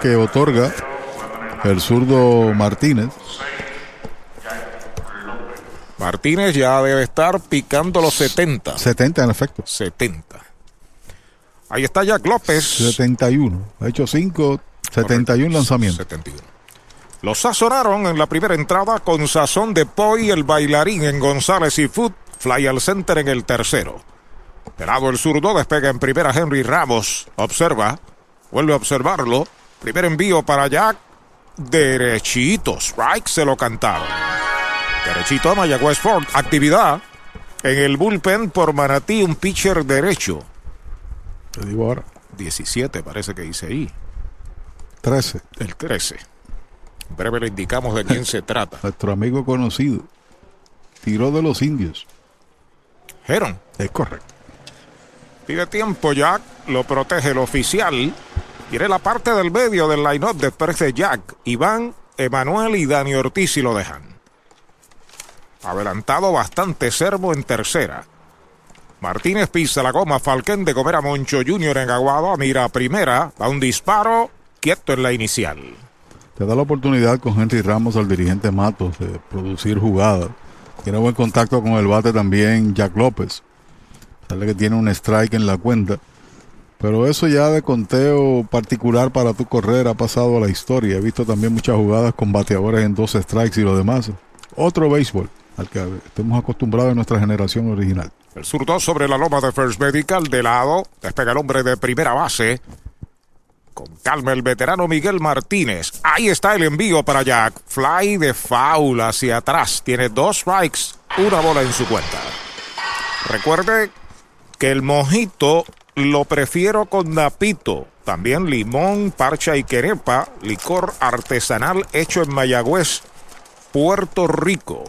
que otorga el zurdo Martínez. Martínez ya debe estar picando los 70. 70 en efecto. 70. Ahí está Jack López. 71. Ha hecho 5, 71 lanzamientos. 71. Los sazonaron en la primera entrada con sazón de Poi, el bailarín en González y Foot. Fly al center en el tercero. De lado el zurdo despega en primera Henry Ramos. Observa. Vuelve a observarlo. Primer envío para Jack. Derechito. Strike se lo cantaron. Derechito a Mayagüez Ford. Actividad en el bullpen por Manatí. Un pitcher derecho. Te digo ahora. 17 parece que dice ahí. 13. El 13. En breve le indicamos de quién se trata. Nuestro amigo conocido. Tiró de los indios. Heron. Es correcto. Pide tiempo Jack. Lo protege el oficial. Quiere la parte del medio del line-up de Jack. Iván, Emanuel y Dani Ortiz y lo dejan. Adelantado bastante Servo en tercera. Martínez pisa la goma. Falquén de comer a Moncho Jr. en Aguado. Mira primera. Va un disparo. Quieto en la inicial. Te da la oportunidad con Henry Ramos al dirigente Matos de producir jugadas. Tiene buen contacto con el bate también Jack López. Sale que tiene un strike en la cuenta. Pero eso ya de conteo particular para tu correr ha pasado a la historia. He visto también muchas jugadas con bateadores en dos strikes y lo demás. Otro béisbol al que estemos acostumbrados en nuestra generación original. El zurdo sobre la loma de First Medical de lado. Despega el hombre de primera base. Con calma el veterano Miguel Martínez. Ahí está el envío para Jack. Fly de foul hacia atrás. Tiene dos strikes, una bola en su cuenta. Recuerde que el mojito lo prefiero con napito. También limón, parcha y querepa. Licor artesanal hecho en Mayagüez, Puerto Rico.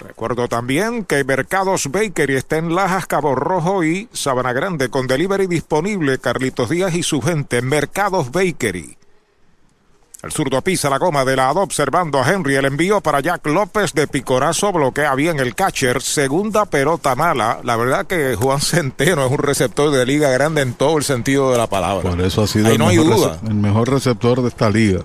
Recuerdo también que Mercados Bakery está en Lajas, Cabo Rojo y Sabana Grande con delivery disponible. Carlitos Díaz y su gente. Mercados Bakery. El zurdo pisa la goma de lado observando a Henry. El envío para Jack López de picorazo bloquea bien el catcher. Segunda pelota mala. La verdad que Juan Centeno es un receptor de liga grande en todo el sentido de la palabra. Por eso ha sido el, no mejor el mejor receptor de esta liga.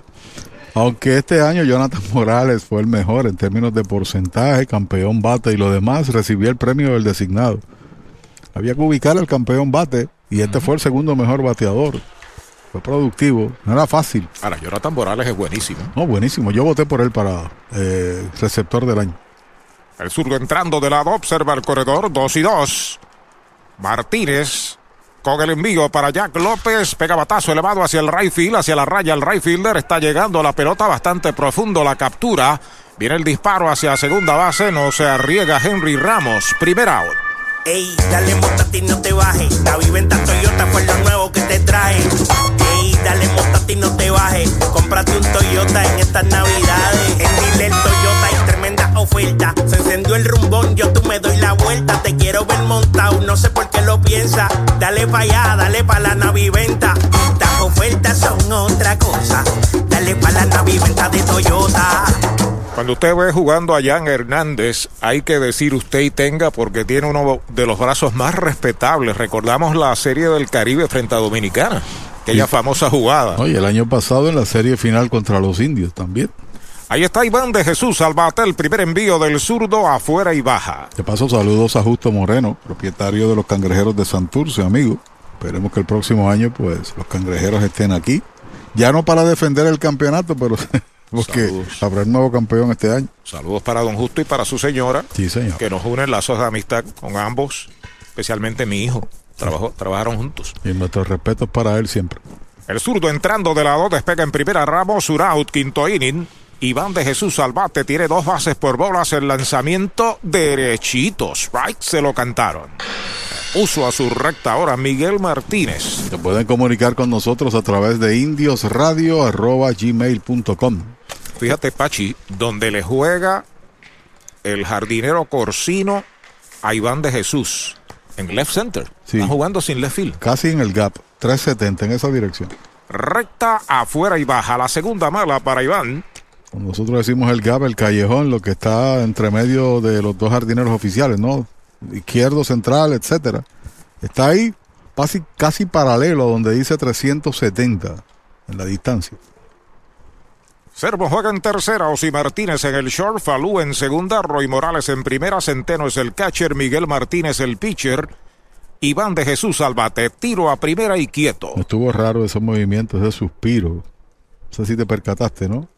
Aunque este año Jonathan Morales fue el mejor en términos de porcentaje, campeón bate y lo demás, recibió el premio del designado. Había que ubicar al campeón bate y este fue el segundo mejor bateador. Fue productivo, no era fácil. Ahora, Jonathan Morales es buenísimo. No, buenísimo. Yo voté por él para eh, receptor del año. El zurdo entrando de lado, observa el corredor, 2 y 2. Martínez con el envío para Jack López. Pega batazo elevado hacia el right field, hacia la raya. El right fielder está llegando a la pelota bastante profundo. La captura. Viene el disparo hacia segunda base. No se arriesga Henry Ramos. Primer out. Ey, dale ti no te bajes. La viventa Toyota fue lo nuevo que te trae. Ey, dale ti no te bajes. Cómprate un Toyota en estas navidades. En Dile oferta. Se encendió el rumbón, yo tú me doy la vuelta. Te quiero ver montado, no sé por qué lo piensa. Dale pa' allá, dale pa' la naviventa. Las ofertas son otra cosa. Dale pa' la naviventa de Toyota. Cuando usted ve jugando a Jan Hernández, hay que decir usted y tenga porque tiene uno de los brazos más respetables. Recordamos la serie del Caribe frente a Dominicana, aquella famosa jugada. Oye, el año pasado en la serie final contra los indios también. Ahí está Iván de Jesús al el primer envío del zurdo afuera y baja. De paso, saludos a Justo Moreno, propietario de los cangrejeros de Santurce, amigo. Esperemos que el próximo año, pues, los cangrejeros estén aquí. Ya no para defender el campeonato, pero porque habrá un nuevo campeón este año. Saludos para don Justo y para su señora. Sí, señor. Que nos unen lazos de amistad con ambos, especialmente mi hijo. Trabajó, trabajaron juntos. Y nuestros respetos para él siempre. El zurdo entrando de lado despega en primera Ramos, Uraut, quinto inning. Iván de Jesús Salvate tiene dos bases por bolas. El lanzamiento derechito. Strike se lo cantaron. Puso a su recta ahora Miguel Martínez. Se pueden comunicar con nosotros a través de indiosradio.gmail.com. Fíjate, Pachi, donde le juega el jardinero Corsino a Iván de Jesús. En left center. Sí. Está jugando sin left field. Casi en el gap. 370 en esa dirección. Recta afuera y baja. La segunda mala para Iván. Nosotros decimos el gap, el callejón, lo que está entre medio de los dos jardineros oficiales, ¿no? Izquierdo, central, etcétera. Está ahí, casi, casi paralelo a donde dice 370 en la distancia. Servo juega en tercera, Osi Martínez en el short, Falú en segunda, Roy Morales en primera, Centeno es el catcher, Miguel Martínez el pitcher, Iván de Jesús al bate, tiro a primera y quieto. Estuvo raro esos movimientos, ese suspiro. No sé si te percataste, ¿no?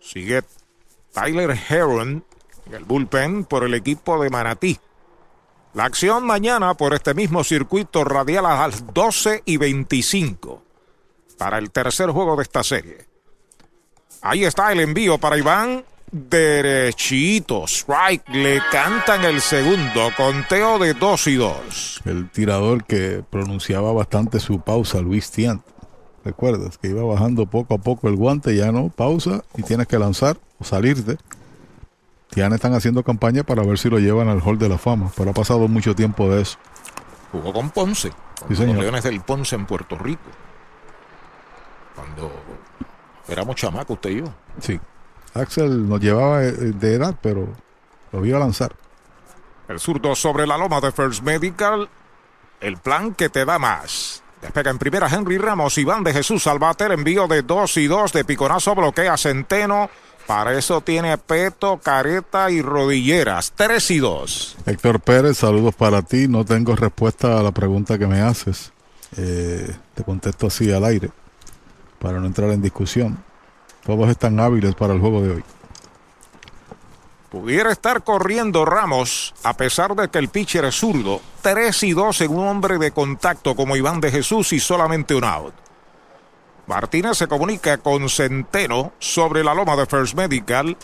Sigue Tyler Heron en el bullpen por el equipo de Manatí. La acción mañana por este mismo circuito radial a las 12 y 25 para el tercer juego de esta serie. Ahí está el envío para Iván. Derechito, strike, le cantan el segundo, conteo de 2 y 2. El tirador que pronunciaba bastante su pausa, Luis Tiant. ¿Recuerdas? Que iba bajando poco a poco el guante, ya no, pausa y tienes que lanzar o salirte. Tiant están haciendo campaña para ver si lo llevan al Hall de la Fama, pero ha pasado mucho tiempo de eso. Jugó con Ponce, con Sí, señor. los Leones del Ponce en Puerto Rico. Cuando éramos chamacos usted y yo. Sí. Axel nos llevaba eh, de edad, pero lo iba a lanzar. El zurdo sobre la loma de First Medical. El plan que te da más. Despega en primera Henry Ramos, Iván de Jesús al bater, envío de 2 y 2 de piconazo, bloquea Centeno. Para eso tiene peto, careta y rodilleras. 3 y 2. Héctor Pérez, saludos para ti. No tengo respuesta a la pregunta que me haces. Eh, te contesto así al aire, para no entrar en discusión. Todos están hábiles para el juego de hoy. Pudiera estar corriendo Ramos, a pesar de que el pitcher es zurdo. 3 y 2 en un hombre de contacto como Iván de Jesús y solamente un out. Martínez se comunica con Centeno sobre la loma de First Medical.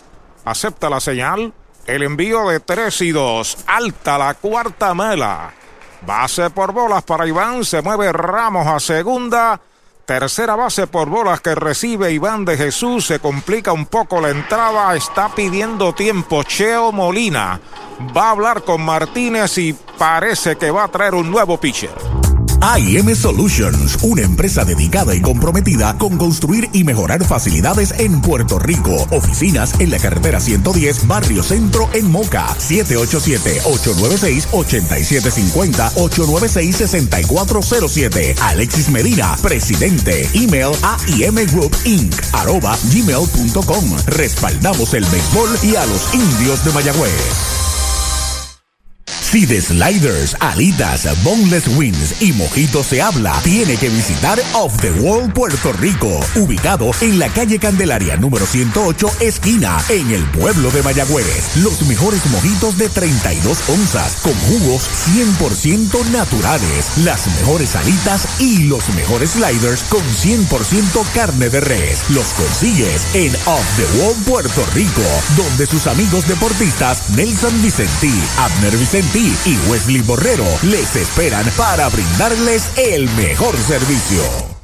Acepta la señal. El envío de 3 y 2. Alta la cuarta mela. Base por bolas para Iván. Se mueve Ramos a segunda. Tercera base por bolas que recibe Iván de Jesús. Se complica un poco la entrada. Está pidiendo tiempo. Cheo Molina va a hablar con Martínez y parece que va a traer un nuevo pitcher. IM Solutions, una empresa dedicada y comprometida con construir y mejorar facilidades en Puerto Rico. Oficinas en la carretera 110, Barrio Centro en Moca. 787-896-8750, 896-6407. Alexis Medina, presidente. Email a gmail.com. Respaldamos el béisbol y a los indios de Mayagüez. Si de sliders, alitas, boneless wings y mojitos se habla, tiene que visitar Off the Wall Puerto Rico, ubicado en la calle Candelaria número 108, esquina, en el pueblo de Mayagüez. Los mejores mojitos de 32 onzas, con jugos 100% naturales, las mejores alitas y los mejores sliders con 100% carne de res. Los consigues en Off the Wall Puerto Rico, donde sus amigos deportistas Nelson Vicentí, Abner Vicentí y Wesley Borrero les esperan para brindarles el mejor servicio.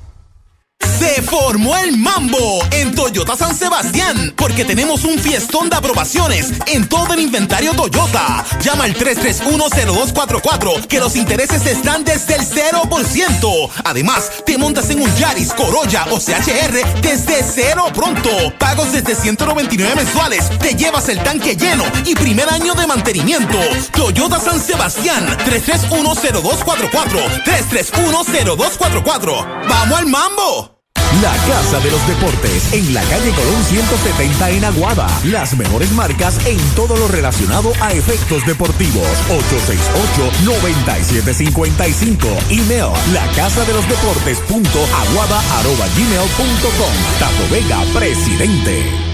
Se formó el mambo en Toyota San Sebastián porque tenemos un fiestón de aprobaciones en todo el inventario Toyota. Llama al 3310244 que los intereses están desde el 0%. Además, te montas en un Yaris, Corolla o CHR desde cero pronto. Pagos desde 199 mensuales. Te llevas el tanque lleno y primer año de mantenimiento. Toyota San Sebastián 3310244 3310244. ¡Vamos al mambo! La Casa de los Deportes en la calle Colón 170 en Aguada. Las mejores marcas en todo lo relacionado a efectos deportivos. 868-9755. Email la casa de los deportes punto aguada arroba gmail punto com. Tato Vega, presidente.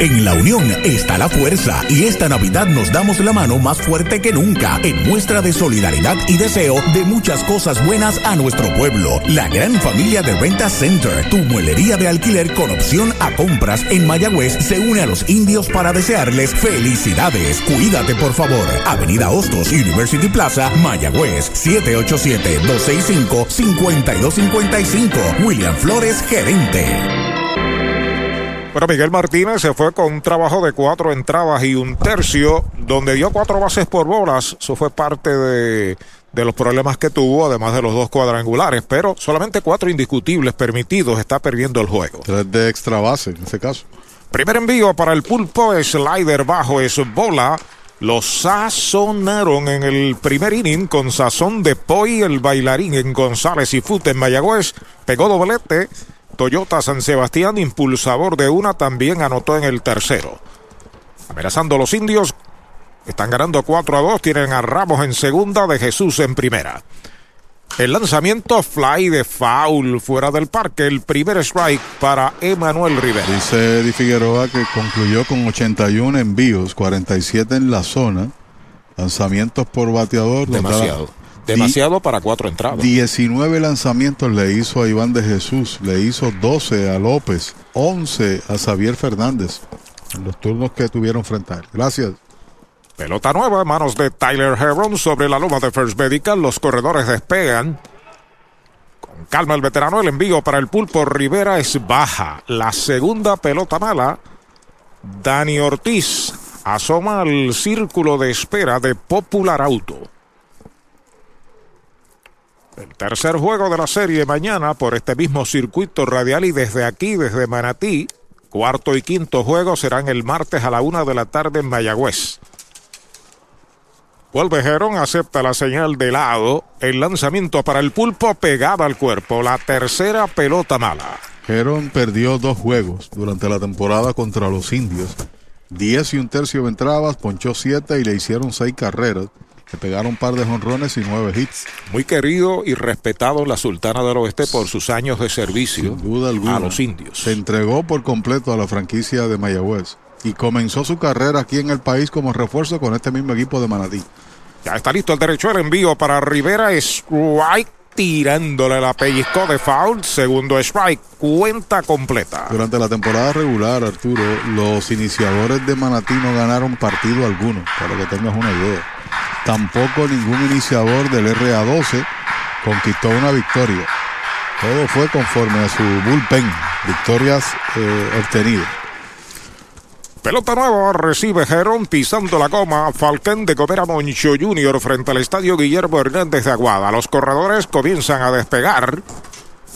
En la unión está la fuerza y esta Navidad nos damos la mano más fuerte que nunca en muestra de solidaridad y deseo de muchas cosas buenas a nuestro pueblo. La gran familia de Renta Center, tu muelería de alquiler con opción a compras en Mayagüez, se une a los indios para desearles felicidades. Cuídate por favor. Avenida Hostos, University Plaza, Mayagüez, 787-265-5255. William Flores, gerente. Bueno, Miguel Martínez se fue con un trabajo de cuatro entradas y un tercio, donde dio cuatro bases por bolas. Eso fue parte de, de los problemas que tuvo, además de los dos cuadrangulares, pero solamente cuatro indiscutibles permitidos. Está perdiendo el juego. Tres de extra base en ese caso. Primer envío para el pulpo, slider bajo, es bola. Lo sazonaron en el primer inning con sazón de Poi, el bailarín en González y Fute en Mayagüez. Pegó doblete. Toyota San Sebastián, impulsador de una, también anotó en el tercero. Amenazando a los indios. Están ganando 4 a 2. Tienen a Ramos en segunda, de Jesús en primera. El lanzamiento fly de foul fuera del parque. El primer strike para Emanuel Rivera. Dice Eddie Figueroa que concluyó con 81 envíos, 47 en la zona. Lanzamientos por bateador. Demasiado. Demasiado para cuatro entradas. 19 lanzamientos le hizo a Iván de Jesús, le hizo 12 a López, 11 a Xavier Fernández en los turnos que tuvieron frente a él. Gracias. Pelota nueva en manos de Tyler Heron sobre la loma de First Medical. Los corredores despegan. Con calma el veterano. El envío para el pulpo Rivera es baja. La segunda pelota mala. Dani Ortiz asoma al círculo de espera de Popular Auto. El tercer juego de la serie mañana por este mismo circuito radial y desde aquí, desde Manatí. Cuarto y quinto juego serán el martes a la una de la tarde en Mayagüez. Vuelve Gerón, acepta la señal de lado. El lanzamiento para el pulpo pegada al cuerpo. La tercera pelota mala. Gerón perdió dos juegos durante la temporada contra los indios. Diez y un tercio de entradas, ponchó siete y le hicieron seis carreras. Le pegaron un par de jonrones y nueve hits. Muy querido y respetado la Sultana del Oeste por sus años de servicio Sin duda alguna. a los indios. Se entregó por completo a la franquicia de Mayagüez y comenzó su carrera aquí en el país como refuerzo con este mismo equipo de Manatí. Ya está listo el derecho del envío para Rivera. Strike tirándole la pellizco de foul. Segundo strike. Cuenta completa. Durante la temporada regular, Arturo, los iniciadores de Manatí no ganaron partido alguno, para que tengas una idea. Tampoco ningún iniciador del RA12 conquistó una victoria. Todo fue conforme a su bullpen, victorias eh, obtenidas. Pelota nueva recibe Gerón pisando la goma. Falcán de Gobera Moncho Jr. frente al estadio Guillermo Hernández de Aguada. Los corredores comienzan a despegar.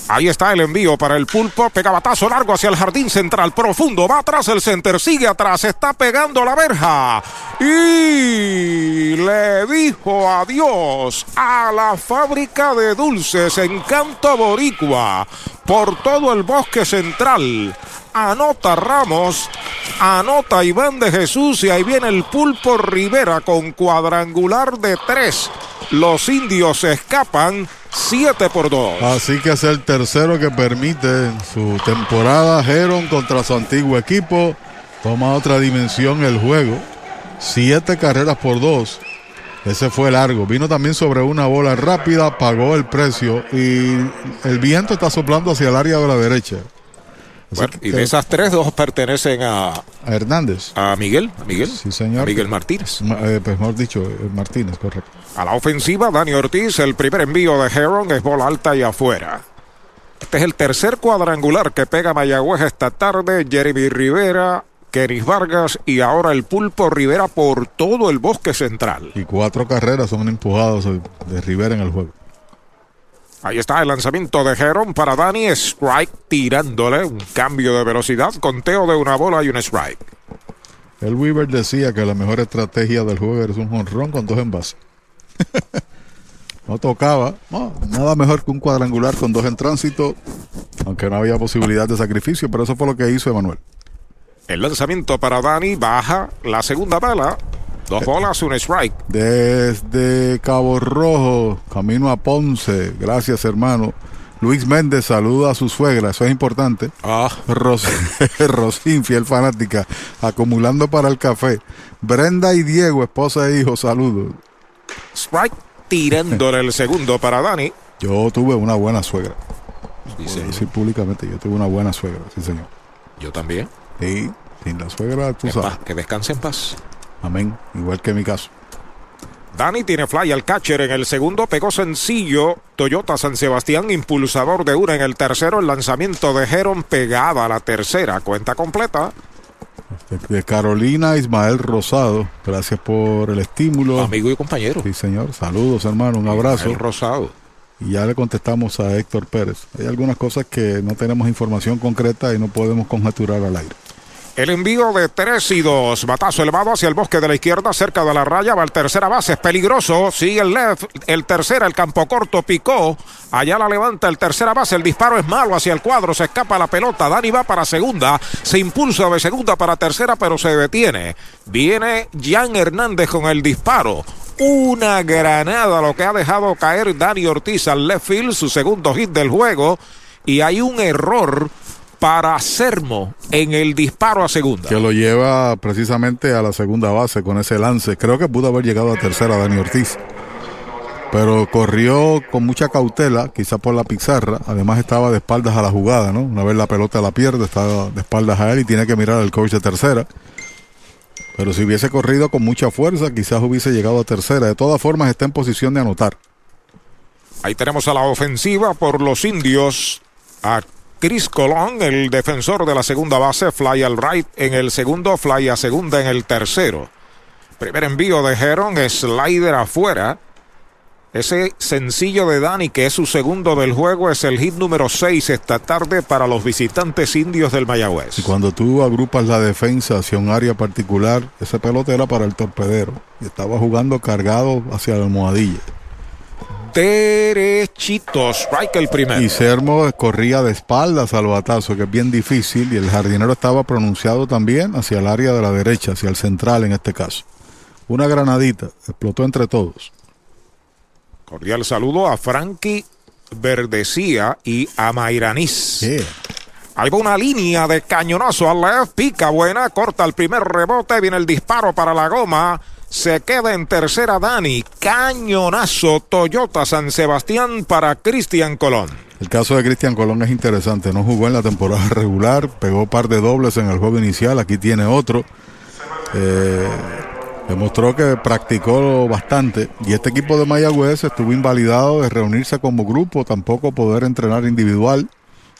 Ahí está el envío para el pulpo. Pegabatazo largo hacia el jardín central. Profundo. Va atrás el center. Sigue atrás. Está pegando la verja. Y le dijo adiós a la fábrica de dulces Encanto Boricua. Por todo el bosque central. Anota Ramos. Anota Iván de Jesús. Y ahí viene el pulpo Rivera con cuadrangular de tres. Los indios se escapan 7 por 2. Así que es el tercero que permite en su temporada Heron contra su antiguo equipo. Toma otra dimensión el juego. Siete carreras por dos. Ese fue largo. Vino también sobre una bola rápida, pagó el precio y el viento está soplando hacia el área de la derecha. Bueno, y de esas tres, dos pertenecen a, a Hernández. a Miguel. A Miguel. Sí, señor. A Miguel Martínez. Ma- eh, pues mejor dicho, eh, Martínez, correcto. A la ofensiva, Dani Ortiz, el primer envío de Heron es bola alta y afuera. Este es el tercer cuadrangular que pega Mayagüez esta tarde. Jeremy Rivera, Keris Vargas y ahora el Pulpo Rivera por todo el bosque central. Y cuatro carreras son empujados eh, de Rivera en el juego. Ahí está el lanzamiento de Heron para Dani. Strike tirándole un cambio de velocidad. Conteo de una bola y un strike. El Weaver decía que la mejor estrategia del juego era un jonrón con dos envases. no tocaba. No, nada mejor que un cuadrangular con dos en tránsito, aunque no había posibilidad de sacrificio, pero eso fue lo que hizo Emanuel. El lanzamiento para Dani baja la segunda bala. Dos bolas, un strike. Desde Cabo Rojo, camino a Ponce. Gracias, hermano. Luis Méndez saluda a su suegra, eso es importante. Ah, Ros Rosín, fiel fanática, acumulando para el café. Brenda y Diego, esposa e hijo, saludos. strike tirándole el segundo para Dani. Yo tuve una buena suegra. Decir públicamente, yo tuve una buena suegra, sí señor. yo también. Y sin la suegra, tú En sabes. paz, que descanse en paz. Amén. Igual que mi caso. Dani tiene fly al catcher en el segundo, pegó sencillo. Toyota San Sebastián, impulsador de una en el tercero. El lanzamiento de Heron pegada a la tercera, cuenta completa. De, Carolina Ismael Rosado, gracias por el estímulo. Amigo y compañero. Sí, señor. Saludos, hermano. Un abrazo. El rosado. Y ya le contestamos a Héctor Pérez. Hay algunas cosas que no tenemos información concreta y no podemos conjeturar al aire. El envío de 3 y 2. Batazo elevado hacia el bosque de la izquierda, cerca de la raya. Va el tercera base. Es peligroso. Sigue el left. El tercera, el campo corto, picó. Allá la levanta el tercera base. El disparo es malo hacia el cuadro. Se escapa la pelota. Dani va para segunda. Se impulsa de segunda para tercera, pero se detiene. Viene Jan Hernández con el disparo. Una granada lo que ha dejado caer Dani Ortiz al left field, su segundo hit del juego. Y hay un error para Sermo en el disparo a segunda. Que lo lleva precisamente a la segunda base con ese lance. Creo que pudo haber llegado a tercera Dani Ortiz. Pero corrió con mucha cautela, quizá por la pizarra. Además estaba de espaldas a la jugada, ¿no? Una vez la pelota la pierde, estaba de espaldas a él y tiene que mirar al coach de tercera. Pero si hubiese corrido con mucha fuerza, quizás hubiese llegado a tercera. De todas formas, está en posición de anotar. Ahí tenemos a la ofensiva por los indios. A Chris Colón, el defensor de la segunda base, fly al right en el segundo, fly a segunda en el tercero. Primer envío de Heron, slider afuera. Ese sencillo de Dani, que es su segundo del juego, es el hit número 6 esta tarde para los visitantes indios del Mayagüez. Y cuando tú agrupas la defensa hacia un área particular, ese pelote era para el torpedero. Estaba jugando cargado hacia la almohadilla derechito. Strike el primero. Y Sermo corría de espaldas al batazo, que es bien difícil. Y el jardinero estaba pronunciado también hacia el área de la derecha, hacia el central en este caso. Una granadita, explotó entre todos. Cordial saludo a Frankie Verdecía y a Mairanis. Yeah. Ahí va una línea de cañonazo al left, pica buena, corta el primer rebote, viene el disparo para la goma. Se queda en tercera Dani. Cañonazo Toyota San Sebastián para Cristian Colón. El caso de Cristian Colón es interesante. No jugó en la temporada regular, pegó par de dobles en el juego inicial. Aquí tiene otro. Eh, demostró que practicó bastante. Y este equipo de Mayagüez estuvo invalidado de reunirse como grupo, tampoco poder entrenar individual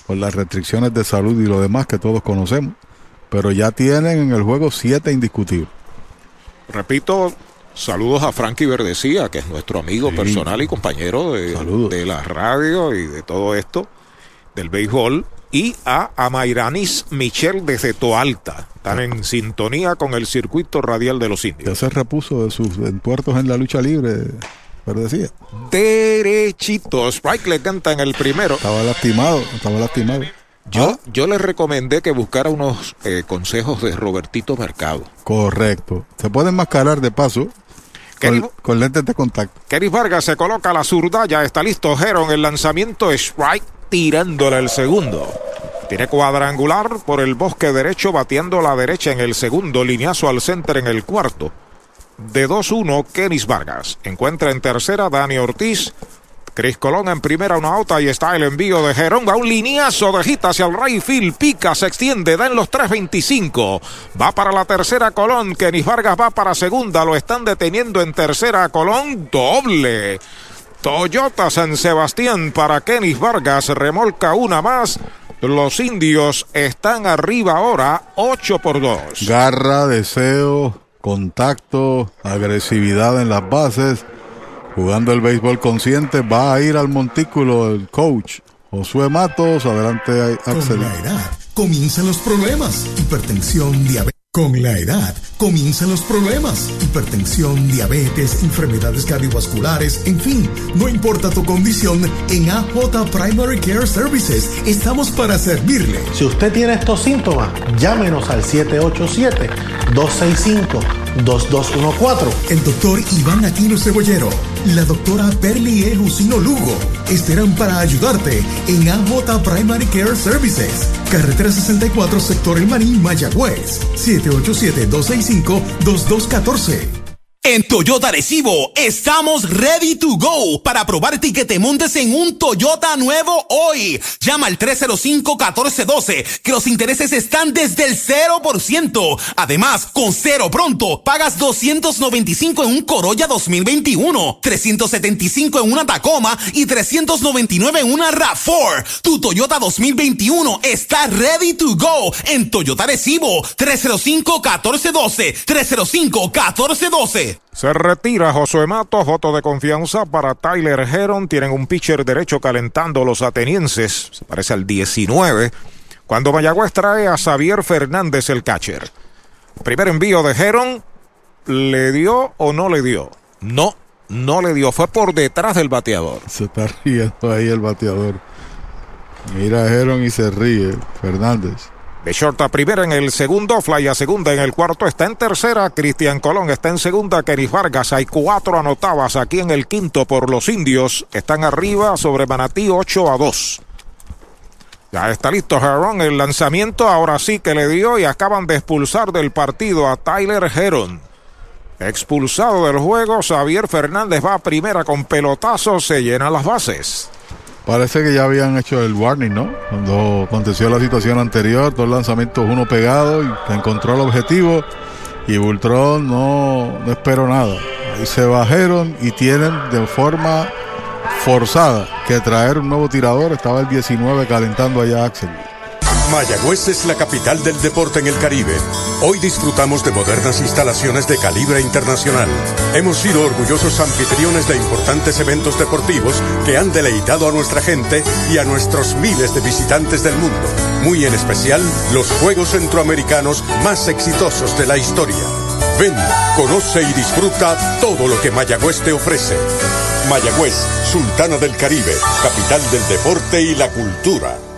por las restricciones de salud y lo demás que todos conocemos. Pero ya tienen en el juego siete indiscutibles. Repito, saludos a Frankie Verdecía, que es nuestro amigo Sí. personal y compañero de, la radio y de todo esto, del béisbol. Y a Amairanis Michel desde Toalta. Están en sintonía con el circuito radial de los Ya indios. se repuso de sus entuertos en la lucha libre, pero decía. Derechito. Strike le canta en el primero. Estaba lastimado, estaba lastimado. Yo, Ah, yo le recomendé que buscara unos eh, consejos de Robertito Mercado. correcto. Se puede enmascarar de paso ¿Qué con, con lentes de contacto. Keris Vargas se coloca a la zurda, ya está listo Heron el lanzamiento, strike tirándole el segundo. Tiene cuadrangular por el bosque derecho, bateando la derecha en el segundo, lineazo al center en el cuarto. De 2-1, Kenis Vargas. Encuentra en tercera Dani Ortiz. Chris Colón en primera, una auto. Ahí está el envío de Gerón. Un lineazo de hit hacia el right field. Pica, se extiende, da en los 3.25. Va para la tercera Colón. Kenis Vargas va para segunda. Lo están deteniendo en tercera Colón. Doble. Toyota San Sebastián para Kenis Vargas. Remolca una más. Los indios están arriba ahora, 8 por 2. Garra, deseo, contacto, agresividad en las bases. Jugando el béisbol consciente, va a ir al montículo el coach Josué Matos. Adelante, Axel. Con la edad comienzan los problemas. Hipertensión, diabetes. Con la edad comienzan los problemas. Hipertensión, diabetes, enfermedades cardiovasculares, en fin, no importa tu condición, en AJ Primary Care Services estamos para servirle. Si usted tiene estos síntomas, llámenos al 787-265-2214. El doctor Iván Aquino Cebollero, la doctora Perli E. Jusino Lugo estarán para ayudarte en AJ Primary Care Services. Carretera 64, sector El Marín, Mayagüez. 787-265-2214. En Toyota Recibo estamos ready to go para probarte y que te montes en un Toyota nuevo hoy. Llama al 305-1412 que los intereses están desde el 0%. Además, con cero pronto, pagas 295 en un Corolla 2021, 375 en una Tacoma y 399 en una RAV4. Tu Toyota 2021 está ready to go en Toyota Recibo 305-1412, 305-1412. Se retira Josué Matos, voto de confianza para Tyler Heron. Tienen un pitcher derecho calentando los atenienses. Se parece al 19. Cuando Mayagüez trae a Xavier Fernández el catcher. Primer envío de Heron. ¿Le dio o no le dio? No, no le dio. Fue por detrás del bateador. Se está riendo ahí el bateador. Mira a Heron y se ríe. Fernández. De short a primera en el segundo, fly a segunda en el cuarto, está en tercera, Cristian Colón está en segunda, Keris Vargas, hay cuatro anotadas aquí en el quinto por los indios, están arriba sobre Manatí 8 a 2. Ya está listo Heron, el lanzamiento ahora sí que le dio y acaban de expulsar del partido a Tyler Heron. Expulsado del juego, Xavier Fernández va a primera con pelotazo, se llenan las bases. Parece que ya habían hecho el warning, ¿no? Cuando aconteció la situación anterior, dos lanzamientos, uno pegado y encontró el objetivo. Y Bultrón no, no esperó nada. Ahí se bajaron y tienen de forma forzada que traer un nuevo tirador. Estaba el 19 calentando allá Axel. Mayagüez es la capital del deporte en el Caribe. Hoy disfrutamos de modernas instalaciones de calibre internacional. Hemos sido orgullosos anfitriones de importantes eventos deportivos que han deleitado a nuestra gente y a nuestros miles de visitantes del mundo. Muy en especial, los Juegos Centroamericanos más exitosos de la historia. Ven, conoce y disfruta todo lo que Mayagüez te ofrece. Mayagüez, Sultana del Caribe, capital del deporte y la cultura.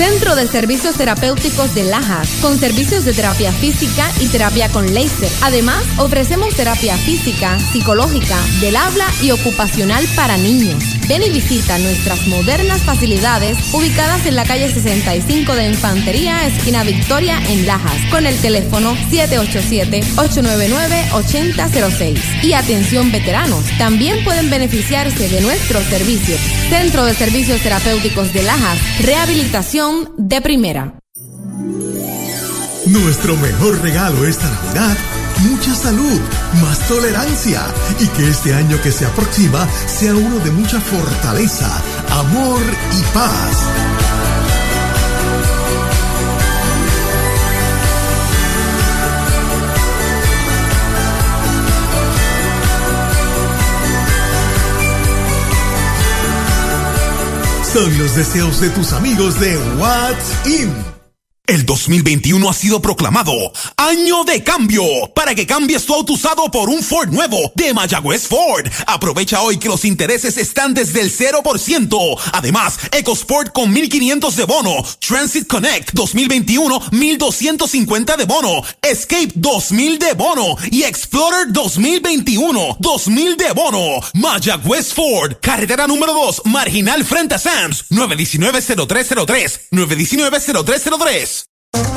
Centro de Servicios Terapéuticos de Lajas, con servicios de terapia física y terapia con láser. Además, ofrecemos terapia física, psicológica, del habla y ocupacional para niños. Ven y visita nuestras modernas facilidades ubicadas en la calle 65 de Infantería, esquina Victoria, en Lajas, con el teléfono 787-899-8006. Y atención veteranos, también pueden beneficiarse de nuestros servicios. Centro de Servicios Terapéuticos de Lajas, rehabilitación de primera. Nuestro mejor regalo esta Navidad, mucha salud, más tolerancia y que este año que se aproxima sea uno de mucha fortaleza, amor y paz. Son los deseos de tus amigos de What's In. El 2021 ha sido proclamado Año de Cambio para que cambies tu auto usado por un Ford nuevo de Mayagüez Ford. Aprovecha hoy que los intereses están desde el 0%. Además, EcoSport con 1500 de bono, Transit Connect 2021 1250 de bono, Escape 2000 de bono y Explorer 2021 2000 de bono. Mayagüez Ford, carretera número 2, marginal frente a Sams, 919-0303, 919-0303.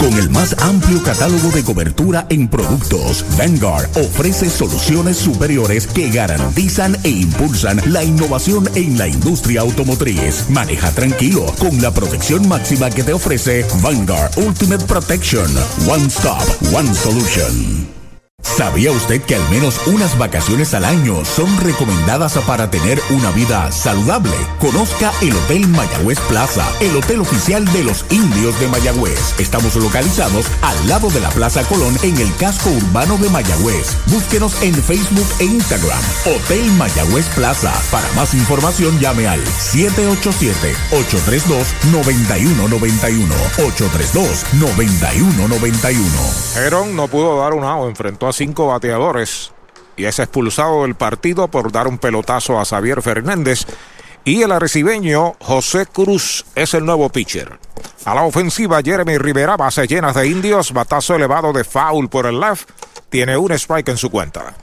Con el más amplio catálogo de cobertura en productos, Vanguard ofrece soluciones superiores que garantizan e impulsan la innovación en la industria automotriz. Maneja tranquilo con la protección máxima que te ofrece Vanguard Ultimate Protection. One Stop, One Solution. ¿Sabía usted que al menos unas vacaciones al año son recomendadas para tener una vida saludable? Conozca el Hotel Mayagüez Plaza, el hotel oficial de los indios de Mayagüez. Estamos localizados al lado de la Plaza Colón en el casco urbano de Mayagüez. Búsquenos en Facebook e Instagram. Hotel Mayagüez Plaza. Para más información llame al 787-832-9191. 832-9191. Heron no pudo dar un out, enfrentó a cinco bateadores y es expulsado del partido por dar un pelotazo a Xavier Fernández. Y el arecibeño José Cruz es el nuevo pitcher. A la ofensiva, Jeremy Rivera, base llenas de indios, batazo elevado de foul por el left, tiene un strike en su cuenta.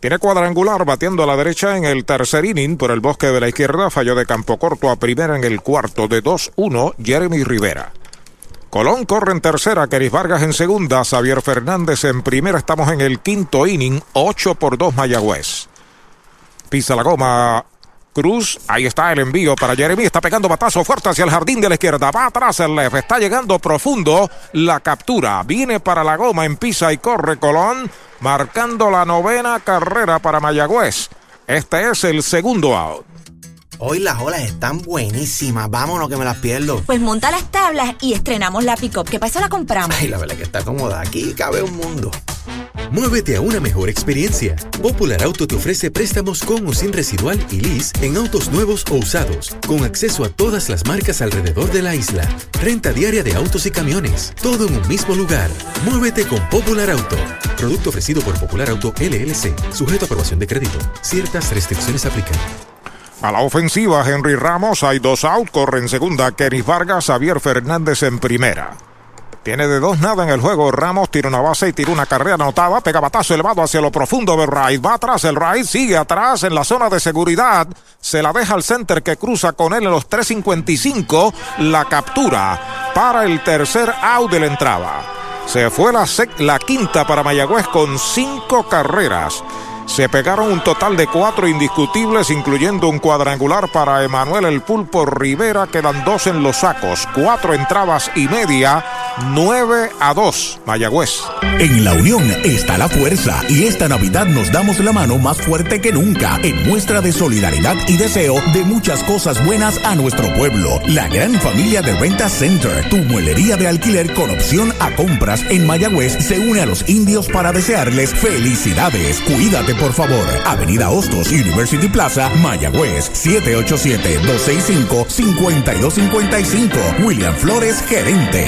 Tiene cuadrangular batiendo a la derecha en el tercer inning por el bosque de la izquierda, falló de campo corto a primera en el cuarto de 2-1, Jeremy Rivera. Colón corre en tercera, Keris Vargas en segunda, Xavier Fernández en primera. Estamos en el quinto inning, 8 por 2 Mayagüez. Pisa la goma. Cruz, ahí está el envío para Jeremy, está pegando batazo fuerte hacia el jardín de la izquierda, va atrás el left, está llegando profundo, la captura, viene para la goma, en pisa y corre Colón, marcando la novena carrera para Mayagüez. Este es el segundo out. Hoy las olas están buenísimas. Vámonos que me las pierdo. Pues monta las tablas y estrenamos la pick-up, que para eso la compramos. Ay, la verdad que está cómoda. Aquí cabe un mundo. Muévete a una mejor experiencia. Popular Auto te ofrece préstamos con o sin residual y lease en autos nuevos o usados, con acceso a todas las marcas alrededor de la isla. Renta diaria de autos y camiones, todo en un mismo lugar. Muévete con Popular Auto. Producto ofrecido por Popular Auto LLC, sujeto a aprobación de crédito. Ciertas restricciones aplican. A la ofensiva, Henry Ramos, hay dos out, corre en segunda, Kenny Vargas, Javier Fernández en primera. Tiene de dos nada en el juego. Ramos tira una base y tira una carrera anotada. Pega batazo elevado hacia lo profundo de Wright. Va atrás el Wright. Sigue atrás en la zona de seguridad. Se la deja al center que cruza con él en los 3.55. La captura para el tercer out de la entrada. Se fue la, la quinta para Mayagüez con cinco carreras. Se pegaron un total de cuatro indiscutibles, incluyendo un cuadrangular para Emanuel El Pulpo Rivera. Quedan dos en los sacos, cuatro entradas y media, nueve a dos, Mayagüez. En la unión está la fuerza y esta Navidad nos damos la mano más fuerte que nunca en muestra de solidaridad y deseo de muchas cosas buenas a nuestro pueblo. La gran familia de Renta Center, tu muelería de alquiler con opción a compras en Mayagüez, se une a los indios para desearles felicidades. Cuídate por favor. Avenida Hostos, University Plaza, Mayagüez, 787-265-5255. William Flores, gerente.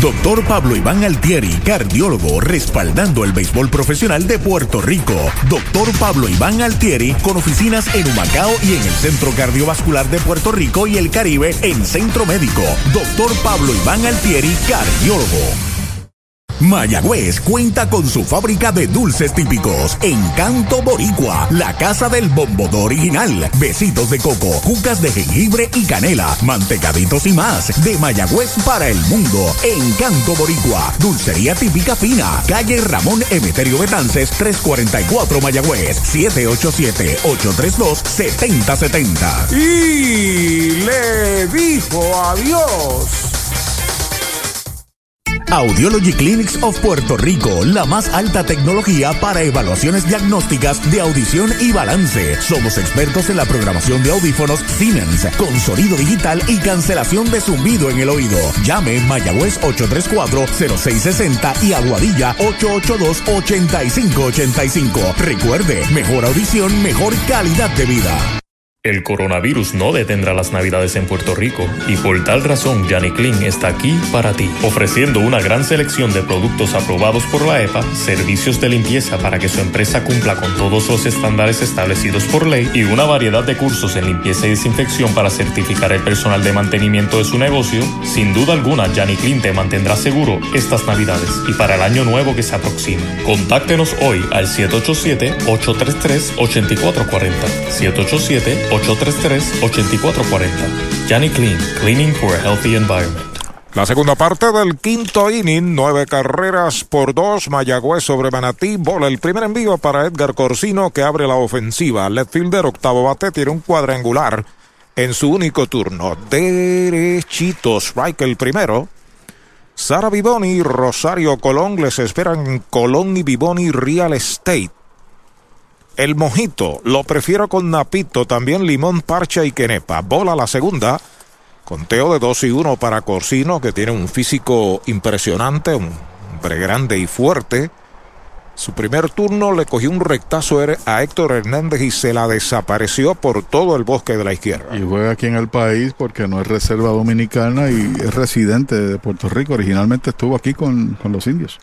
Doctor Pablo Iván Altieri, cardiólogo, respaldando el béisbol profesional de Puerto Rico. Doctor Pablo Iván Altieri, con oficinas en Humacao y en el Centro Cardiovascular de Puerto Rico y el Caribe en Centro Médico. Doctor Pablo Iván Altieri, cardiólogo. Mayagüez cuenta con su fábrica de dulces típicos. Encanto Boricua, la casa del bombodo original. Besitos de coco, cucas de jengibre y canela, mantecaditos y más. De Mayagüez para el mundo. Encanto Boricua, dulcería típica fina. Calle Ramón Emeterio Betances, 344 Mayagüez, 787-832-7070. Y le dijo adiós. Audiology Clinics of Puerto Rico, la más alta tecnología para evaluaciones diagnósticas de audición y balance. Somos expertos en la programación de audífonos Siemens, con sonido digital y cancelación de zumbido en el oído. Llame Mayagüez 834-0660 y Aguadilla 882-8585. Recuerde, mejor audición, mejor calidad de vida. El coronavirus no detendrá las navidades en Puerto Rico y por tal razón Yanni Clean está aquí para ti, ofreciendo una gran selección de productos aprobados por la EPA, servicios de limpieza para que su empresa cumpla con todos los estándares establecidos por ley y una variedad de cursos en limpieza y desinfección para certificar el personal de mantenimiento de su negocio. Sin duda alguna, Yanni Clean te mantendrá seguro estas navidades y para el año nuevo que se aproxima. Contáctenos hoy al 787-833-8440. 787 833-8440. Johnny Clean, Cleaning for a Healthy Environment. La segunda parte del quinto inning, nueve carreras por dos, Mayagüez sobre Manatí, bola el primer envío para Edgar Corsino que abre la ofensiva. Left fielder, octavo bate, tiene un cuadrangular en su único turno. Derechito, strike el primero. Sara Vivoni y Rosario Colón les esperan Colón y Vivoni Real Estate. El mojito lo prefiero con napito, también limón, parcha y quenepa. Bola la segunda. Conteo de 2 y 1 para Corsino, que tiene un físico impresionante, un hombre grande y fuerte. Su primer turno le cogió un rectazo a Héctor Hernández y se la desapareció por todo el bosque de la izquierda. Y juega aquí en el país porque no es reserva dominicana y es residente de Puerto Rico. Originalmente estuvo aquí con, con los indios.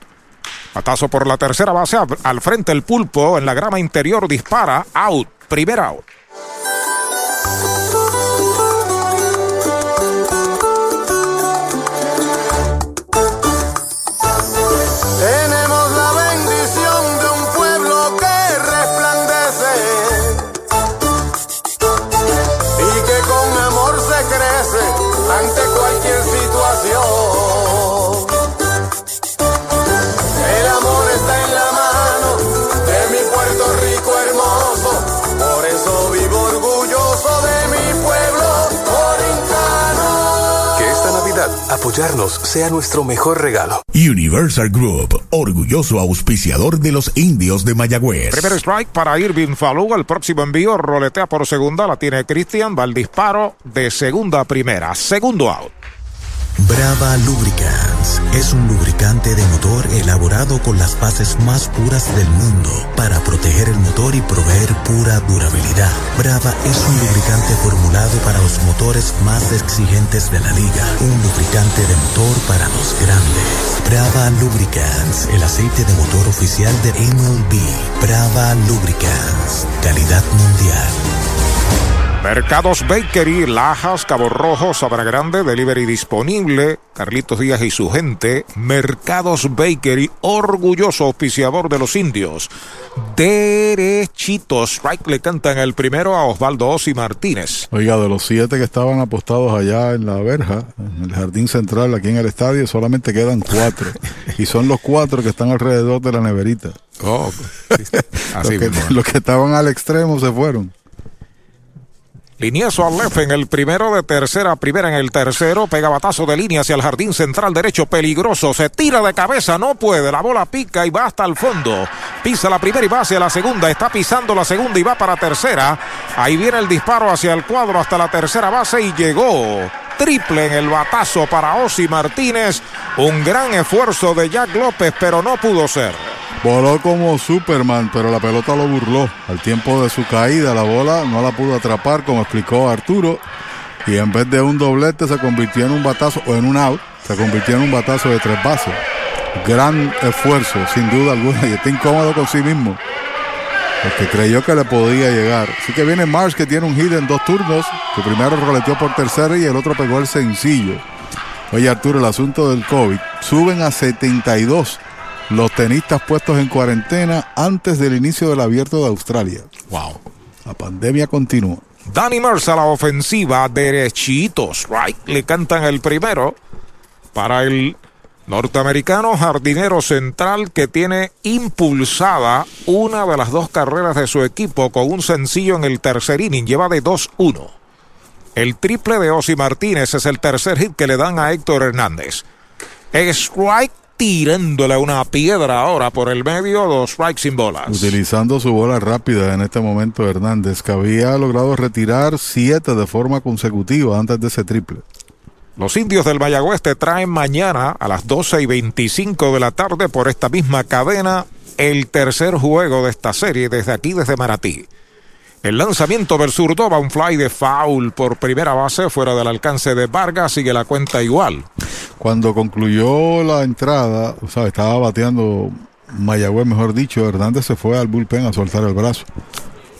Patazo por la tercera base, al frente el pulpo, en la grama interior dispara, out, primer out. Apoyarnos sea nuestro mejor regalo. Universal Group, orgulloso auspiciador de los indios de Mayagüez. Primer strike para Irving Falú. El próximo envío roletea por segunda. La tiene Cristian. Va el disparo de segunda a primera. Segundo out. Brava Lubricants es un lubricante de motor elaborado con las bases más puras del mundo para proteger el motor y proveer pura durabilidad. Brava es un lubricante formulado para los motores más exigentes de la liga, un lubricante de motor para los grandes. Brava Lubricants, el aceite de motor oficial de MLB. Brava Lubricants, calidad mundial. Mercados Bakery, Lajas, Cabo Rojo, Sabana Grande, delivery disponible. Carlitos Díaz y su gente. Mercados Bakery, orgulloso auspiciador de los indios. Derechitos. Strike le cantan el primero a Osvaldo Osi Martínez. Oiga, de los siete que estaban apostados allá en la verja, en el jardín central, aquí en el estadio, solamente quedan cuatro. y son los cuatro que están alrededor de la neverita. Oh, los, que, los que estaban al extremo se fueron. Liniezo al left en el primero de tercera, primera en el tercero, pega batazo de línea hacia el jardín central derecho, peligroso, se tira de cabeza, no puede, la bola pica y va hasta el fondo, pisa la primera y va hacia la segunda, está pisando la segunda y va para tercera, ahí viene el disparo hacia el cuadro hasta la tercera base y llegó. Triple en el batazo para Osi Martínez, un gran esfuerzo de Jack López, pero no pudo ser. Voló como Superman, pero la pelota lo burló. Al tiempo de su caída, la bola no la pudo atrapar, como explicó Arturo. Y en vez de un doblete, se convirtió en un batazo, o en un out, se convirtió en un batazo de tres bases. Gran esfuerzo, sin duda alguna, y está incómodo con sí mismo. Porque creyó que le podía llegar. Así que viene Marsh, que tiene un hit en dos turnos. Que primero roleteó por tercera y el otro pegó el sencillo. Oye, Arturo, el asunto del COVID. Suben a 72 los tenistas puestos en cuarentena antes del inicio del abierto de Australia. Wow. La pandemia continúa. Danny Mercer a la ofensiva, derechitos, right. Le cantan el primero para el norteamericano jardinero central que tiene impulsada una de las dos carreras de su equipo con un sencillo en el tercer inning. Lleva de 2-1. El triple de Osi Martínez es el tercer hit que le dan a Héctor Hernández. Strike tirándole una piedra ahora por el medio, dos strikes sin bolas. Utilizando su bola rápida en este momento Hernández, que había logrado retirar siete de forma consecutiva antes de ese triple. Los indios del Mayagüez te traen mañana a las 12 y 25 de la tarde por esta misma cadena el tercer juego de esta serie desde aquí, desde Maratí. El lanzamiento del zurdo va un fly de foul por primera base fuera del alcance de Vargas, sigue la cuenta igual. Cuando concluyó la entrada, o sea, estaba bateando Mayagüez, mejor dicho, Hernández se fue al bullpen a soltar el brazo.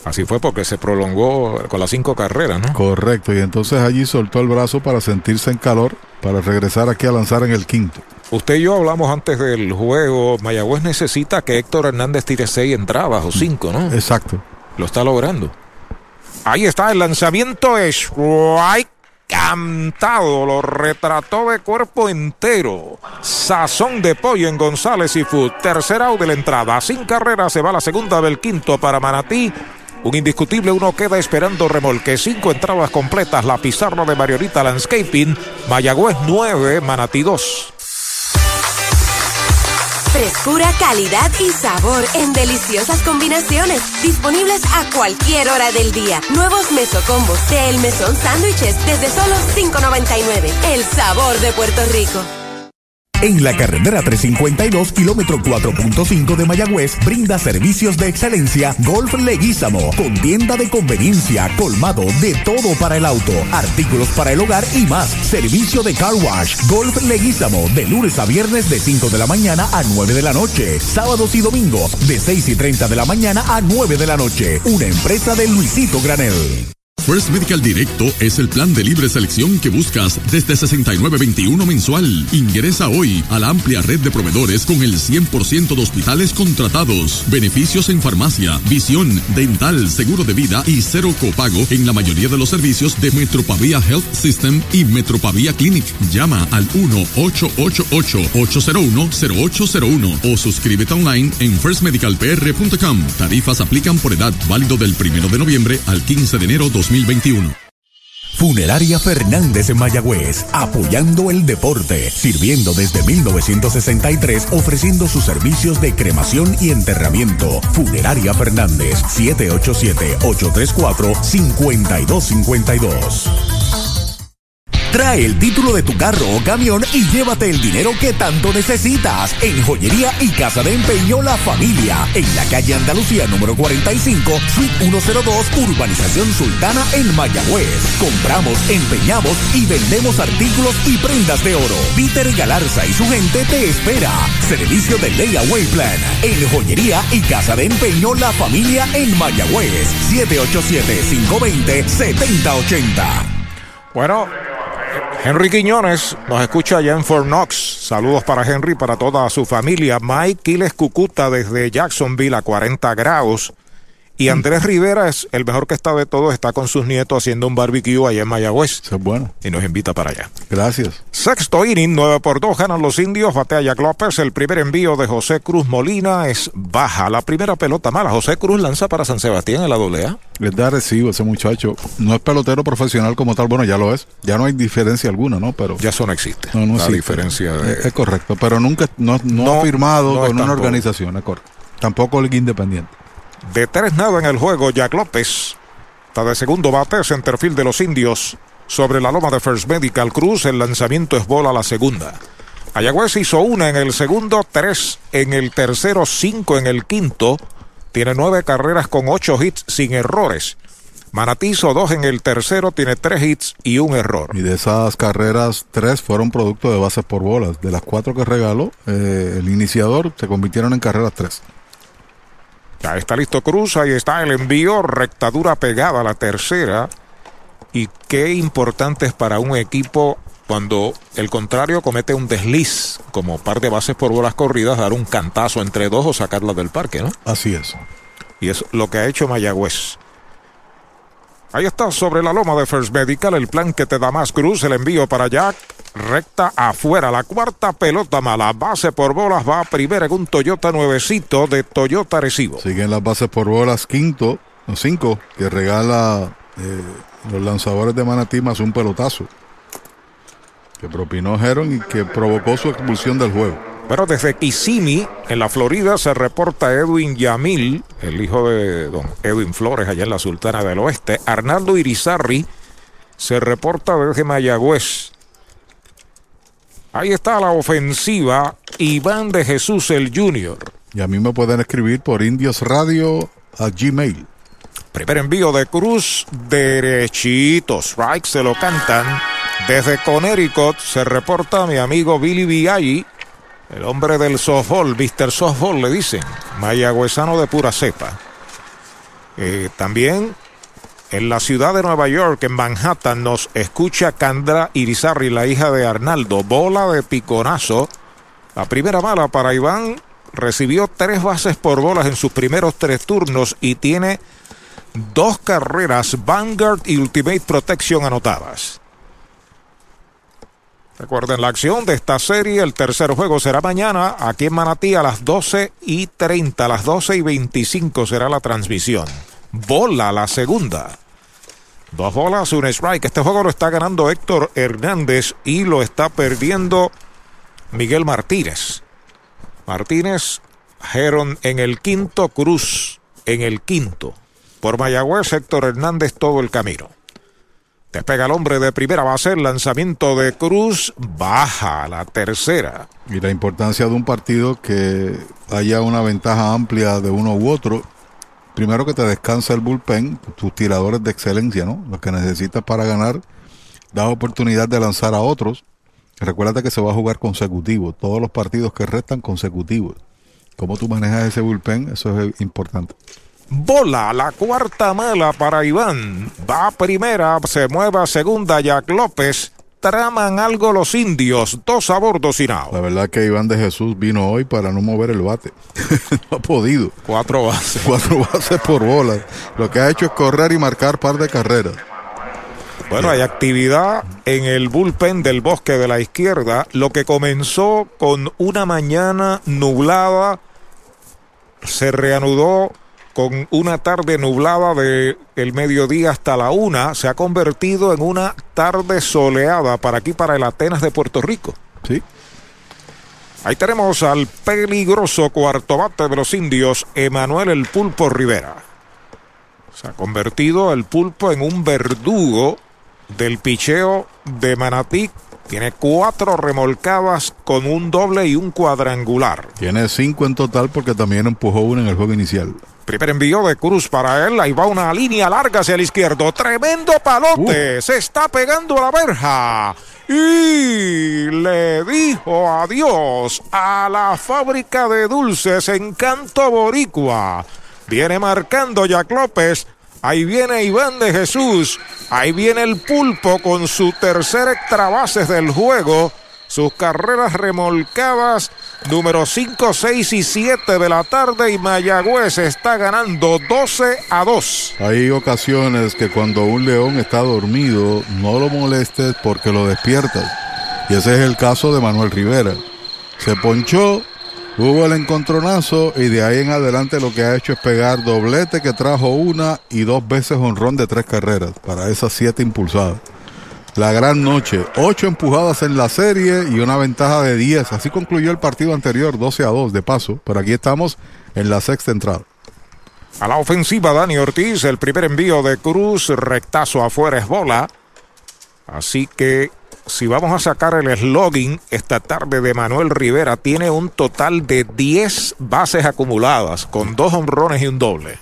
Así fue porque se prolongó con las cinco carreras, ¿no? Correcto, y entonces allí soltó el brazo para sentirse en calor, para regresar aquí a lanzar en el quinto. Usted y yo hablamos antes del juego, Mayagüez necesita que Héctor Hernández tire seis entradas o cinco, ¿no? Exacto. Lo está logrando. Ahí está el lanzamiento strike cantado, lo retrató de cuerpo entero. Sazón de pollo en González y Food. Tercer out de la entrada. Sin carrera se va la segunda del quinto para Manatí. Un indiscutible uno queda esperando remolque. Cinco entradas completas. La pizarra de Mariorita Landscaping. Mayagüez 9, Manatí 2. Frescura, calidad y sabor en deliciosas combinaciones. Disponibles a cualquier hora del día. Nuevos mesocombos de El Mesón Sándwiches desde solo $5.99. El sabor de Puerto Rico. En la carretera 352, kilómetro 4.5 de Mayagüez, brinda servicios de excelencia Golf Leguízamo, con tienda de conveniencia, colmado de todo para el auto, artículos para el hogar y más. Servicio de car wash, Golf Leguízamo, de lunes a viernes de 5 de la mañana a 9 de la noche, sábados y domingos de 6 y 30 de la mañana a 9 de la noche. Una empresa de Luisito Granel. First Medical Directo es el plan de libre selección que buscas desde 69.21 mensual. Ingresa hoy a la amplia red de proveedores con el 100% de hospitales contratados, beneficios en farmacia, visión, dental, seguro de vida y cero copago en la mayoría de los servicios de Metropavia Health System y Metropavia Clinic. Llama al 1-888-801-0801 o suscríbete online en firstmedicalpr.com. Tarifas aplican por edad válido del 1 de noviembre al 15 de enero 2021. Funeraria Fernández en Mayagüez, apoyando el deporte, sirviendo desde 1963, ofreciendo sus servicios de cremación y enterramiento. Funeraria Fernández, 787-834-5252. Trae el título de tu carro o camión y llévate el dinero que tanto necesitas en Joyería y Casa de Empeño La Familia, en la calle Andalucía número 45, suite 102, Urbanización Sultana en Mayagüez. Compramos, empeñamos y vendemos artículos y prendas de oro. Peter Galarza y su gente te espera. Servicio de Layaway Plan en Joyería y Casa de Empeño La Familia en Mayagüez. 787-520-7080. Bueno, Henry Quiñones nos escucha allá en Fort Knox. Saludos para Henry, para toda su familia. Mike Quiles Cucuta desde Jacksonville a 40 grados. Y Andrés Rivera es el mejor que está de todos. Está con sus nietos haciendo un barbecue allá en Mayagüez. Eso es bueno. Y nos invita para allá. Gracias. Sexto inning, 9 por 2 ganan los indios. Batea Jack López. El primer envío de José Cruz Molina es baja. La primera pelota mala. José Cruz lanza para San Sebastián en la doblea. Les da recibo ese muchacho. No es pelotero profesional como tal. Bueno, ya lo es. Ya no hay diferencia alguna, ¿no? Pero ya eso no existe. No, no la existe. diferencia de... es, es correcto. Pero nunca, no, no, No, ha firmado no con una tampoco. organización, es correcto. Tampoco el independiente. De tres nada en el juego, Jack López está de segundo bate, centerfield de los indios. Sobre la loma de First Medical Cruz, el lanzamiento es bola a la segunda. Ayagüez hizo una en el segundo, tres en el tercero, cinco en el quinto. Tiene nueve carreras con ocho hits sin errores. Manatí hizo dos en el tercero, tiene tres hits y un error. Y de esas carreras, tres fueron producto de bases por bolas. De las cuatro que regaló, eh, el iniciador se convirtieron en carreras tres. Ya está listo Cruz, ahí está el envío, rectadura pegada a la tercera. Y qué importante es para un equipo cuando el contrario comete un desliz, como par de bases por bolas corridas, dar un cantazo entre dos o sacarla del parque, ¿no? Así es. Y es lo que ha hecho Mayagüez. Ahí está sobre la loma de First Medical, el plan que te da más cruz, el envío para Jack, recta afuera, la cuarta pelota mala, base por bolas, va a primera en un Toyota nuevecito de Toyota Recibo. Siguen las bases por bolas, quinto, cinco, que regala eh, los lanzadores de Manatí más un pelotazo. Que propinó Heron y que provocó su expulsión del juego. Pero desde Kissimmee, en la Florida, se reporta Edwin Yamil, el hijo de don Edwin Flores, allá en la Sultana del Oeste. Arnaldo Irizarri se reporta desde Mayagüez. Ahí está la ofensiva. Iván de Jesús el Junior. Y a mí me pueden escribir por Indios Radio a Gmail. Primer envío de Cruz, derechito. Strike se lo cantan. Desde Connecticut se reporta mi amigo Billy Viaggi, el hombre del softball, Mr. Softball le dicen, mayagüezano de pura cepa. Eh, también en la ciudad de Nueva York, en Manhattan, nos escucha Candra Irizarri, la hija de Arnaldo. Bola de piconazo. La primera bala para Iván recibió tres bases por bolas en sus primeros tres turnos y tiene dos carreras Vanguard y Ultimate Protection anotadas. Recuerden la acción de esta serie. El tercer juego será mañana aquí en Manatí a las 12 y 30. A las 12 y 25 será la transmisión. Bola la segunda. Dos bolas, un strike. Este juego lo está ganando Héctor Hernández y lo está perdiendo Miguel Martínez. Martínez, Heron en el quinto, Cruz en el quinto. Por Mayagüez, Héctor Hernández todo el camino. Despega el hombre de primera base, el lanzamiento de Cruz baja a la tercera. Y la importancia de un partido que haya una ventaja amplia de uno u otro. Primero que te descansa el bullpen, tus tiradores de excelencia, ¿no? Lo que necesitas para ganar, da oportunidad de lanzar a otros. Recuerda que se va a jugar consecutivo, todos los partidos que restan consecutivos. ¿Cómo tú manejas ese bullpen? Eso es importante. Bola, la cuarta mala para Iván. Va a primera, se mueve a segunda Jack López. Traman algo los indios, dos a bordo. La verdad que Iván de Jesús vino hoy para no mover el bate. no ha podido. Cuatro bases. Cuatro bases por bola. Lo que ha hecho es correr y marcar par de carreras. Bueno, hay actividad en el bullpen del bosque de la izquierda. Lo que comenzó con una mañana nublada se reanudó con una tarde nublada de el mediodía hasta la una, se ha convertido en una tarde soleada para aquí, para el Atenas de Puerto Rico. Sí. Ahí tenemos al peligroso cuarto bate de los indios, Emanuel el Pulpo Rivera. Se ha convertido el Pulpo en un verdugo del picheo de Manatí tiene cuatro remolcadas con un doble y un cuadrangular. Tiene cinco en total porque también empujó una en el juego inicial. Primer envío de Cruz para él. Ahí va una línea larga hacia el izquierdo. Tremendo palote. Se está pegando a la verja. Y le dijo adiós a la fábrica de dulces Encanto Boricua. Viene marcando Jack López. Ahí viene Iván de Jesús. Ahí viene el pulpo con su tercer extra bases del juego. Sus carreras remolcadas, número 5, 6 y 7 de la tarde. Y Mayagüez está ganando 12 a 2. Hay ocasiones que cuando un león está dormido, no lo molestes porque lo despiertas. Y ese es el caso de Manuel Rivera. Se ponchó, hubo el encontronazo y de ahí en adelante lo que ha hecho es pegar doblete que trajo una y dos veces honrón de tres carreras para esas siete impulsadas. La gran noche, ocho empujadas en la serie y una ventaja de 10. Así concluyó el partido anterior, 12 a 2 de paso. Pero aquí estamos en la sexta entrada. A la ofensiva, Dani Ortiz, el primer envío de Cruz, rectazo afuera es bola. Así que si vamos a sacar el slogan esta tarde de Manuel Rivera, tiene un total de 10 bases acumuladas, con dos honrones y un doble.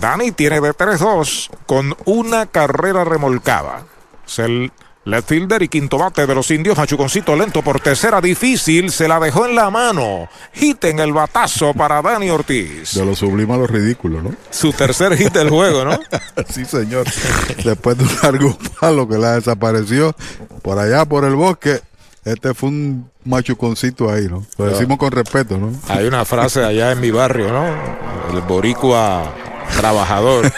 Dani tiene de 3-2 con una carrera remolcada. Es el left fielder y quinto bate de los indios. Machuconcito lento por tercera difícil. Se la dejó en la mano. Hit en el batazo para Dani Ortiz. De lo sublime a lo ridículo, ¿no? Su tercer hit del juego, ¿no? sí, señor. Después de un largo palo que la desapareció por allá por el bosque. Este fue un machuconcito ahí, ¿no? Lo decimos con respeto, ¿no? Hay una frase allá en mi barrio, ¿no? El boricua trabajador.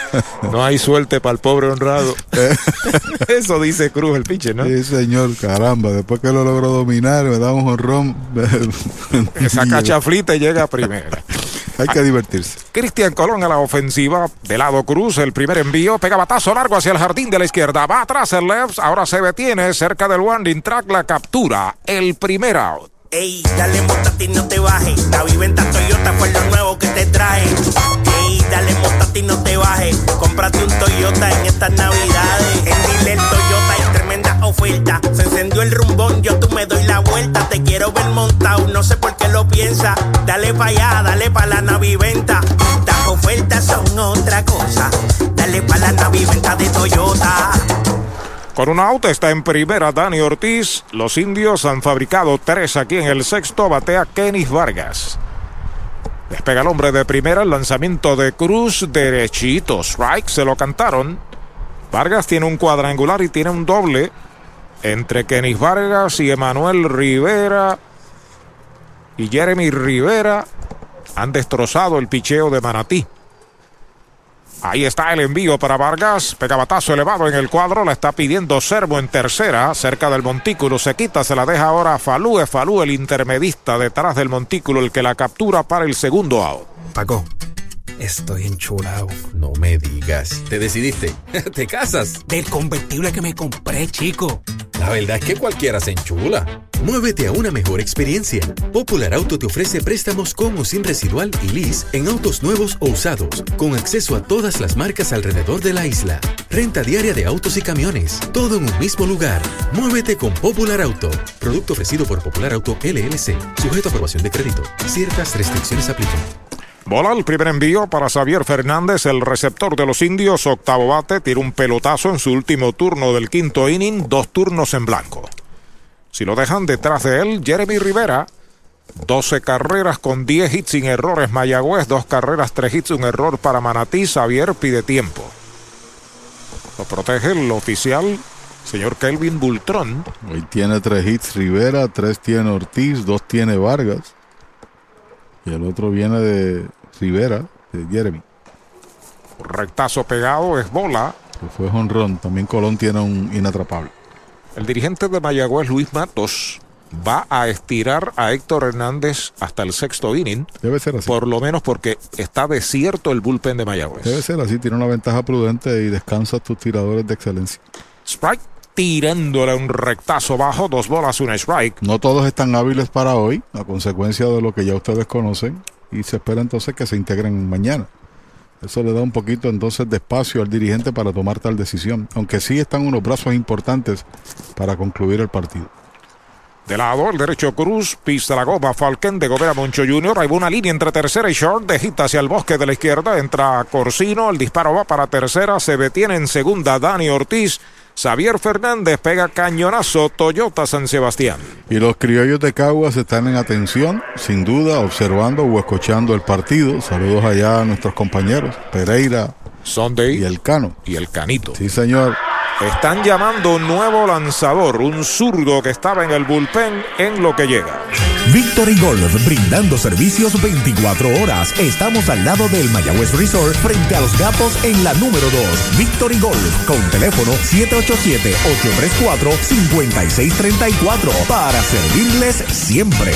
No hay suerte para el pobre honrado. Eso dice Cruz, el pinche, ¿no? Sí, señor, caramba. Después que lo logró dominar, me da un honrón. Esa cachaflita llega primero. Hay que divertirse. Cristian Colón a la ofensiva. De lado Cruz, el primer envío. Pega batazo largo hacia el jardín de la izquierda. Va atrás el left. Ahora se detiene cerca del winding track. La captura. El primer out. Ey, dale montate y no te bajes. La viventa Toyota fue lo nuevo que te trae. Ey, dale montate y no te bajes. Cómprate un Toyota en estas navidades. En Dile Toyota hay tremenda oferta. Se encendió el rumbón, yo tú me doy la vuelta. Te quiero ver montado, no sé por qué lo piensa. Dale pa' allá, dale pa' la naviventa. Estas ofertas son otra cosa. Dale pa' la naviventa de Toyota. Con un auto está en primera Dani Ortiz. Los indios han fabricado tres aquí en el sexto. Batea Kenis Vargas. Despega el hombre de primera. El lanzamiento de Cruz derechito. Strike se lo cantaron. Vargas tiene un cuadrangular y tiene un doble. Entre Kenis Vargas y Emanuel Rivera. Y Jeremy Rivera han destrozado el picheo de Manatí. Ahí está el envío para Vargas. Pegabatazo elevado en el cuadro. La está pidiendo Servo en tercera. Cerca del montículo. Se quita, se la deja ahora a Falú. Es Falú el intermedista detrás del montículo. El que la captura para el segundo out. Paco, estoy enchulado. No me digas. ¿Te decidiste? ¿Te casas? Del convertible que me compré, chico. La verdad es que cualquiera se enchula. Muévete a una mejor experiencia. Popular Auto te ofrece préstamos con o sin residual y lease en autos nuevos o usados, con acceso a todas las marcas alrededor de la isla. Renta diaria de autos y camiones, todo en un mismo lugar. Muévete con Popular Auto. Producto ofrecido por Popular Auto LLC, sujeto a aprobación de crédito. Ciertas restricciones aplican. Bola el primer envío para Xavier Fernández, el receptor de los indios, octavo bate, tira un pelotazo en su último turno del quinto inning, dos turnos en blanco. Si lo dejan detrás de él, Jeremy Rivera, 12 carreras con 10 hits sin errores, Mayagüez, dos carreras, tres hits, un error para Manatí, Xavier pide tiempo. Lo protege el oficial, señor Kelvin Bultrón. Hoy tiene tres hits Rivera, tres tiene Ortiz, dos tiene Vargas. Y el otro viene de Rivera, de Jeremy. Rectazo pegado es bola. Que fue jonrón. También Colón tiene un inatrapable. El dirigente de Mayagüez, Luis Matos, va a estirar a Héctor Hernández hasta el sexto inning. Debe ser así. Por lo menos porque está desierto el bullpen de Mayagüez. Debe ser así. Tiene una ventaja prudente y descansa tus tiradores de excelencia. Sprite tirándole un rectazo bajo, dos bolas, un strike. No todos están hábiles para hoy, a consecuencia de lo que ya ustedes conocen, y se espera entonces que se integren mañana. Eso le da un poquito entonces de espacio al dirigente para tomar tal decisión, aunque sí están unos brazos importantes para concluir el partido. De lado, el derecho Cruz, pista la goma, Falken de Gobera Moncho Jr. Hay una línea entre tercera y short, de hacia el bosque de la izquierda, entra Corsino, el disparo va para tercera, se detiene en segunda Dani Ortiz. Xavier Fernández pega cañonazo Toyota San Sebastián. Y los criollos de Caguas están en atención, sin duda, observando o escuchando el partido. Saludos allá a nuestros compañeros, Pereira Sunday y el Cano. Y el Canito. Sí, señor. Están llamando nuevo lanzador, un zurdo que estaba en el bullpen en lo que llega. Victory Golf, brindando servicios 24 horas. Estamos al lado del Mayagüez Resort, frente a los gatos en la número 2. Victory Golf, con teléfono 787-834-5634, para servirles siempre.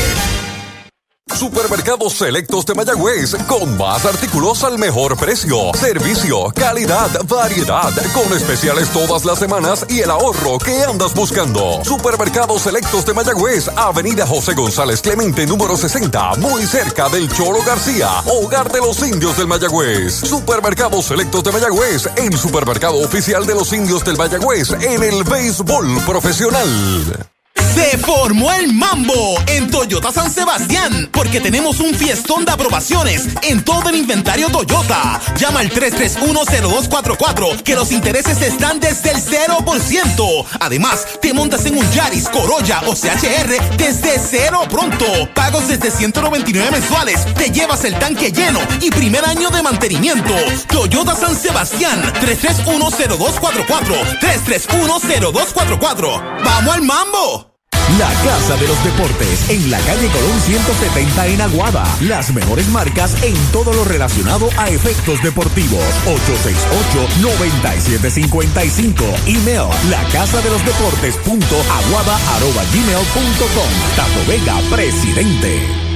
Supermercados Selectos de Mayagüez, con más artículos al mejor precio, servicio, calidad, variedad, con especiales todas las semanas y el ahorro que andas buscando. Supermercados Selectos de Mayagüez, Avenida José González Clemente, número 60, muy cerca del Cholo García, hogar de los indios del Mayagüez. Supermercados Selectos de Mayagüez, el supermercado oficial de los indios del Mayagüez en el béisbol profesional. Se formó el mambo en Toyota San Sebastián porque tenemos un fiestón de aprobaciones en todo el inventario Toyota. Llama al 3310244 que los intereses están desde el 0%. Además, te montas en un Yaris, Corolla o CHR desde cero pronto. Pagos desde 199 mensuales. Te llevas el tanque lleno y primer año de mantenimiento. Toyota San Sebastián 3310244 3310244. ¡Vamos al mambo! La Casa de los Deportes, en la calle Colón 170 en Aguada. Las mejores marcas en todo lo relacionado a efectos deportivos. 868-9755. Email, la casa de los deportes punto aguada arroba gmail punto com. Tato Vega, presidente.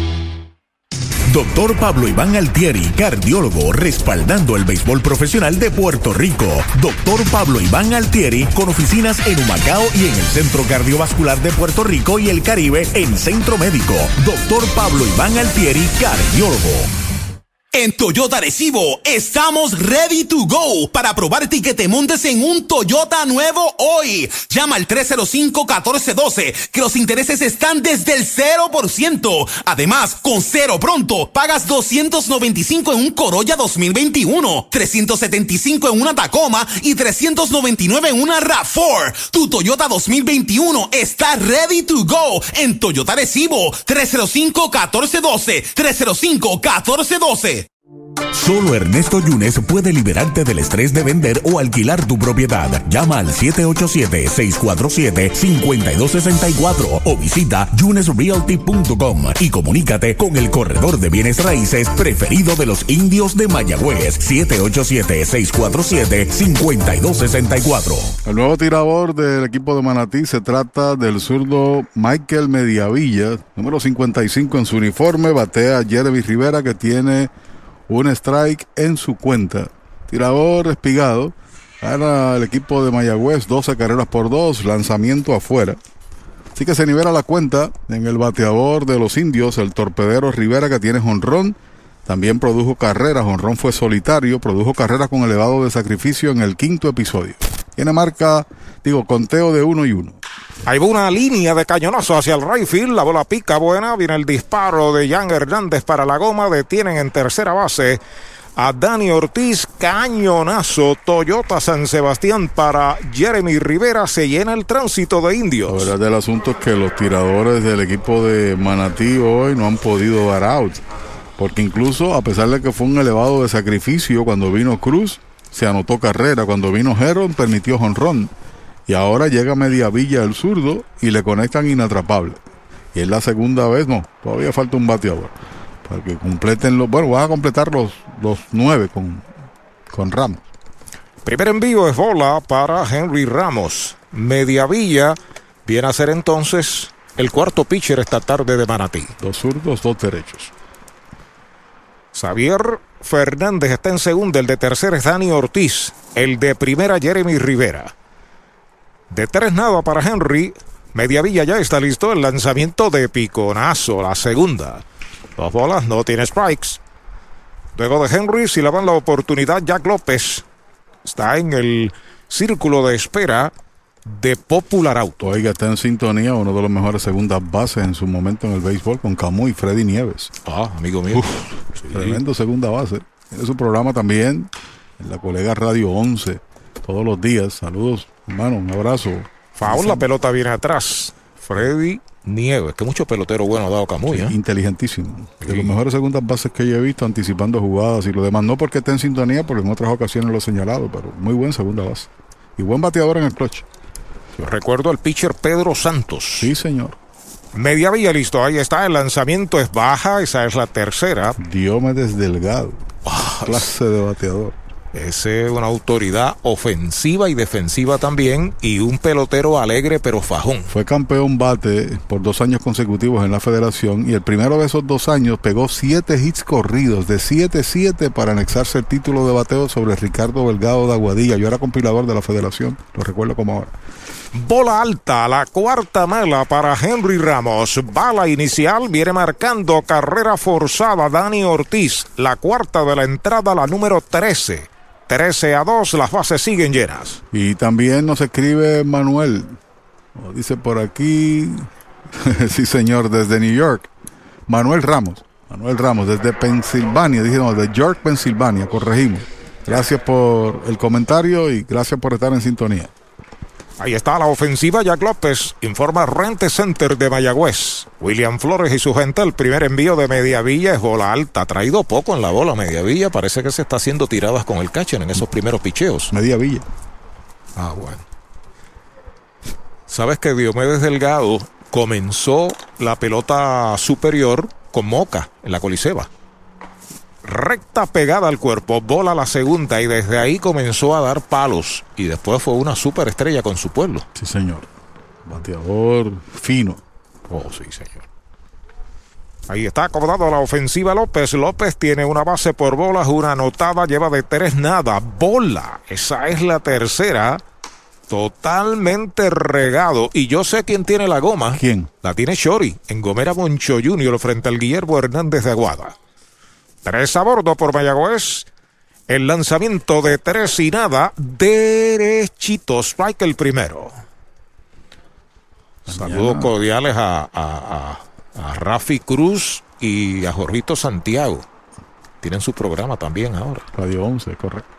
Doctor Pablo Iván Altieri, cardiólogo, respaldando el béisbol profesional de Puerto Rico. Doctor Pablo Iván Altieri, con oficinas en Humacao y en el Centro Cardiovascular de Puerto Rico y el Caribe en Centro Médico. Doctor Pablo Iván Altieri, cardiólogo. En Toyota Recibo estamos ready to go para probarte que te montes en un Toyota nuevo hoy. Llama al 305-1412 que los intereses están desde el 0%. Además, con cero pronto, pagas 295 en un Corolla 2021, 375 en una Tacoma y 399 en una RAV4. Tu Toyota 2021 está ready to go en Toyota Recibo 305-1412, 305-1412. Solo Ernesto Yunes puede liberarte del estrés de vender o alquilar tu propiedad. Llama al 787-647-5264 o visita yunesrealty.com y comunícate con el corredor de bienes raíces preferido de los indios de Mayagüez. 787-647-5264. El nuevo tirador del equipo de Manatí se trata del zurdo Michael Mediavilla, número 55 en su uniforme, batea Jeremy Rivera que tiene un strike en su cuenta. Tirador espigado. Gana el equipo de Mayagüez 12 carreras por 2, lanzamiento afuera. Así que se nivela la cuenta en el bateador de los indios, el torpedero Rivera que tiene jonrón. También produjo carreras, jonrón fue solitario, produjo carreras con elevado de sacrificio en el quinto episodio. Tiene marca, digo, conteo de uno y uno. Hay una línea de cañonazo hacia el right field. La bola pica buena. Viene el disparo de Jan Hernández para la goma. Detienen en tercera base a Dani Ortiz. Cañonazo. Toyota San Sebastián para Jeremy Rivera. Se llena el tránsito de indios. La verdad del asunto es que los tiradores del equipo de Manatí hoy no han podido dar out. Porque incluso, a pesar de que fue un elevado de sacrificio, cuando vino Cruz, se anotó carrera. Cuando vino Heron, permitió jonrón. Y ahora llega Media Villa el zurdo y le conectan inatrapable. Y es la segunda vez, no, todavía falta un bateador. Para que completen los. Bueno, van a completar los, los nueve con, con Ramos. Primer envío es bola para Henry Ramos. Media Villa viene a ser entonces el cuarto pitcher esta tarde de Manatí. Dos zurdos, dos derechos. Xavier Fernández está en segundo, el de tercera es Dani Ortiz, el de primera Jeremy Rivera. De tres nada para Henry. Mediavilla ya está listo. El lanzamiento de piconazo, la segunda. Dos bolas, no tiene strikes. Luego de Henry, si le dan la oportunidad, Jack López está en el círculo de espera de Popular Auto. Oiga, está en sintonía uno de los mejores segundas bases en su momento en el béisbol con Camus y Freddy Nieves. Ah, amigo mío. Tremendo segunda base. Tiene su programa también en la colega Radio 11 todos los días. Saludos, hermano, un abrazo. Faul, la pelota viene atrás. Freddy Nieves, que mucho pelotero bueno ha dado Camuy. ¿eh? Inteligentísimo. De los mejores segundas bases que yo he visto, anticipando jugadas y lo demás. No porque esté en sintonía, porque en otras ocasiones lo he señalado, pero muy buen segunda base. Y buen bateador en el clutch. Yo recuerdo al pitcher Pedro Santos. Sí, señor. Media villa listo, ahí está, el lanzamiento es baja, esa es la tercera. Diomedes Delgado. clase de bateador. Es una autoridad ofensiva y defensiva también y un pelotero alegre pero fajón. Fue campeón bate por dos años consecutivos en la federación y el primero de esos dos años pegó siete hits corridos de 7-7 para anexarse el título de bateo sobre Ricardo Delgado de Aguadilla. Yo era compilador de la federación, lo recuerdo como ahora. Bola alta, la cuarta mala para Henry Ramos. Bala inicial viene marcando carrera forzada Dani Ortiz. La cuarta de la entrada, la número 13. 13 a 2, las bases siguen llenas. Y también nos escribe Manuel, dice por aquí, sí señor, desde New York, Manuel Ramos, Manuel Ramos, desde Pensilvania, dijimos, de York, Pensilvania, corregimos. Gracias por el comentario y gracias por estar en sintonía. Ahí está la ofensiva, Jack López. Informa Rente Center de Mayagüez. William Flores y su gente, el primer envío de Mediavilla es bola alta. Ha traído poco en la bola Mediavilla. Parece que se está haciendo tiradas con el catcher en esos primeros picheos. Mediavilla. Ah, bueno. Sabes que Diomedes Delgado comenzó la pelota superior con Moca en la Coliseba recta pegada al cuerpo, bola la segunda y desde ahí comenzó a dar palos y después fue una superestrella con su pueblo. Sí, señor. Bateador fino. Oh, sí, señor. Ahí está acomodado la ofensiva López. López tiene una base por bolas, una anotada, lleva de tres nada. Bola. Esa es la tercera. Totalmente regado. Y yo sé quién tiene la goma. ¿Quién? La tiene Shori en Gomera Moncho Jr. frente al Guillermo Hernández de Aguada. Tres a bordo por Mayagüez. El lanzamiento de tres y nada. Derechito. Strike el primero. Saludos cordiales a, a, a, Rafi Cruz y a Jorgito Santiago. Tienen su programa también ahora. Radio 11, correcto.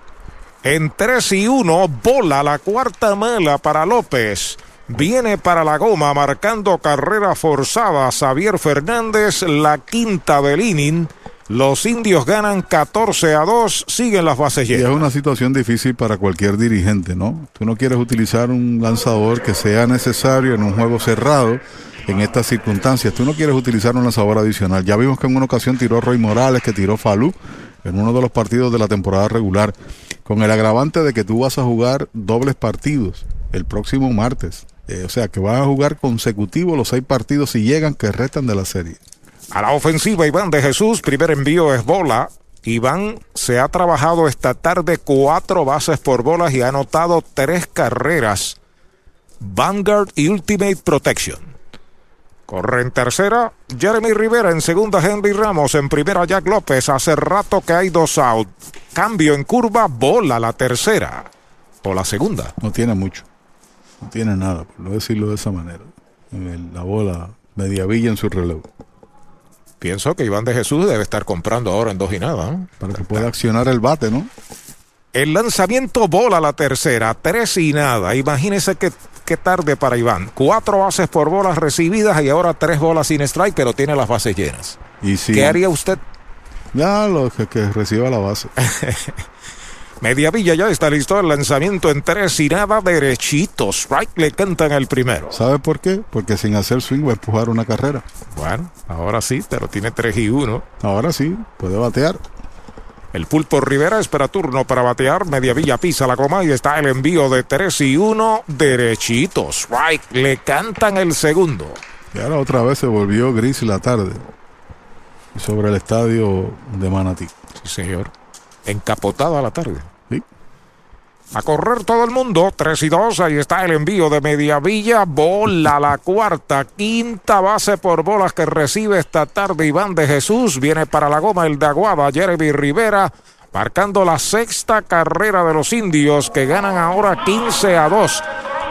En 3 y 1, bola la cuarta mala para López. Viene para la goma marcando carrera forzada Xavier Fernández, la quinta del inning. Los indios ganan 14 a 2, siguen las bases llenas. Y es una situación difícil para cualquier dirigente, ¿no? Tú no quieres utilizar un lanzador que sea necesario en un juego cerrado en estas circunstancias. Tú no quieres utilizar un lanzador adicional. Ya vimos que en una ocasión tiró Roy Morales, que tiró Falú en uno de los partidos de la temporada regular, con el agravante de que tú vas a jugar dobles partidos el próximo martes. Eh, o sea, que vas a jugar consecutivos los seis partidos si llegan que restan de la serie. A la ofensiva, Iván de Jesús, primer envío es bola. Iván se ha trabajado esta tarde cuatro bases por bolas y ha anotado tres carreras. Vanguard y Ultimate Protection. Corre en tercera, Jeremy Rivera en segunda, Henry Ramos en primera, Jack López. Hace rato que hay dos out. Cambio en curva, bola la tercera. O la segunda. No tiene mucho. No tiene nada, por decirlo de esa manera. La bola media villa en su relevo. Pienso que Iván de Jesús debe estar comprando ahora en dos y nada. ¿no? Para que pueda accionar el bate, ¿no? El lanzamiento bola la tercera, tres y nada. Imagínese qué, qué tarde para Iván. Cuatro bases por bolas recibidas y ahora tres bolas sin strike, pero tiene las bases llenas. ¿Y si, ¿Qué haría usted? Ya, lo que, que reciba la base. Media Villa ya está listo el lanzamiento en tres y nada derechito. Strike le cantan el primero. ¿Sabe por qué? Porque sin hacer swing va a empujar una carrera. Bueno, ahora sí, pero tiene tres y uno. Ahora sí, puede batear. El pulpo Rivera espera turno para batear. Media Villa pisa la coma y está el envío de 3 y 1 derechito. Strike le cantan el segundo. Y ahora otra vez se volvió gris la tarde. Sobre el estadio de Manatí. Sí, señor. Encapotada la tarde. A correr todo el mundo, 3 y 2, ahí está el envío de Mediavilla, bola la cuarta, quinta base por bolas que recibe esta tarde Iván de Jesús, viene para la goma el de Aguada, Jeremy Rivera, marcando la sexta carrera de los indios que ganan ahora 15 a 2.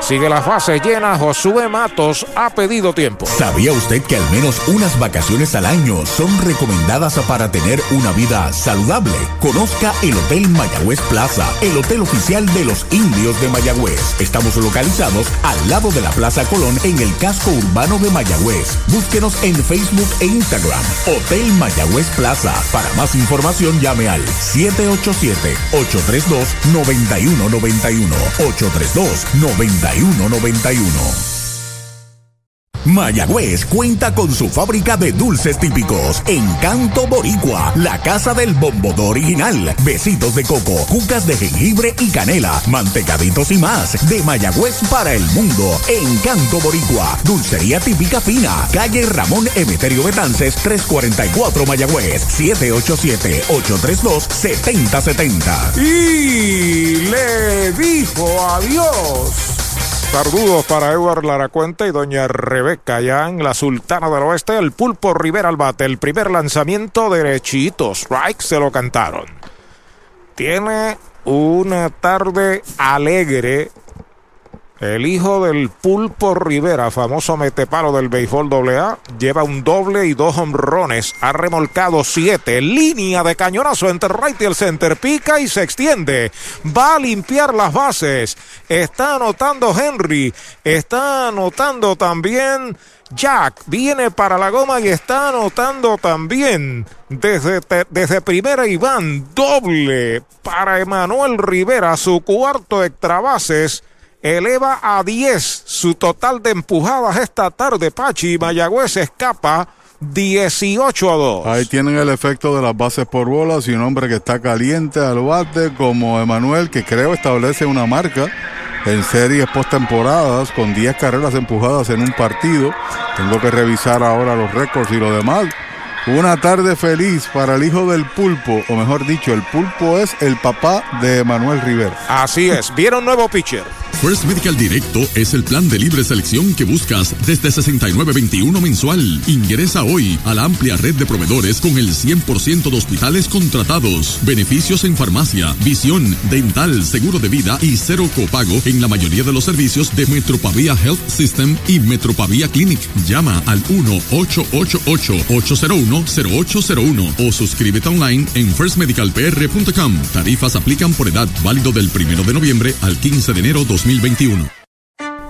Sigue la fase llena, Josué Matos ha pedido tiempo. ¿Sabía usted que al menos unas vacaciones al año son recomendadas para tener una vida saludable? Conozca el Hotel Mayagüez Plaza, el hotel oficial de los indios de Mayagüez. Estamos localizados al lado de la Plaza Colón en el casco urbano de Mayagüez. Búsquenos en Facebook e Instagram. Hotel Mayagüez Plaza. Para más información llame al 787-832-9191. 832-9191. 9191. 9191. Mayagüez cuenta con su fábrica de dulces típicos. Encanto Boricua, la casa del bombodo original. Besitos de coco, cucas de jengibre y canela, mantecaditos y más. De Mayagüez para el mundo. Encanto Boricua, dulcería típica fina. Calle Ramón Emeterio Betances, 344 Mayagüez, 787-832-7070. Y le dijo adiós. Saludos para Edward Laracuenta y doña Rebeca, ya en la Sultana del Oeste, el Pulpo Rivera al bate, el primer lanzamiento derechito, strike, se lo cantaron. Tiene una tarde alegre el hijo del Pulpo Rivera, famoso metepalo del béisbol AA, lleva un doble y dos honrones. Ha remolcado siete. Línea de cañonazo entre right y el center. Pica y se extiende. Va a limpiar las bases. Está anotando Henry. Está anotando también Jack. Viene para la goma y está anotando también desde, desde primera Iván. Doble para Emanuel Rivera. Su cuarto extra bases eleva a 10 su total de empujadas esta tarde. Pachi Mayagüez escapa 18 a 2. Ahí tienen el efecto de las bases por bolas y un hombre que está caliente al bate como Emanuel, que creo establece una marca en series postemporadas con 10 carreras empujadas en un partido. Tengo que revisar ahora los récords y lo demás. Una tarde feliz para el hijo del pulpo, o mejor dicho, el pulpo es el papá de Manuel Rivera. Así es, vieron nuevo pitcher. First Medical Directo es el plan de libre selección que buscas desde 69.21 mensual. Ingresa hoy a la amplia red de proveedores con el 100% de hospitales contratados, beneficios en farmacia, visión, dental, seguro de vida y cero copago en la mayoría de los servicios de Metropavia Health System y Metropavia Clinic. Llama al 1-888-801-0801 o suscríbete online en firstmedicalpr.com. Tarifas aplican por edad válido del 1 de noviembre al 15 de enero 2021.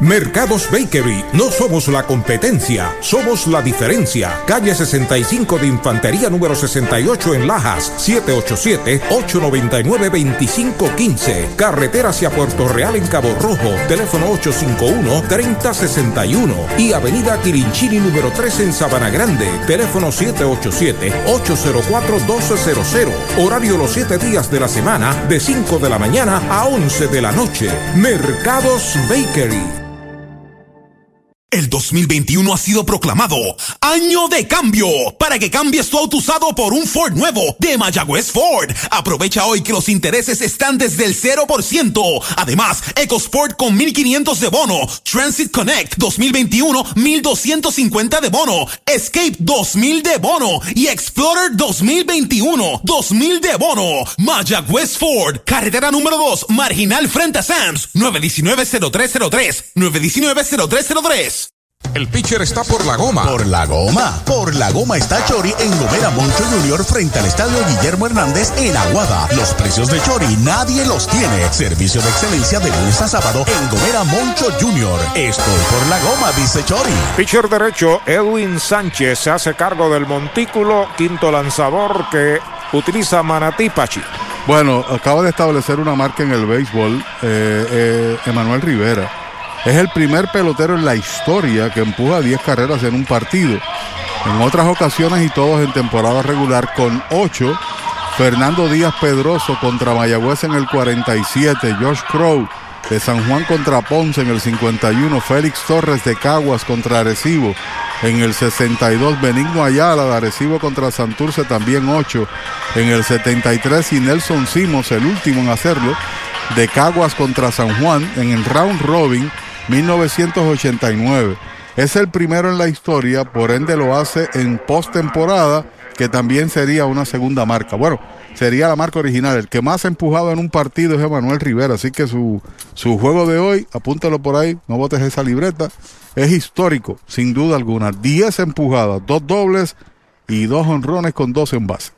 Mercados Bakery, no somos la competencia, somos la diferencia. Calle 65 de Infantería número 68 en Lajas, 787-899-2515. Carretera hacia Puerto Real en Cabo Rojo, teléfono 851-3061. Y Avenida Quirinchini número 3 en Sabana Grande, teléfono 787-804-1200. Horario los 7 días de la semana, de 5 de la mañana a 11 de la noche. Mercados Bakery. El 2021 ha sido proclamado Año de Cambio para que cambies tu auto usado por un Ford nuevo de Mayagüez Ford. Aprovecha hoy que los intereses están desde el 0%. Además, EcoSport con 1500 de bono, Transit Connect 2021 1250 de bono, Escape 2000 de bono y Explorer 2021 2000 de bono. Mayagüez Ford, carretera número 2, marginal frente a Sams, 919-0303, 919-0303. El pitcher está por la goma. Por la goma. Por la goma está Chori en Gomera Moncho Junior frente al estadio Guillermo Hernández en Aguada. Los precios de Chori nadie los tiene. Servicio de excelencia de lunes a sábado en Gomera Moncho Junior. Estoy por la goma, dice Chori. Pitcher derecho, Edwin Sánchez se hace cargo del montículo, quinto lanzador que utiliza Manatí Pachi. Bueno, acaba de establecer una marca en el béisbol, eh, eh, Emanuel Rivera. Es el primer pelotero en la historia que empuja 10 carreras en un partido. En otras ocasiones y todos en temporada regular con 8. Fernando Díaz Pedroso contra Mayagüez en el 47. Josh Crow de San Juan contra Ponce en el 51. Félix Torres de Caguas contra Arecibo en el 62. Benigno Ayala de Arecibo contra Santurce también 8 en el 73. Y Nelson Simos, el último en hacerlo, de Caguas contra San Juan en el round robin 1989. Es el primero en la historia, por ende lo hace en postemporada, que también sería una segunda marca. Bueno, sería la marca original. El que más ha empujado en un partido es Emanuel Rivera, así que su, su juego de hoy, apúntalo por ahí, no botes esa libreta, es histórico, sin duda alguna. 10 empujadas, dos dobles y dos honrones con dos envases.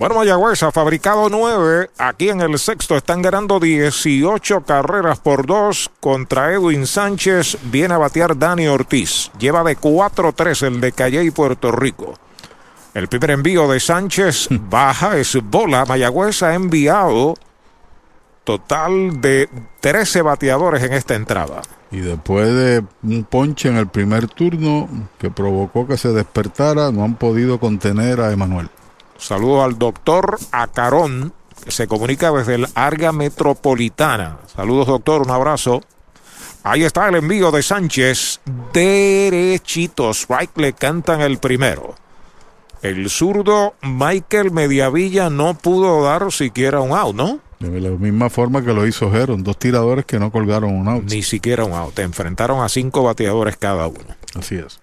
Bueno, Mayagüez ha fabricado nueve. Aquí en el sexto están ganando 18 carreras por dos contra Edwin Sánchez. Viene a batear Dani Ortiz. Lleva de 4-3 el de Calle y Puerto Rico. El primer envío de Sánchez baja, es bola. Mayagüez ha enviado total de 13 bateadores en esta entrada. Y después de un ponche en el primer turno que provocó que se despertara, no han podido contener a Emanuel. Saludo al doctor Acarón, que se comunica desde el Arga Metropolitana. Saludos, doctor, un abrazo. Ahí está el envío de Sánchez. Derechito. Strike le cantan el primero. El zurdo Michael Mediavilla no pudo dar siquiera un out, ¿no? De la misma forma que lo hizo Heron, dos tiradores que no colgaron un out. Ni siquiera un out. Enfrentaron a cinco bateadores cada uno. Así es.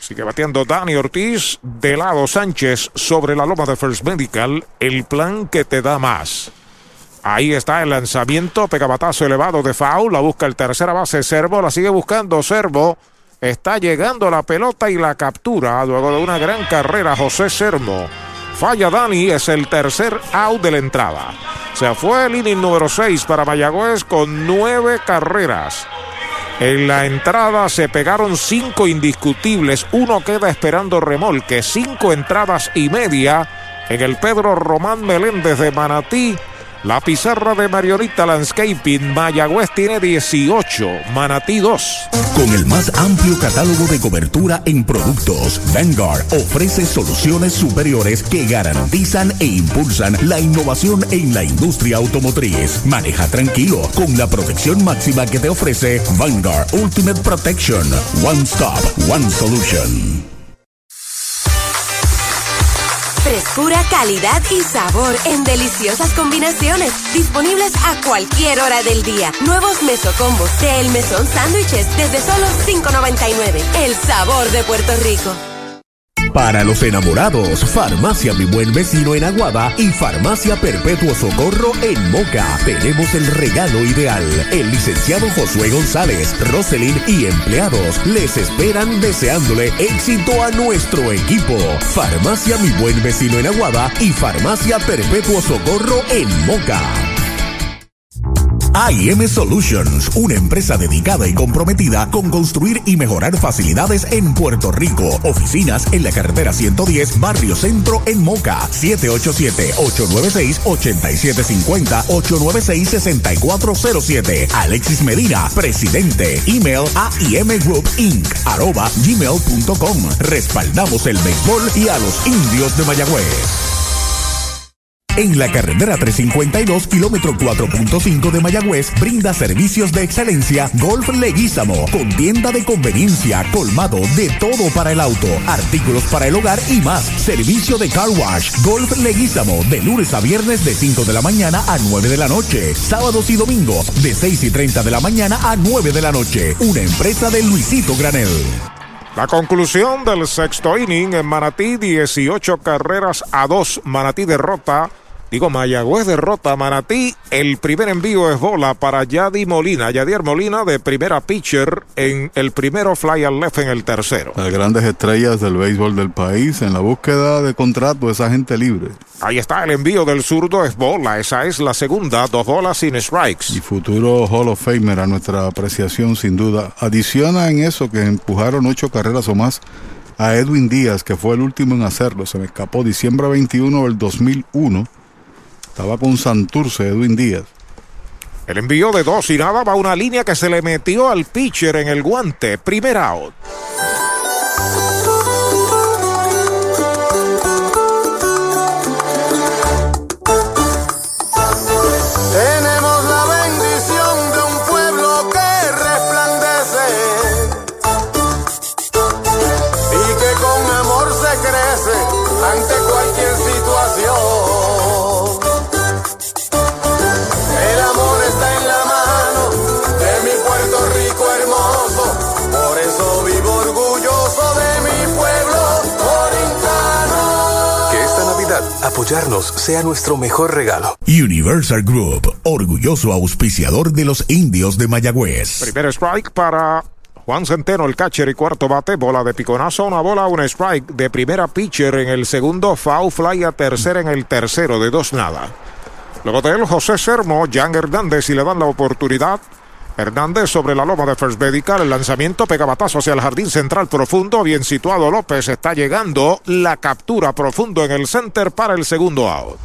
Sigue batiendo Dani Ortiz, de lado Sánchez sobre la loma de First Medical, el plan que te da más. Ahí está el lanzamiento, pegabatazo elevado de foul, la busca el tercera base Servo, la sigue buscando Servo. Está llegando la pelota y la captura luego de una gran carrera José Sermo. Falla Dani, es el tercer out de la entrada. Se fue el inning número 6 para Mayagüez con nueve carreras. En la entrada se pegaron cinco indiscutibles. Uno queda esperando remolque. Cinco entradas y media en el Pedro Román Meléndez de Manatí. La pizarra de Marionita Landscaping, Mayagüez tiene 18, Manatí 2. Con el más amplio catálogo de cobertura en productos, Vanguard ofrece soluciones superiores que garantizan e impulsan la innovación en la industria automotriz. Maneja tranquilo con la protección máxima que te ofrece Vanguard Ultimate Protection. One Stop, One Solution. Frescura, calidad y sabor en deliciosas combinaciones. Disponibles a cualquier hora del día. Nuevos mesocombos de El Mesón Sándwiches desde solo $5.99. El sabor de Puerto Rico. Para los enamorados, Farmacia Mi Buen Vecino en Aguada y Farmacia Perpetuo Socorro en Moca. Tenemos el regalo ideal. El licenciado Josué González, Roselyn y empleados les esperan deseándole éxito a nuestro equipo. Farmacia Mi Buen Vecino en Aguada y Farmacia Perpetuo Socorro en Moca. IM Solutions, una empresa dedicada y comprometida con construir y mejorar facilidades en Puerto Rico. Oficinas en la carretera 110, Barrio Centro en Moca. 787-896-8750, 896-6407. Alexis Medina, presidente. Email a Group Inc. arroba gmail.com. Respaldamos el béisbol y a los indios de Mayagüez. En la carretera 352, kilómetro 4.5 de Mayagüez, brinda servicios de excelencia Golf Leguízamo, con tienda de conveniencia, colmado de todo para el auto, artículos para el hogar y más. Servicio de car wash, Golf Leguízamo, de lunes a viernes de 5 de la mañana a 9 de la noche, sábados y domingos de 6 y 30 de la mañana a 9 de la noche. Una empresa de Luisito Granel. La conclusión del sexto inning en Manatí, 18 carreras a 2. Manatí derrota Digo, Mayagüez derrota a Manatí. El primer envío es bola para Yadi Molina. Yadier Molina de primera pitcher en el primero, fly al left en el tercero. Las grandes estrellas del béisbol del país en la búsqueda de contrato esa gente libre. Ahí está el envío del zurdo, es bola. Esa es la segunda, dos bolas sin strikes. Y futuro Hall of Famer a nuestra apreciación, sin duda. Adiciona en eso que empujaron ocho carreras o más a Edwin Díaz, que fue el último en hacerlo. Se me escapó diciembre 21 del 2001 estaba con Santurce, Edwin Díaz. El envío de dos y nada va una línea que se le metió al pitcher en el guante. Primer out. Apoyarnos sea nuestro mejor regalo. Universal Group, orgulloso auspiciador de los indios de Mayagüez. Primer strike para Juan Centeno, el catcher y cuarto bate. Bola de piconazo, una bola, un strike de primera pitcher en el segundo. Foul fly a tercera en el tercero, de dos nada. Luego de él, José Sermo, Jan Hernández y le dan la oportunidad. Hernández sobre la loma de First Medical. El lanzamiento pega batazo hacia el jardín central profundo. Bien situado López. Está llegando la captura profundo en el center para el segundo out.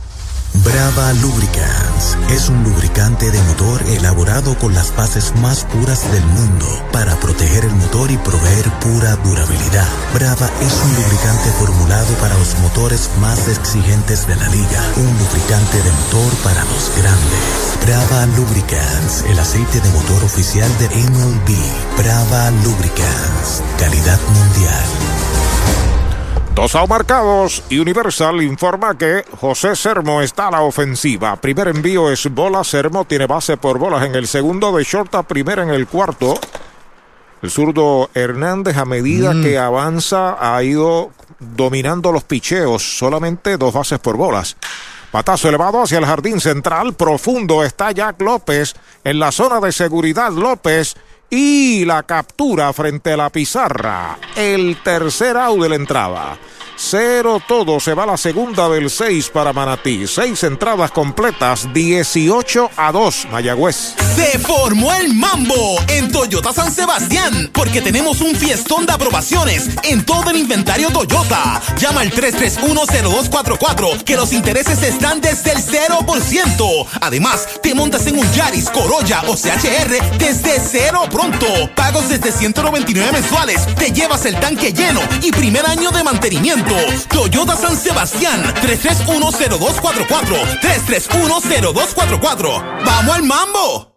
Brava Lubricants es un lubricante de motor elaborado con las bases más puras del mundo para proteger el motor y proveer pura durabilidad. Brava es un lubricante formulado para los motores más exigentes de la liga. Un lubricante de motor para los grandes. Brava Lubricants, el aceite de motor oficial de MLB. Brava Lubricants, calidad mundial. Dos out marcados y Universal informa que José Sermo está a la ofensiva. Primer envío es bola. Sermo tiene base por bolas en el segundo de short a primera en el cuarto. El zurdo Hernández a medida Mm. que avanza ha ido dominando los picheos. Solamente dos bases por bolas. Patazo elevado hacia el jardín central. Profundo está Jack López en la zona de seguridad. López y la captura frente a la pizarra. El tercer out de la entrada. Cero todo, se va la segunda del 6 para Manatí. Seis entradas completas, 18 a 2, Mayagüez. Se formó el mambo en Toyota San Sebastián porque tenemos un fiestón de aprobaciones en todo el inventario Toyota. Llama al 3310244 que los intereses están desde el 0%. Además, te montas en un Yaris, Corolla o CHR desde cero pronto. Pagos desde 199 mensuales. Te llevas el tanque lleno y primer año de mantenimiento. Toyota San Sebastián 3310244 3310244. ¡Vamos al mambo!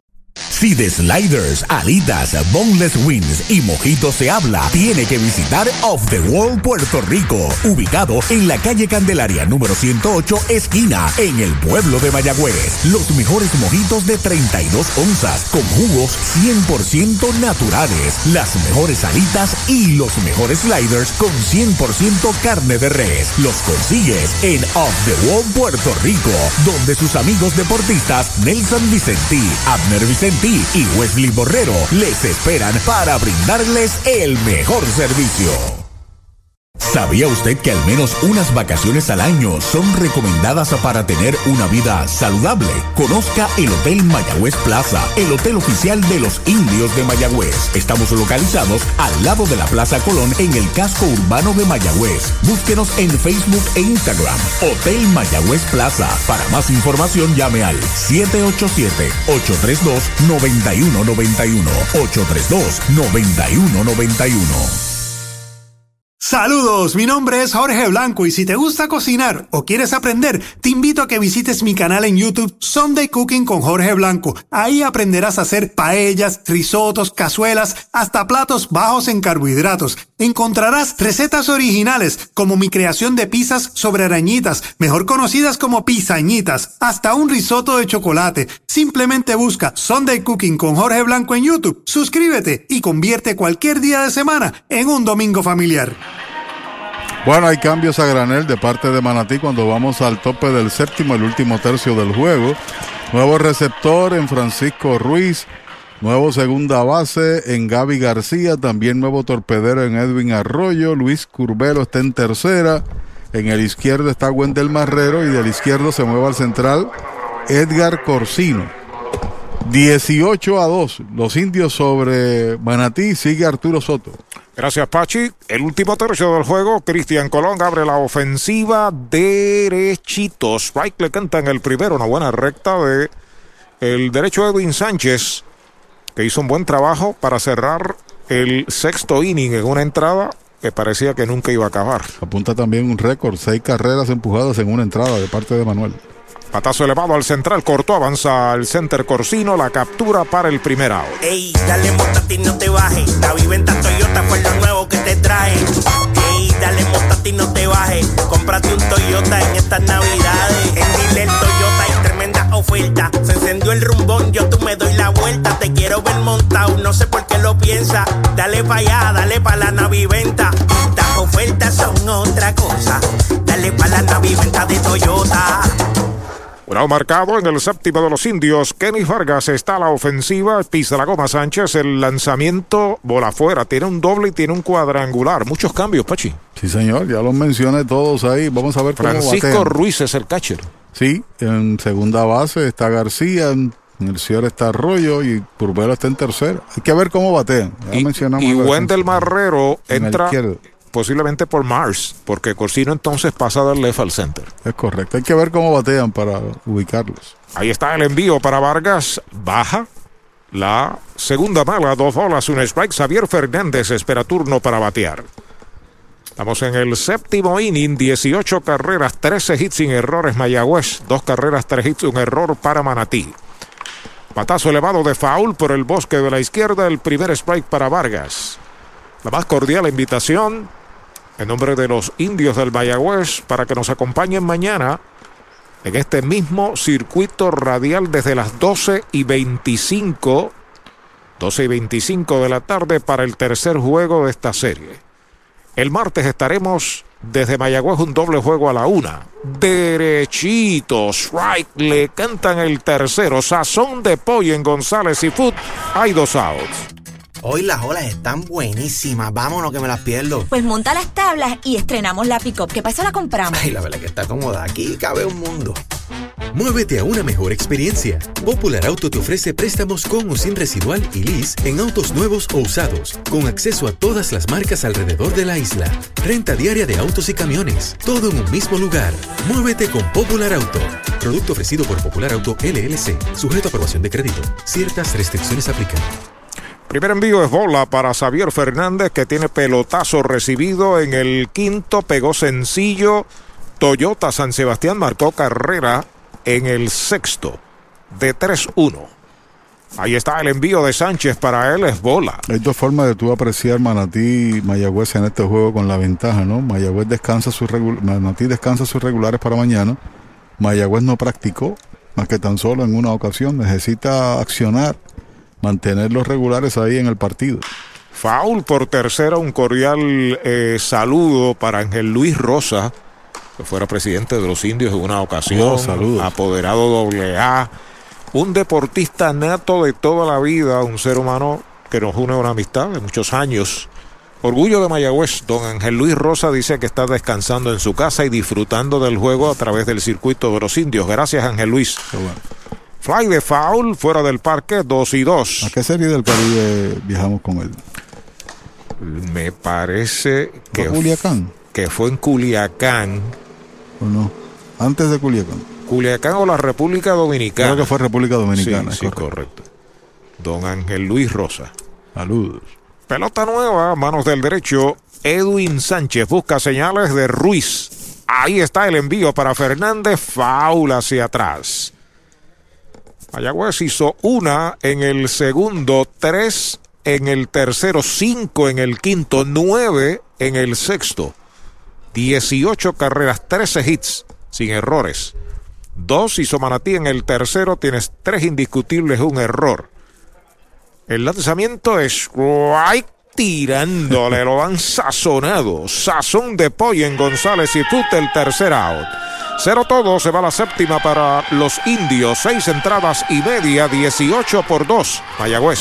Si de sliders, alitas, boneless wings y mojitos se habla, tiene que visitar Off the Wall Puerto Rico, ubicado en la calle Candelaria número 108, esquina, en el pueblo de Mayagüez. Los mejores mojitos de 32 onzas, con jugos 100% naturales, las mejores alitas y los mejores sliders con 100% carne de res. Los consigues en Off the Wall Puerto Rico, donde sus amigos deportistas Nelson Vicentí, Abner Vicentí y Wesley Borrero les esperan para brindarles el mejor servicio. ¿Sabía usted que al menos unas vacaciones al año son recomendadas para tener una vida saludable? Conozca el Hotel Mayagüez Plaza, el hotel oficial de los indios de Mayagüez. Estamos localizados al lado de la Plaza Colón en el casco urbano de Mayagüez. Búsquenos en Facebook e Instagram. Hotel Mayagüez Plaza. Para más información llame al 787-832-9191. 832-9191. Saludos, mi nombre es Jorge Blanco y si te gusta cocinar o quieres aprender, te invito a que visites mi canal en YouTube Sunday Cooking con Jorge Blanco. Ahí aprenderás a hacer paellas, risotos, cazuelas, hasta platos bajos en carbohidratos. Encontrarás recetas originales como mi creación de pizzas sobre arañitas, mejor conocidas como pizañitas, hasta un risotto de chocolate. Simplemente busca Sunday Cooking con Jorge Blanco en YouTube, suscríbete y convierte cualquier día de semana en un domingo familiar. Bueno, hay cambios a granel de parte de Manatí cuando vamos al tope del séptimo, el último tercio del juego. Nuevo receptor en Francisco Ruiz. Nuevo segunda base en Gaby García. También nuevo torpedero en Edwin Arroyo. Luis Curbelo está en tercera. En el izquierdo está Wendel Marrero. Y del izquierdo se mueve al central Edgar Corsino. 18 a 2. Los indios sobre Manatí. Sigue Arturo Soto. Gracias, Pachi. El último tercio del juego, Cristian Colón abre la ofensiva derechito. Strike le canta en el primero, una buena recta de el derecho Edwin Sánchez, que hizo un buen trabajo para cerrar el sexto inning en una entrada que parecía que nunca iba a acabar. Apunta también un récord, seis carreras empujadas en una entrada de parte de Manuel. Patazo elevado al central, cortó, avanza al center Corsino, la captura para el primer out. Ey, dale montate y no te bajes. La viventa Toyota fue lo nuevo que te trae. Ey, dale montate y no te bajes. Cómprate un Toyota en estas navidades. En Dile Toyota hay tremenda oferta. Se encendió el rumbón, yo tú me doy la vuelta, te quiero ver montado, no sé por qué lo piensa. Dale pa' allá, dale pa' la naviventa. Las ofertas son otra cosa. Dale pa' la naviventa de Toyota. Un marcado en el séptimo de los indios. Kenny Vargas está a la ofensiva. Pisa la goma Sánchez. El lanzamiento bola afuera. Tiene un doble y tiene un cuadrangular. Muchos cambios, Pachi. Sí, señor. Ya los mencioné todos ahí. Vamos a ver cómo Francisco. Ruiz es el catcher. Sí, en segunda base está García, en el cierre está Arroyo y Purbelo está en tercera. Hay que ver cómo batean. Ya mencionamos Y la Wendell Marrero En entra. Posiblemente por Mars, porque Corsino entonces pasa del left al center. Es correcto. Hay que ver cómo batean para ubicarlos. Ahí está el envío para Vargas. Baja la segunda mala, dos bolas, un strike. Xavier Fernández espera turno para batear. Estamos en el séptimo inning, 18 carreras, 13 hits sin errores Mayagüez, dos carreras, tres hits, un error para Manatí. Patazo elevado de foul por el bosque de la izquierda, el primer strike para Vargas. La más cordial invitación en nombre de los indios del Mayagüez para que nos acompañen mañana en este mismo circuito radial desde las 12 y 25, 12 y 25 de la tarde para el tercer juego de esta serie. El martes estaremos desde Mayagüez un doble juego a la una. Derechito, strike, le cantan el tercero. Sazón de pollo en González y Food. Hay dos outs. Hoy las olas están buenísimas. Vámonos que me las pierdo. Pues monta las tablas y estrenamos la pick-up. ¿Qué pasa? La compramos. Ay, la verdad que está cómoda. Aquí cabe un mundo. Muévete a una mejor experiencia. Popular Auto te ofrece préstamos con o sin residual y lease en autos nuevos o usados, con acceso a todas las marcas alrededor de la isla. Renta diaria de autos y camiones, todo en un mismo lugar. Muévete con Popular Auto. Producto ofrecido por Popular Auto LLC, sujeto a aprobación de crédito. Ciertas restricciones aplican. Primer envío es bola para Xavier Fernández que tiene pelotazo recibido en el quinto, pegó sencillo. Toyota San Sebastián marcó carrera en el sexto de 3-1. Ahí está el envío de Sánchez para él, es bola. Hay dos formas de tú apreciar Manatí y Mayagüez en este juego con la ventaja, ¿no? Mayagüez descansa sus Manatí descansa sus regulares para mañana. Mayagüez no practicó más que tan solo en una ocasión. Necesita accionar, mantener los regulares ahí en el partido. Foul por tercera, un cordial eh, saludo para Ángel Luis Rosa, que fuera presidente de los indios en una ocasión, Oh, apoderado doble A, un deportista nato de toda la vida, un ser humano que nos une una amistad de muchos años. Orgullo de Mayagüez, don Ángel Luis Rosa dice que está descansando en su casa y disfrutando del juego a través del circuito de los indios. Gracias Ángel Luis. Fly de foul, fuera del parque, 2 y 2. ¿A qué serie del Caribe viajamos con él? Me parece que, ¿Fue Culiacán? que fue en Culiacán. ¿O no? Antes de Culiacán. Culiacán o la República Dominicana. Creo que fue República Dominicana. Sí, sí, correcto. Don Ángel Luis Rosa. Saludos. Pelota nueva, manos del derecho. Edwin Sánchez busca señales de Ruiz. Ahí está el envío para Fernández. Faula hacia atrás. Mayagüez hizo una en el segundo, tres en el tercero, cinco en el quinto, nueve en el sexto. 18 carreras, 13 hits, sin errores. Dos hizo Manatí en el tercero, tienes tres indiscutibles, un error. El lanzamiento es strike tirándole, lo han sazonado. Sazón de pollo en González y Fut el tercer out. Cero todo, se va la séptima para los indios. Seis entradas y media, 18 por 2. Mayagüez.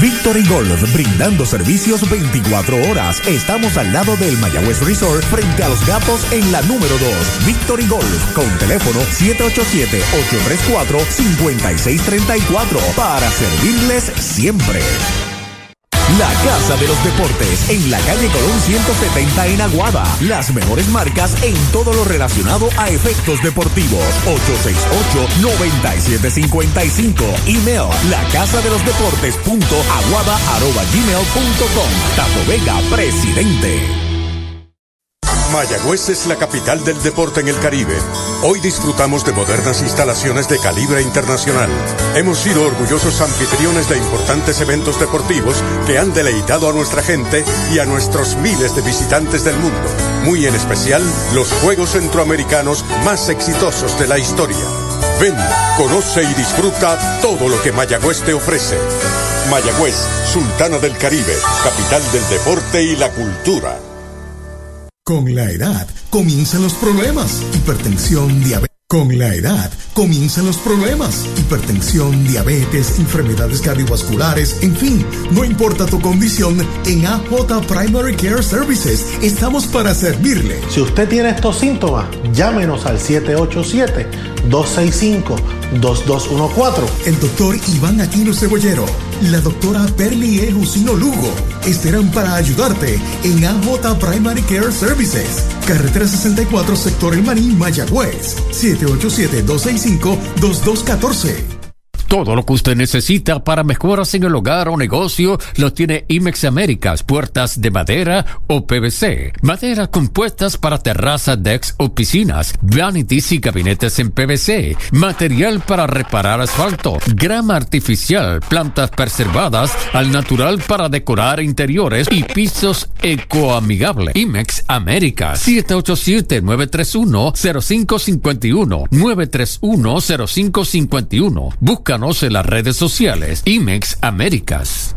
Victory Golf, brindando servicios 24 horas. Estamos al lado del Mayagüez Resort, frente a los gatos en la número 2. Victory Golf, con teléfono 787-834-5634, para servirles siempre. La Casa de los Deportes, en la calle Colón 170 en Aguada. Las mejores marcas en todo lo relacionado a efectos deportivos. 868-9755. Email, la casa de los deportes punto aguada arroba gmail punto com. Tato Vega, presidente. Mayagüez es la capital del deporte en el Caribe. Hoy disfrutamos de modernas instalaciones de calibre internacional. Hemos sido orgullosos anfitriones de importantes eventos deportivos que han deleitado a nuestra gente y a nuestros miles de visitantes del mundo. Muy en especial, los Juegos Centroamericanos más exitosos de la historia. Ven, conoce y disfruta todo lo que Mayagüez te ofrece. Mayagüez, Sultana del Caribe, capital del deporte y la cultura. Con la edad comienzan los problemas. Hipertensión, diabetes. Con la edad comienzan los problemas. Hipertensión, diabetes, enfermedades cardiovasculares, en fin, no importa tu condición, en AJ Primary Care Services estamos para servirle. Si usted tiene estos síntomas, llámenos al 787-265-2214. El doctor Iván Aquino Cebollero, la doctora Perli E. Jusino Lugo estarán para ayudarte en AJ Primary Care Services. Carretera 64, sector El Marín, Mayagüez. 787-265-2214. Todo lo que usted necesita para mejoras en el hogar o negocio lo tiene IMEX Américas, puertas de madera o PVC, madera compuestas para terrazas, decks o piscinas, vanities y gabinetes en PVC, material para reparar asfalto, grama artificial, plantas preservadas al natural para decorar interiores y pisos ecoamigables. IMEX Américas, 787-931-0551, 931-0551. En las redes sociales. IMEX Américas.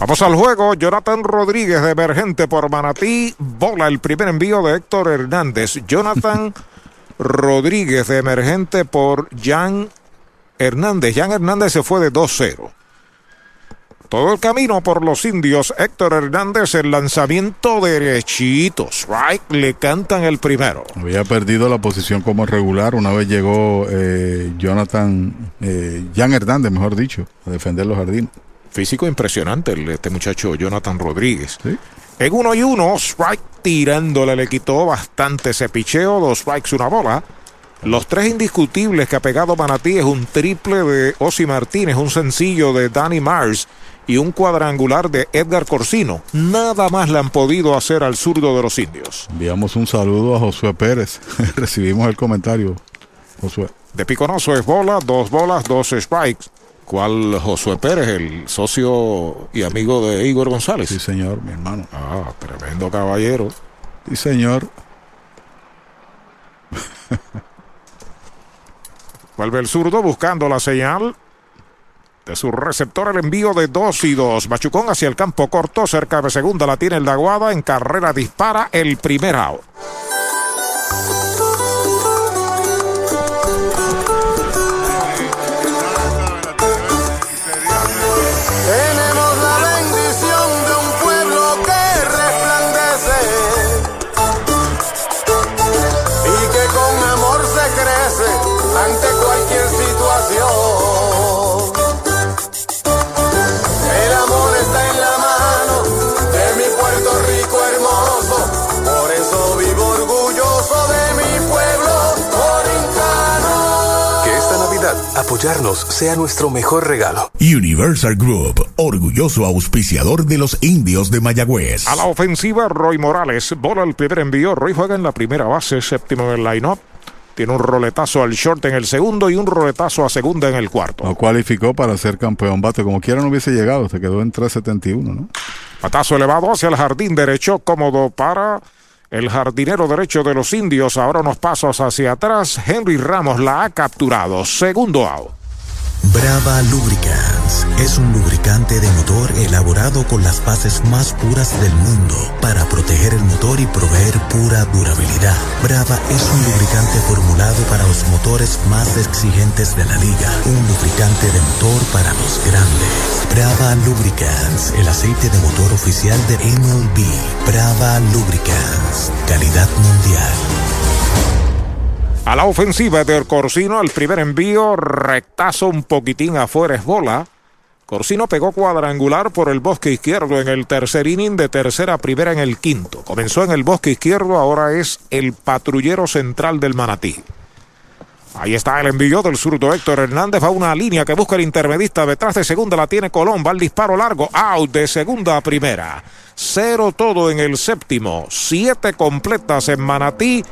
Vamos al juego. Jonathan Rodríguez de emergente por Manatí. Bola el primer envío de Héctor Hernández. Jonathan Rodríguez de emergente por Jan Hernández. Jan Hernández se fue de 2-0. Todo el camino por los indios. Héctor Hernández, el lanzamiento derechito. Strike, le cantan el primero. Había perdido la posición como regular. Una vez llegó eh, Jonathan, eh, Jan Hernández, mejor dicho, a defender los jardines. Físico impresionante el, este muchacho Jonathan Rodríguez. En uno y uno, strike tirándole le quitó bastante ese picheo. Dos strikes, una bola. Los tres indiscutibles que ha pegado Manatí es un triple de Osi Martínez, un sencillo de Danny Mars y un cuadrangular de Edgar Corsino. Nada más le han podido hacer al zurdo de los indios. Enviamos un saludo a Josué Pérez. Recibimos el comentario, Josué. De Piconoso es bola, dos bolas, dos strikes. ¿Cuál Josué Pérez, el socio y amigo de Igor González? Sí, señor, mi hermano. Ah, tremendo caballero. Sí, señor. Vuelve el zurdo buscando la señal de su receptor el envío de 2 y 2. Machucón hacia el campo corto, cerca de segunda la tiene el Daguada, en carrera dispara el primer out. Apoyarnos sea nuestro mejor regalo. Universal Group, orgulloso auspiciador de los indios de Mayagüez. A la ofensiva, Roy Morales. Bola el primer envío. Roy juega en la primera base, séptimo en el line-up. Tiene un roletazo al short en el segundo y un roletazo a segunda en el cuarto. No cualificó para ser campeón bate. Como quiera no hubiese llegado. Se quedó en 371, ¿no? Patazo elevado hacia el jardín derecho, cómodo para el jardinero derecho de los indios. Ahora unos pasos hacia atrás. Henry Ramos la ha capturado. Segundo out. Brava Lubricants es un lubricante de motor elaborado con las bases más puras del mundo para proteger el motor y proveer pura durabilidad. Brava es un lubricante formulado para los motores más exigentes de la liga, un lubricante de motor para los grandes. Brava Lubricants, el aceite de motor oficial de MLB. Brava Lubricants, calidad mundial. A la ofensiva del Corsino, el primer envío, rectazo un poquitín afuera es bola. Corsino pegó cuadrangular por el bosque izquierdo en el tercer inning de tercera a primera en el quinto. Comenzó en el bosque izquierdo, ahora es el patrullero central del Manatí. Ahí está el envío del zurdo Héctor Hernández. Va una línea que busca el intermedista. Detrás de segunda la tiene Colón. Va el disparo largo. Out de segunda a primera. Cero todo en el séptimo. Siete completas en Manatí.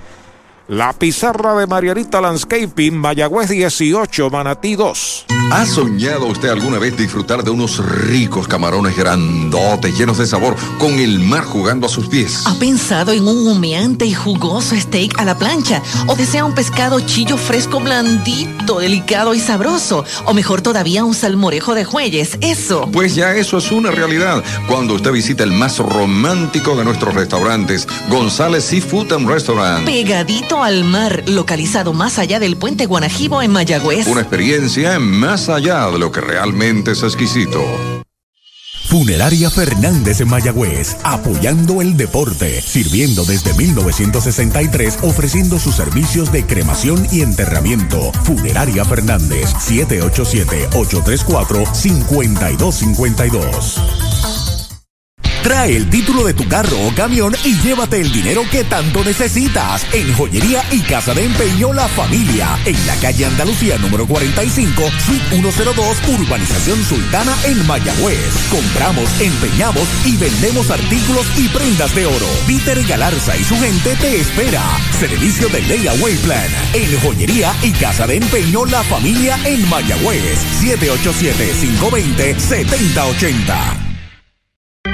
La pizarra de Marianita Landscaping, Mayagüez 18, Manatí 2. ¿Ha soñado usted alguna vez disfrutar de unos ricos camarones grandotes, llenos de sabor, con el mar jugando a sus pies? ¿Ha pensado en un humeante y jugoso steak a la plancha? ¿O desea un pescado chillo fresco, blandito, delicado y sabroso? ¿O mejor todavía un salmorejo de jueyes? Eso. Pues ya eso es una realidad cuando usted visita el más romántico de nuestros restaurantes, González Seafood and Restaurant. Pegadito al mar, localizado más allá del puente Guanajibo en Mayagüez. Una experiencia más allá de lo que realmente es exquisito. Funeraria Fernández en Mayagüez, apoyando el deporte, sirviendo desde 1963, ofreciendo sus servicios de cremación y enterramiento. Funeraria Fernández, 787-834-5252. Trae el título de tu carro o camión y llévate el dinero que tanto necesitas en Joyería y Casa de Empeño La Familia, en la calle Andalucía número 45, Suite 102, Urbanización Sultana en Mayagüez. Compramos, empeñamos y vendemos artículos y prendas de oro. Peter Galarza y su gente te espera. Servicio de Layaway Plan en Joyería y Casa de Empeño La Familia en Mayagüez. 787-520-7080.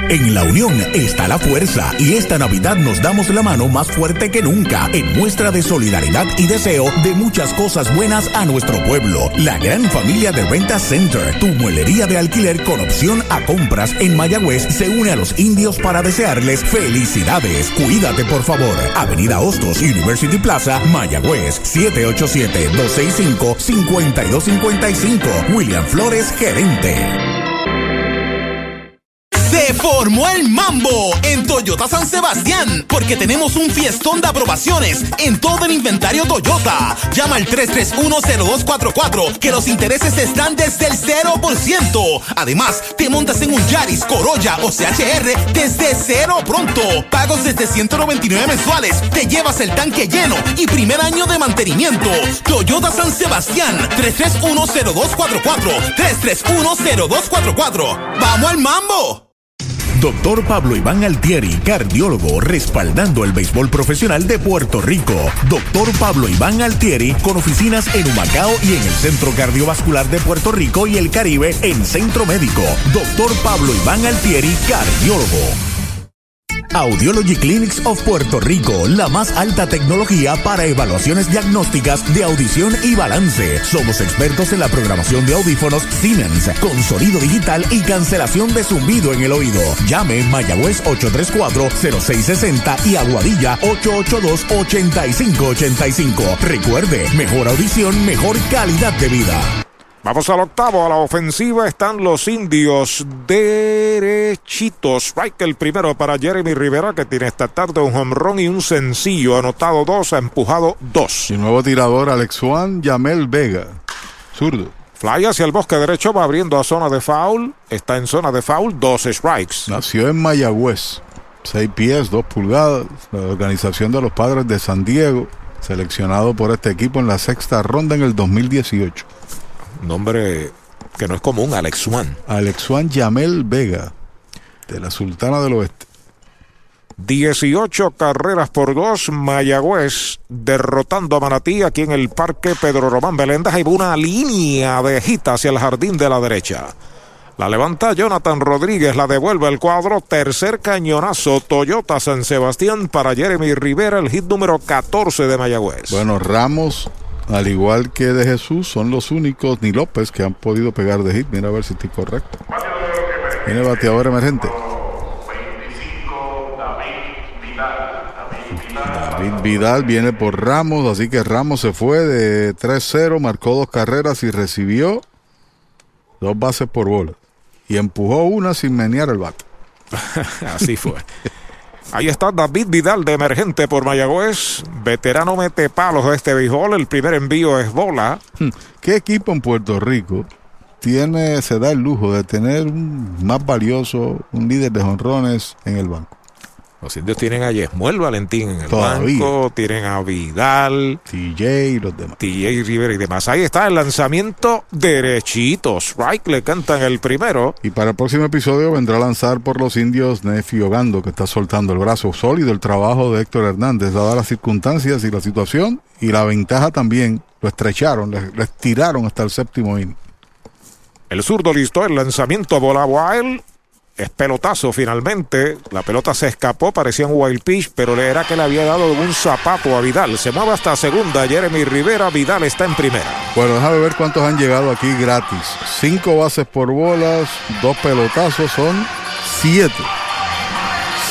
En la unión está la fuerza y esta Navidad nos damos la mano más fuerte que nunca en muestra de solidaridad y deseo de muchas cosas buenas a nuestro pueblo. La gran familia de Renta Center, tu muelería de alquiler con opción a compras en Mayagüez, se une a los indios para desearles felicidades. Cuídate por favor. Avenida Hostos, University Plaza, Mayagüez, 787-265-5255. William Flores, gerente. Se formó el mambo en Toyota San Sebastián porque tenemos un fiestón de aprobaciones en todo el inventario Toyota. Llama al 3310244 que los intereses están desde el 0%. Además, te montas en un Yaris, Corolla o CHR desde cero pronto. Pagos desde 199 mensuales. Te llevas el tanque lleno y primer año de mantenimiento. Toyota San Sebastián 3310244 3310244. ¡Vamos al mambo! Doctor Pablo Iván Altieri, cardiólogo, respaldando el béisbol profesional de Puerto Rico. Doctor Pablo Iván Altieri, con oficinas en Humacao y en el Centro Cardiovascular de Puerto Rico y el Caribe en Centro Médico. Doctor Pablo Iván Altieri, cardiólogo. Audiology Clinics of Puerto Rico, la más alta tecnología para evaluaciones diagnósticas de audición y balance. Somos expertos en la programación de audífonos Siemens, con sonido digital y cancelación de zumbido en el oído. Llame Mayagüez 834-0660 y Aguadilla 882-8585. Recuerde, mejor audición, mejor calidad de vida. Vamos al octavo, a la ofensiva están los indios derechitos. Strike el primero para Jeremy Rivera, que tiene esta tarde un home run y un sencillo. Anotado dos, ha empujado dos. Y nuevo tirador, Alex Juan, Yamel Vega. Zurdo. Fly hacia el bosque derecho, va abriendo a zona de foul. Está en zona de foul, dos strikes. Nació en Mayagüez. Seis pies, dos pulgadas. La organización de los padres de San Diego. Seleccionado por este equipo en la sexta ronda en el 2018. Nombre que no es común, Alex Swan. Alex Swan Yamel Vega, de la Sultana del Oeste. 18 carreras por dos, Mayagüez derrotando a Manatí aquí en el Parque Pedro Román Beléndez. Hay una línea de gita hacia el jardín de la derecha. La levanta Jonathan Rodríguez, la devuelve el cuadro. Tercer cañonazo, Toyota San Sebastián para Jeremy Rivera, el hit número 14 de Mayagüez. Bueno, Ramos al igual que de Jesús, son los únicos, ni López, que han podido pegar de hit. Mira a ver si estoy correcto. Viene el bateador emergente. David Vidal viene por Ramos, así que Ramos se fue de 3-0, marcó dos carreras y recibió dos bases por bola. Y empujó una sin menear el bate. así fue. Ahí está David Vidal de emergente por Mayagüez. Veterano mete palos de este béisbol. El primer envío es bola. ¿Qué equipo en Puerto Rico tiene, se da el lujo de tener un más valioso, un líder de jonrones en el banco? Los indios tienen a Yesmuel Valentín en el Todavía. banco, tienen a Vidal, TJ y los demás. TJ Rivera y demás. Ahí está el lanzamiento derechito. Strike le cantan el primero. Y para el próximo episodio vendrá a lanzar por los indios Nefi Ogando, que está soltando el brazo sólido el trabajo de Héctor Hernández, dadas las circunstancias y la situación y la ventaja también. Lo estrecharon, le estiraron hasta el séptimo inning. El zurdo listó el lanzamiento bola wild. Es pelotazo finalmente. La pelota se escapó, parecía un wild pitch, pero le era que le había dado un zapato a Vidal. Se mueve hasta segunda. Jeremy Rivera. Vidal está en primera. Bueno, déjame ver cuántos han llegado aquí gratis. Cinco bases por bolas, dos pelotazos, son siete.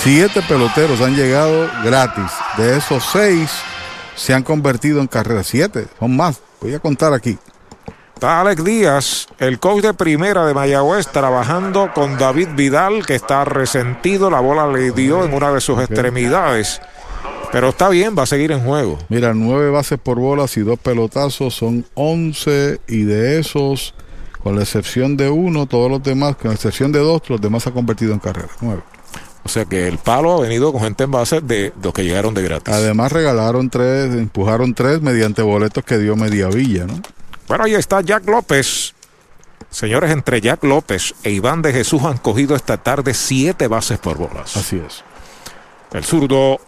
Siete peloteros han llegado gratis. De esos seis se han convertido en carreras. Siete, son más. Voy a contar aquí. Está Alex Díaz, el coach de primera de Mayagüez, trabajando con David Vidal, que está resentido. La bola le dio en una de sus extremidades. Pero está bien, va a seguir en juego. Mira, nueve bases por bolas y dos pelotazos son once. Y de esos, con la excepción de uno, todos los demás, con la excepción de dos, los demás se han convertido en carreras. Nueve. O sea que el palo ha venido con gente en base de los que llegaron de gratis. Además regalaron tres, empujaron tres mediante boletos que dio Mediavilla, ¿no? Bueno, ahí está Jack López. Señores, entre Jack López e Iván de Jesús han cogido esta tarde siete bases por bolas. Así es. El zurdo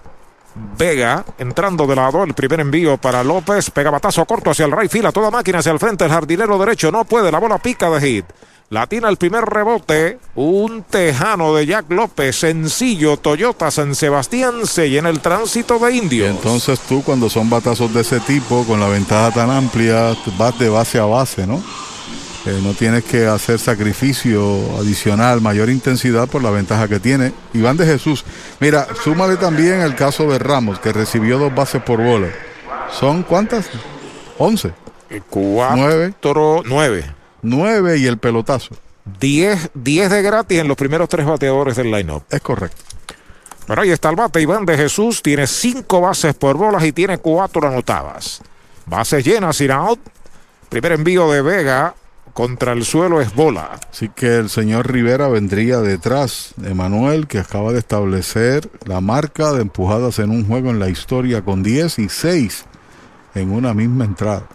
Vega entrando de lado. El primer envío para López. Pega batazo corto hacia el right field. A toda máquina hacia el frente. El jardinero derecho no puede. La bola pica de hit. Latina el primer rebote. Un tejano de Jack López. Sencillo. Toyota San Sebastián se llena el tránsito de Y indios. entonces tú cuando son batazos de ese tipo, con la ventaja tan amplia, vas de base a base, ¿no? Eh, no tienes que hacer sacrificio adicional, mayor intensidad por la ventaja que tiene. Iván de Jesús, mira, súmale también el caso de Ramos, que recibió dos bases por bola. ¿Son cuántas? Once. Cuatro, Nueve. nueve. Nueve y el pelotazo. Diez, diez de gratis en los primeros tres bateadores del lineup. Es correcto. Pero ahí está el bate. Iván de Jesús tiene cinco bases por bolas y tiene cuatro anotadas. Bases llenas, sin out. Primer envío de Vega contra el suelo es bola. Así que el señor Rivera vendría detrás de Manuel, que acaba de establecer la marca de empujadas en un juego en la historia con 10 y 6 en una misma entrada.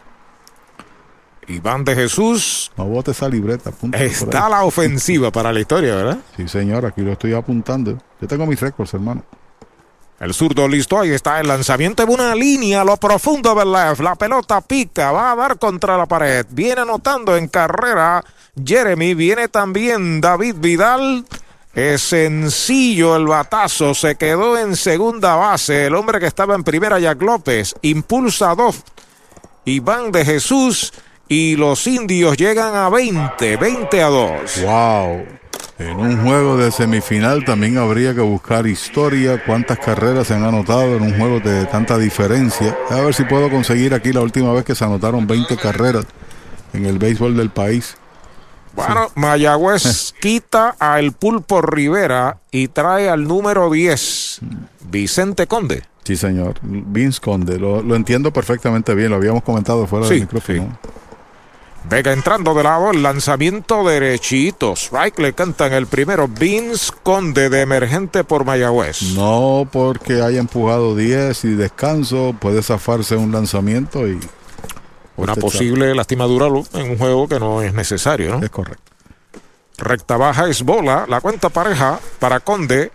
Iván de Jesús No bote esa libreta. está la ofensiva para la historia, ¿verdad? Sí, señor, aquí lo estoy apuntando. Yo tengo mis récords, hermano. El zurdo listo, ahí está el lanzamiento de una línea a lo profundo del left. La pelota pica, va a dar contra la pared. Viene anotando en carrera Jeremy, viene también David Vidal. Es sencillo el batazo, se quedó en segunda base. El hombre que estaba en primera, Jack López, impulsa dos. Iván de Jesús y los indios llegan a 20, 20 a 2. ¡Wow! En un juego de semifinal también habría que buscar historia, cuántas carreras se han anotado en un juego de tanta diferencia. A ver si puedo conseguir aquí la última vez que se anotaron 20 carreras en el béisbol del país. Bueno, Mayagüez quita a el Pulpo Rivera y trae al número 10, Vicente Conde. Sí, señor. Vince Conde, lo, lo entiendo perfectamente bien, lo habíamos comentado fuera Sí, del micrófono. Vega entrando de lado, el lanzamiento derechito. Strike le cantan el primero, Vince Conde de emergente por Mayagüez. No porque haya empujado 10 y descanso, puede zafarse un lanzamiento y... Una posible lastimadura en un juego que no es necesario, ¿no? Es correcto. Recta baja es bola, la cuenta pareja para Conde.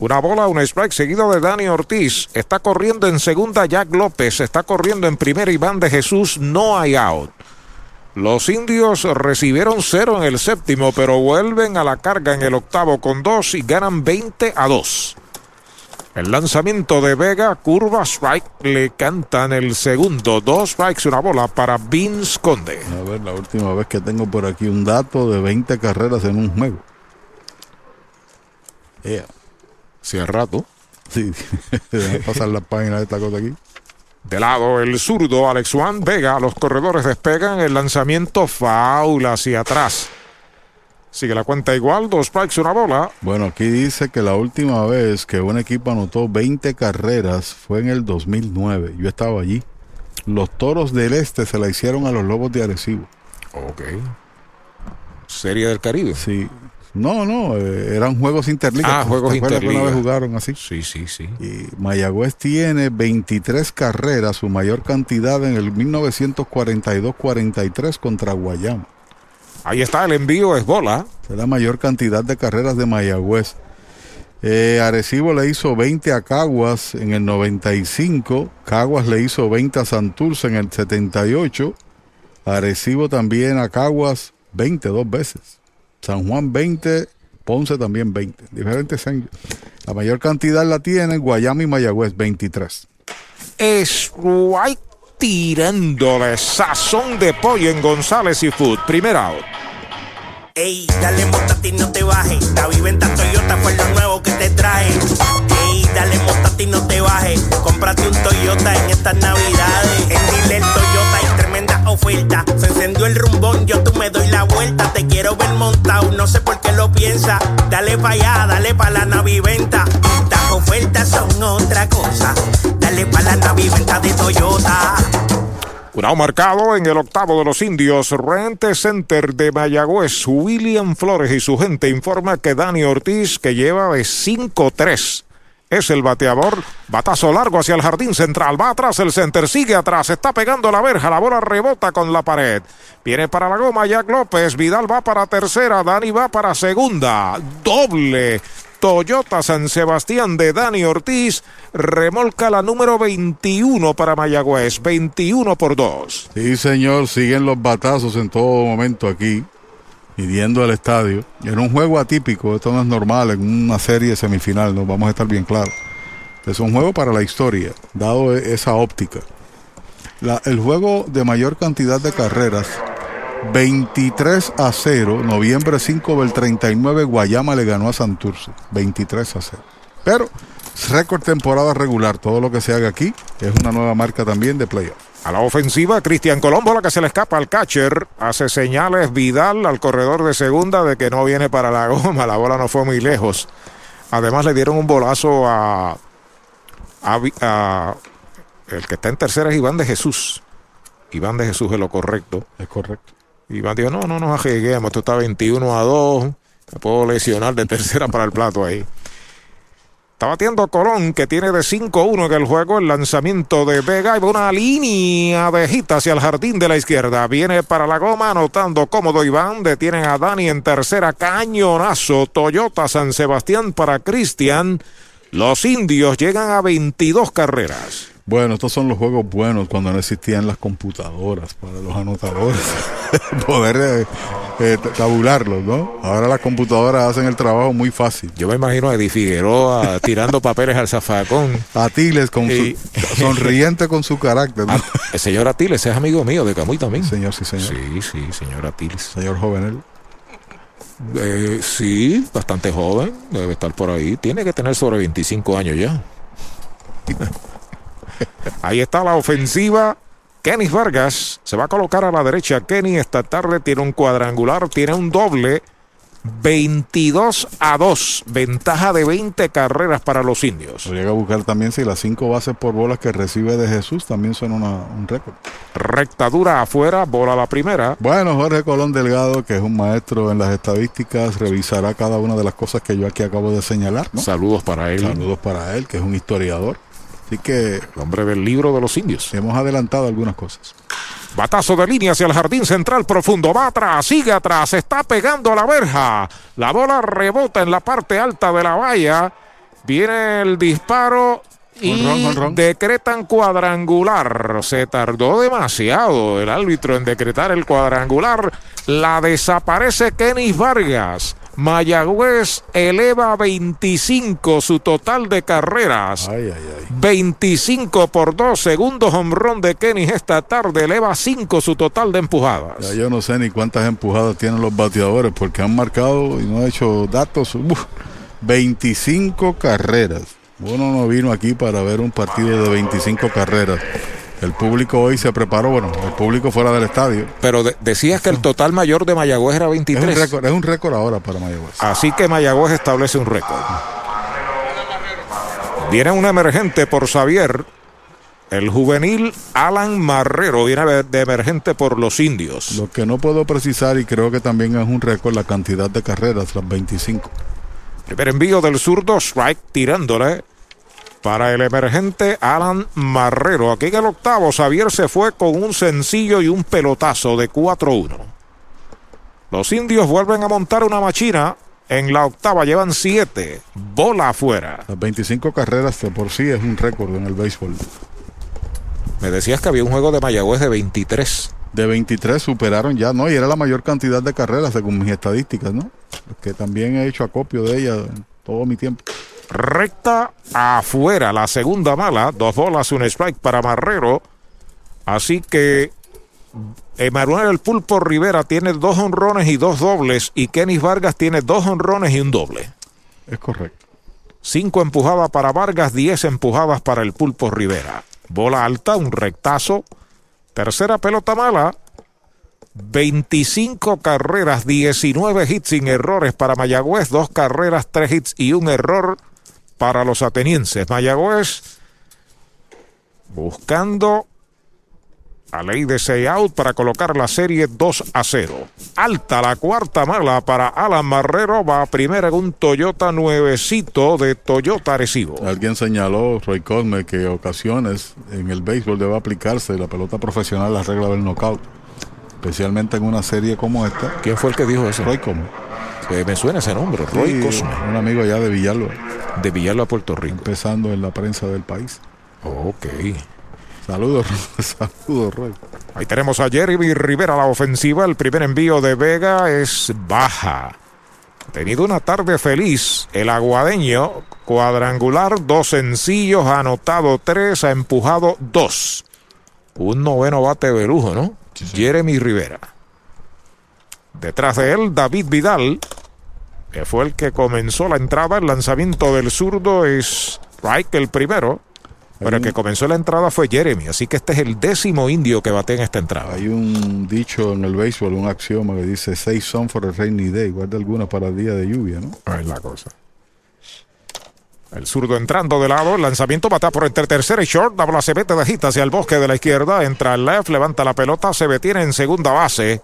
Una bola, un strike seguido de Dani Ortiz. Está corriendo en segunda Jack López. Está corriendo en primera Iván de Jesús. No hay out. Los indios recibieron cero en el séptimo, pero vuelven a la carga en el octavo con dos y ganan 20 a 2. El lanzamiento de Vega, curva, strike, le cantan el segundo. Dos strikes, una bola para Vince Conde. A ver, la última vez que tengo por aquí un dato de 20 carreras en un juego. Yeah. Si al rato. Sí, pasar la página de esta cosa aquí. De lado, el zurdo Alex Juan Vega. Los corredores despegan. El lanzamiento faula hacia atrás. Sigue la cuenta igual. Dos strikes, una bola. Bueno, aquí dice que la última vez que un equipo anotó 20 carreras fue en el 2009. Yo estaba allí. Los toros del este se la hicieron a los lobos de Arecibo. Ok. Serie del Caribe. Sí, No, no, eh, eran juegos interligas. Ah, juegos ¿Te acuerdas que interligas. una vez jugaron así? Sí, sí, sí. Y Mayagüez tiene 23 carreras, su mayor cantidad en el 1942-43 contra Guayama. Ahí está el envío, es bola. Es la mayor cantidad de carreras de Mayagüez. Eh, Arecibo le hizo 20 a Caguas en el 95. Caguas le hizo 20 a Santurce en el 78. Arecibo también a Caguas 20 dos veces. San Juan 20, Ponce también 20. Diferentes años. La mayor cantidad la tienen Guayama y Mayagüez 23. Strike tirándole sazón de pollo en González y Food. Primer out. Ey, dale montate y no te bajes. La viventa Toyota fue lo nuevo que te trae. Ey, dale montate y no te bajes. Cómprate un Toyota en estas navidades. En Dile Toyota oferta. Se encendió el rumbón, yo tú me doy la vuelta. Te quiero ver montado, no sé por qué lo piensa. Dale pa' allá, dale pa' la naviventa. Estas ofertas son otra cosa. Dale pa' la naviventa de Toyota. Out marcado en el octavo de los indios. Rente Center de Mayagüez. William Flores y su gente informa que Dani Ortiz, que lleva de 5-3. Es el bateador. Batazo largo hacia el jardín central. Va atrás el center. Sigue atrás. Está pegando la verja. La bola rebota con la pared. Viene para la goma Jack López. Vidal va para tercera. Dani va para segunda. Doble. Toyota San Sebastián de Dani Ortiz remolca la número 21 para Mayagüez, 21 por 2. Sí, señor, siguen los batazos en todo momento aquí, midiendo el estadio. En un juego atípico, esto no es normal, en una serie semifinal, nos vamos a estar bien claros. Es un juego para la historia, dado e- esa óptica. El juego de mayor cantidad de carreras, 23 a 0, noviembre 5 del 39, Guayama le ganó a Santurce, 23 a 0. Pero, récord temporada regular, todo lo que se haga aquí es una nueva marca también de playoff. A la ofensiva, Cristian Colombo, la que se le escapa al catcher, hace señales Vidal al corredor de segunda de que no viene para la goma, la bola no fue muy lejos. Además le dieron un bolazo a, a Vi- a- el que está en tercera es Iván de Jesús. Iván de Jesús es lo correcto. Es correcto. Iván dijo, no, no nos arriesguemos, esto está 21 a 2, me puedo lesionar de tercera para el plato ahí. Está batiendo Colón, que tiene de 5-1 en el juego el lanzamiento de Vega y una línea de hit hacia el jardín de la izquierda. Viene para la goma, anotando cómodo Iván. Detienen a Dani en tercera, cañonazo. Toyota San Sebastián para Cristian. Los indios llegan a 22 carreras. Bueno, estos son los juegos buenos cuando no existían las computadoras para los anotadores. Poder eh, eh, tabularlos, ¿no? Ahora las computadoras hacen el trabajo muy fácil. Yo me imagino a Eddie Figueroa tirando papeles al zafacón. Atiles con Y- su, sonriente con su carácter. ¿no? Ah, el señor Atiles es amigo mío de Camuy también. Señor, sí, señor. Sí, sí, señor Atiles. Señor Jovenel. Eh, sí, bastante joven, debe estar por ahí. Tiene que tener sobre 25 años ya. Ahí está la ofensiva. Kenny Vargas se va a colocar a la derecha. Kenny esta tarde tiene un cuadrangular, tiene un doble. 22 a 2, ventaja de 20 carreras para los indios. Habría que buscar también si las cinco bases por bolas que recibe de Jesús también son una- un récord. Rectadura afuera, bola la primera. Bueno, Jorge Colón Delgado, que es un maestro en las estadísticas, revisará cada una de las cosas que yo aquí acabo de señalar. ¿no? Saludos para él. Saludos para él, que es un historiador. Así que El hombre del libro de los indios. hemos adelantado algunas cosas. Batazo de línea hacia el jardín central profundo. Va atrás, sigue atrás, está pegando a la verja. La bola rebota en la parte alta de la valla. Viene el disparo y decretan cuadrangular. Se tardó demasiado el árbitro en decretar el cuadrangular. La desaparece Kenny Vargas. Mayagüez eleva a 25 su total de carreras. Ay, ay, ay. 25 por 2, segundo home run de Kenny esta tarde, eleva 5 su total de empujadas. Ya yo no sé ni cuántas empujadas tienen los bateadores porque han marcado y no he hecho datos. uf, 25 carreras. Uno no vino aquí para ver un partido de 25 carreras. El público hoy se preparó, bueno, el público fuera del estadio. Pero de- decías que el total mayor de Mayagüez era Es un 23. récord, es un récord ahora para Mayagüez. Así que Mayagüez establece un récord. Viene un emergente por Xavier. El juvenil Alan Marrero viene de emergente por los indios. Lo que no puedo precisar y creo que también es un récord la cantidad de carreras, las 25. Primer envío del zurdo, strike tirándole para el emergente Alan Marrero. Aquí en el octavo, Xavier se fue con un sencillo y un pelotazo de 4-1. Los indios vuelven a montar una machina. En la octava llevan 7. Bola afuera. Las 25 carreras de por sí es un récord en el béisbol. Me decías que había un juego de Mayagüez de 23. De 23 superaron ya, ¿no? Y era la mayor cantidad de carreras según mis estadísticas, ¿no? Que también he hecho acopio de ella en todo mi tiempo. Recta afuera, la segunda mala. Dos bolas, un strike para Marrero. Así que Emanuel El Pulpo Rivera tiene dos honrones y dos dobles. Y Kenny Vargas tiene dos honrones y un doble. Es correcto. Cinco empujadas para Vargas, diez empujadas para el Pulpo Rivera. Bola alta, un rectazo. Tercera pelota mala. 25 carreras, 19 hits sin errores para Mayagüez, dos carreras, tres hits y un error para los atenienses. Mayagüez buscando a ley de 6 out para colocar la serie 2 a 0. Alta la cuarta mala para Alan Marrero. Va primero en un Toyota nuevecito de Toyota Arecibo. Alguien señaló, Roy Cosme, que ocasiones en el béisbol debe aplicarse la pelota profesional la regla del knockout. Especialmente en una serie como esta. ¿Quién fue el que dijo eso? Roy Cosme. Que me suena ese nombre, Roy Sí, Cosme. Un amigo allá de Villalba. De Villalba, Puerto Rico. Empezando en la prensa del país. Ok. Saludos, saludos, Roy. Ahí tenemos a Jeremy Rivera a la ofensiva. El primer envío de Vega es baja. Ha tenido una tarde feliz. El aguadeño, cuadrangular, dos sencillos, ha anotado tres, ha empujado dos. Un noveno bate de lujo, ¿no? Jeremy Rivera. Detrás de él, David Vidal, que fue el que comenzó la entrada. El lanzamiento del zurdo es Strike el primero. Pero el que comenzó la entrada fue Jeremy, así que este es el décimo indio que bate en esta entrada. Hay un dicho en el béisbol, un axioma que dice: Seis son for a rainy day. Guarda alguna para el día de lluvia, ¿no? Es la cosa. El zurdo entrando de lado, el lanzamiento bata por entre tercera y short, la bola se mete de hacia el bosque de la izquierda, entra el left, levanta la pelota, se detiene en segunda base.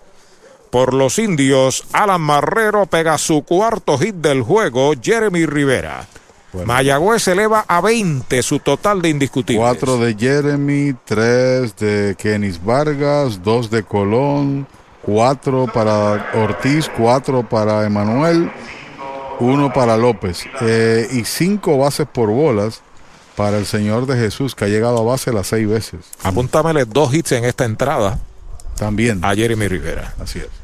Por los indios, Alan Marrero pega su cuarto hit del juego, Jeremy Rivera. Mayagüez eleva a 20 su total de indiscutibles. Cuatro de Jeremy, tres de Kenis Vargas, dos de Colón, cuatro para Ortiz, cuatro para Emanuel, uno para López eh, y cinco bases por bolas para el Señor de Jesús que ha llegado a base las seis veces. Apúntamele dos hits en esta entrada. También. A Jeremy Rivera. Así es.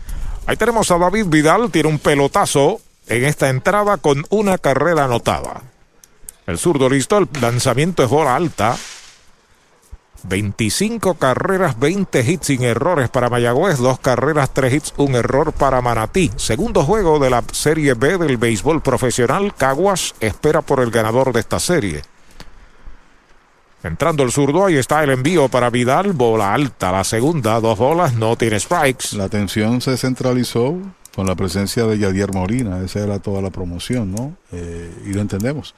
Ahí tenemos a David Vidal, tiene un pelotazo en esta entrada con una carrera anotada. El zurdo listo, el lanzamiento es bola alta. 25 carreras, 20 hits sin errores para Mayagüez, dos carreras, tres hits, un error para Manatí. Segundo juego de la Serie B del béisbol profesional, Caguas espera por el ganador de esta serie. Entrando el zurdo, ahí está el envío para Vidal, bola alta, la segunda, dos bolas, no tiene strikes. La atención se centralizó con la presencia de Yadier Molina, esa era toda la promoción, ¿no? Eh, y lo entendemos,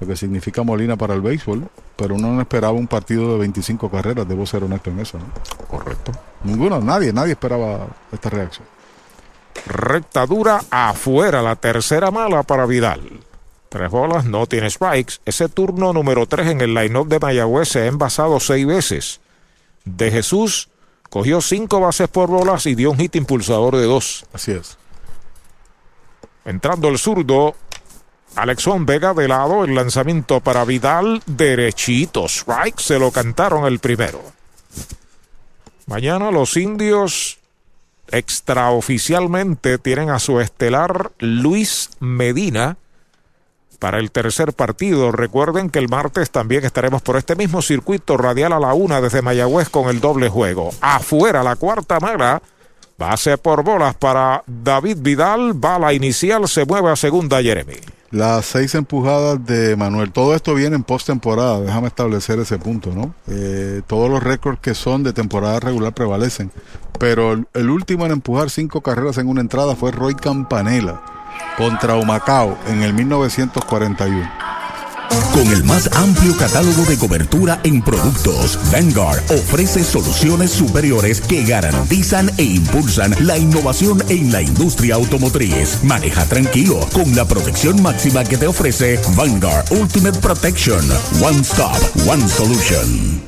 lo que significa Molina para el béisbol, pero uno no esperaba un partido de 25 carreras, debo ser honesto en eso, ¿no? Correcto. Ninguno, nadie, nadie esperaba esta reacción. Recta dura afuera, la tercera mala para Vidal. Tres bolas, no tiene strikes. Ese turno número tres en el line-up de Mayagüez se ha envasado seis veces. De Jesús cogió cinco bases por bolas y dio un hit impulsador de dos. Así es. Entrando el zurdo, Alexón Vega de lado, el lanzamiento para Vidal, derechito, strike, se lo cantaron el primero. Mañana los indios extraoficialmente tienen a su estelar Luis Medina para el tercer partido. Recuerden que el martes también estaremos por este mismo circuito radial a la una desde Mayagüez con el doble juego. Afuera la cuarta mala. Base por bolas para David Vidal. Bala inicial se mueve a segunda Jeremy. Las seis empujadas de Manuel. Todo esto viene en postemporada. Déjame establecer ese punto, ¿no? Eh, todos los récords que son de temporada regular prevalecen. Pero el, el último en empujar cinco carreras en una entrada fue Roy Campanella contra Humacao en el 1941. Con el más amplio catálogo de cobertura en productos, Vanguard ofrece soluciones superiores que garantizan e impulsan la innovación en la industria automotriz. Maneja tranquilo con la protección máxima que te ofrece Vanguard Ultimate Protection. One Stop, One Solution.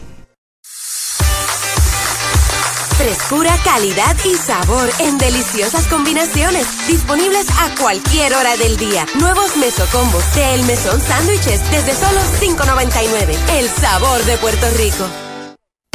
Frescura, calidad y sabor en deliciosas combinaciones. Disponibles a cualquier hora del día. Nuevos mesocombos de El Mesón Sándwiches desde solo $5.99. El sabor de Puerto Rico.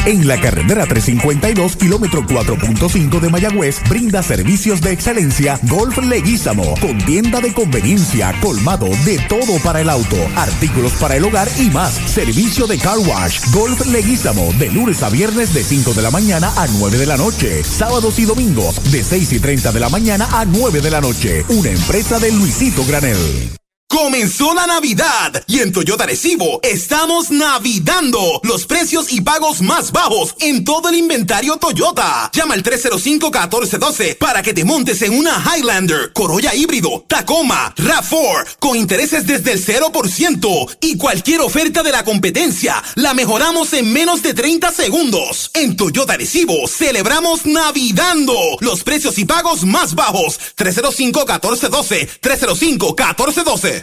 En la carretera 352, kilómetro 4.5 de Mayagüez, brinda servicios de excelencia Golf Leguízamo, con tienda de conveniencia, colmado de todo para el auto, artículos para el hogar y más. Servicio de car wash, Golf Leguízamo, de lunes a viernes de 5 de la mañana a 9 de la noche, sábados y domingos de 6 y 30 de la mañana a 9 de la noche. Una empresa de Luisito Granel. Comenzó la Navidad y en Toyota Recibo estamos navidando los precios y pagos más bajos en todo el inventario Toyota. Llama al 305-1412 para que te montes en una Highlander, Corolla híbrido, Tacoma, RAV4 con intereses desde el 0% y cualquier oferta de la competencia la mejoramos en menos de 30 segundos. En Toyota Recibo celebramos navidando los precios y pagos más bajos. 305-1412, 305-1412.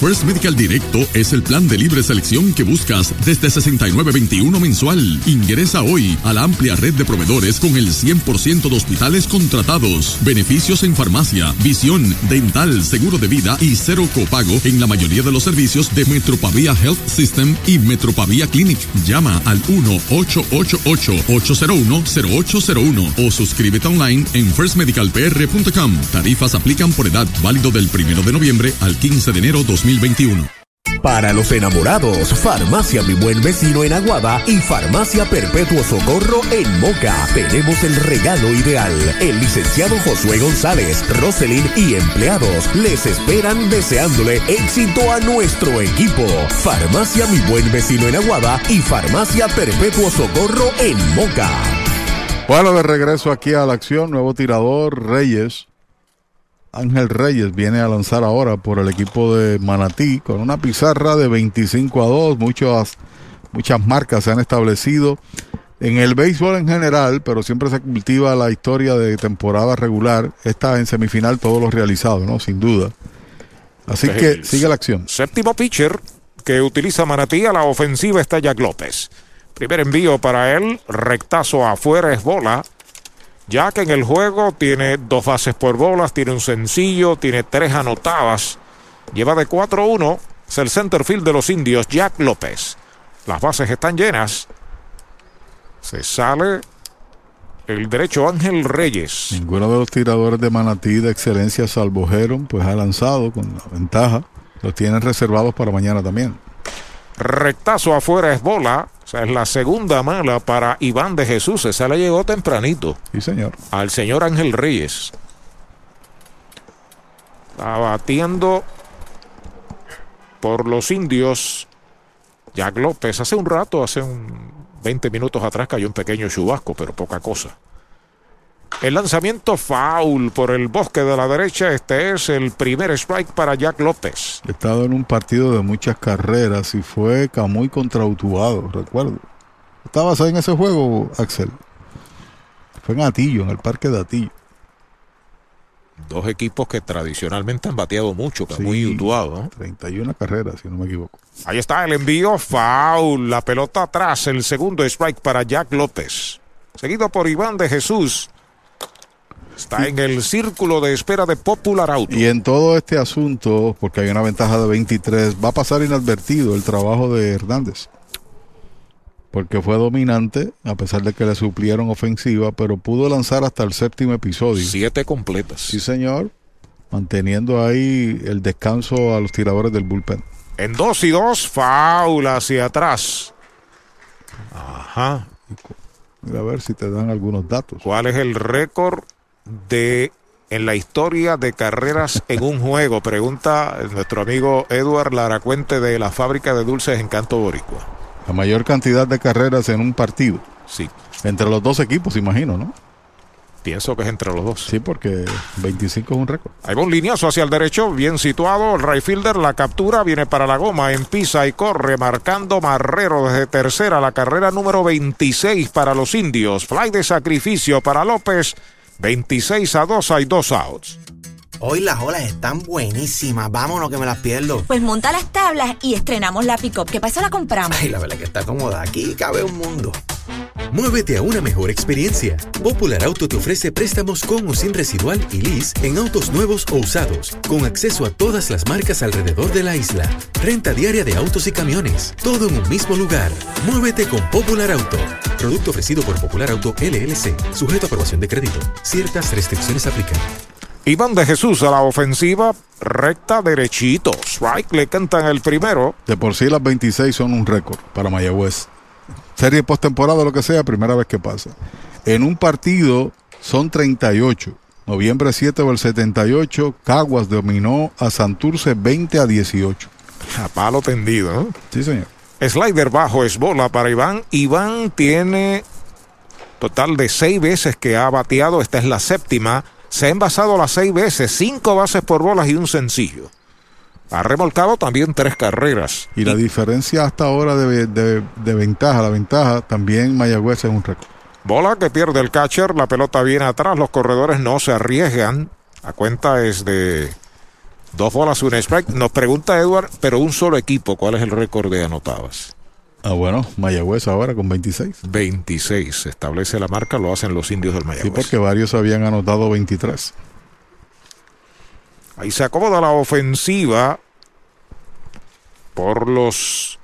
First Medical Directo es el plan de libre selección que buscas desde 69.21 mensual. Ingresa hoy a la amplia red de proveedores con el 100% de hospitales contratados, beneficios en farmacia, visión, dental, seguro de vida y cero copago en la mayoría de los servicios de Metropavia Health System y Metropavia Clinic. Llama al 1-888-801-0801 o suscríbete online en firstmedicalpr.com. Tarifas aplican por edad válido del 1 de noviembre al 15 de enero 2021. Para los enamorados, Farmacia Mi Buen Vecino en Aguada y Farmacia Perpetuo Socorro en Moca. Tenemos el regalo ideal. El licenciado Josué González, Roselyn y empleados les esperan deseándole éxito a nuestro equipo. Farmacia Mi Buen Vecino en Aguada y Farmacia Perpetuo Socorro en Moca. Bueno, de regreso aquí a la acción, nuevo tirador, Reyes. Ángel Reyes viene a lanzar ahora por el equipo de Manatí con una pizarra de 25 a 2. Muchas, muchas marcas se han establecido en el béisbol en general, pero siempre se cultiva la historia de temporada regular. Está en semifinal todos los realizados, ¿no? Sin duda. Así que sigue la acción. Séptimo pitcher que utiliza Manatí a la ofensiva está Jack López. Primer envío para él, rectazo afuera es bola. Jack en el juego tiene dos bases por bolas, tiene un sencillo, tiene tres anotadas. Lleva de 4-1. Es el center field de los indios, Jack López. Las bases están llenas. Se sale el derecho Ángel Reyes. Ninguno de los tiradores de Manatí de excelencia, salvo Heron, pues ha lanzado con la ventaja. Los tienen reservados para mañana también. Rectazo afuera es bola. Sea, es la segunda mala para Iván de Jesús. Esa le llegó tempranito. Sí, señor. Al señor Ángel Reyes. Está batiendo por los indios. Jack López hace un rato, hace un 20 minutos atrás cayó un pequeño chubasco, pero poca cosa. El lanzamiento foul por el bosque de la derecha. Este es el primer strike para Jack López. He estado en un partido de muchas carreras y fue Camuy contra Utuado, recuerdo. ¿Estabas ahí en ese juego, Axel? Fue en Atillo, en el parque de Atillo. Dos equipos que tradicionalmente han bateado mucho, Camuy y Utuado. ¿no? 31 carreras, si no me equivoco. Ahí está el envío foul. La pelota atrás. El segundo strike para Jack López. Seguido por Iván de Jesús. Está en el círculo de espera de Popular Auto. Y en todo este asunto, porque hay una ventaja de 23, va a pasar inadvertido el trabajo de Hernández. Porque fue dominante, a pesar de que le suplieron ofensiva, pero pudo lanzar hasta el séptimo episodio. Siete completas. Sí, señor. Manteniendo ahí el descanso a los tiradores del bullpen. En dos y dos, foul hacia atrás. Ajá. Mira a ver si te dan algunos datos. ¿Cuál es el récord de en la historia de carreras en un juego? Pregunta nuestro amigo Edward Laracuente de la fábrica de dulces Encanto Boricua. La mayor cantidad de carreras en un partido. Sí. Entre los dos equipos, imagino, ¿no? Pienso que es entre los dos. Sí, porque 25 es un récord. Va un lineazo hacia el derecho, bien situado. El right fielder, la captura, viene para la goma, empisa y corre, marcando Marrero desde tercera, la carrera número 26 para los indios. Fly de sacrificio para López. 26 a 2, hay dos outs. Hoy las olas están buenísimas. Vámonos que me las pierdo. Pues monta las tablas y estrenamos la pick-up. ¿Qué pasa? La compramos. Ay, la verdad que está cómoda. Aquí cabe un mundo. Muévete a una mejor experiencia. Popular Auto te ofrece préstamos con o sin residual y lease en autos nuevos o usados, con acceso a todas las marcas alrededor de la isla. Renta diaria de autos y camiones, todo en un mismo lugar. Muévete con Popular Auto. Producto ofrecido por Popular Auto LLC, sujeto a aprobación de crédito. Ciertas restricciones aplican. Iván de Jesús a la ofensiva, recta derechito. Strike le cantan el primero. De por sí las 26 son un récord para Mayagüez. Serie postemporada, lo que sea, primera vez que pasa. En un partido son 38. Noviembre 7 del 78, Caguas dominó a Santurce 20 a 18. A palo tendido, ¿no? Sí, señor. Slider bajo es bola para Iván. Iván tiene total de seis veces que ha bateado. Esta es la séptima. Se ha envasado las seis veces, cinco bases por bolas y un sencillo. Ha remolcado también tres carreras. Y la diferencia hasta ahora de, de- de ventaja, la ventaja, también Mayagüez es un récord. Bola que pierde el catcher, la pelota viene atrás, los corredores no se arriesgan. La cuenta es de dos bolas, un strike. Nos pregunta Edward, pero un solo equipo, ¿cuál es el récord de anotadas? Ah, bueno, Mayagüez ahora con 26. 26. Se establece la marca, lo hacen los indios del Sí, Mayagüez. porque varios habían anotado 23. Ahí se acomoda la ofensiva por los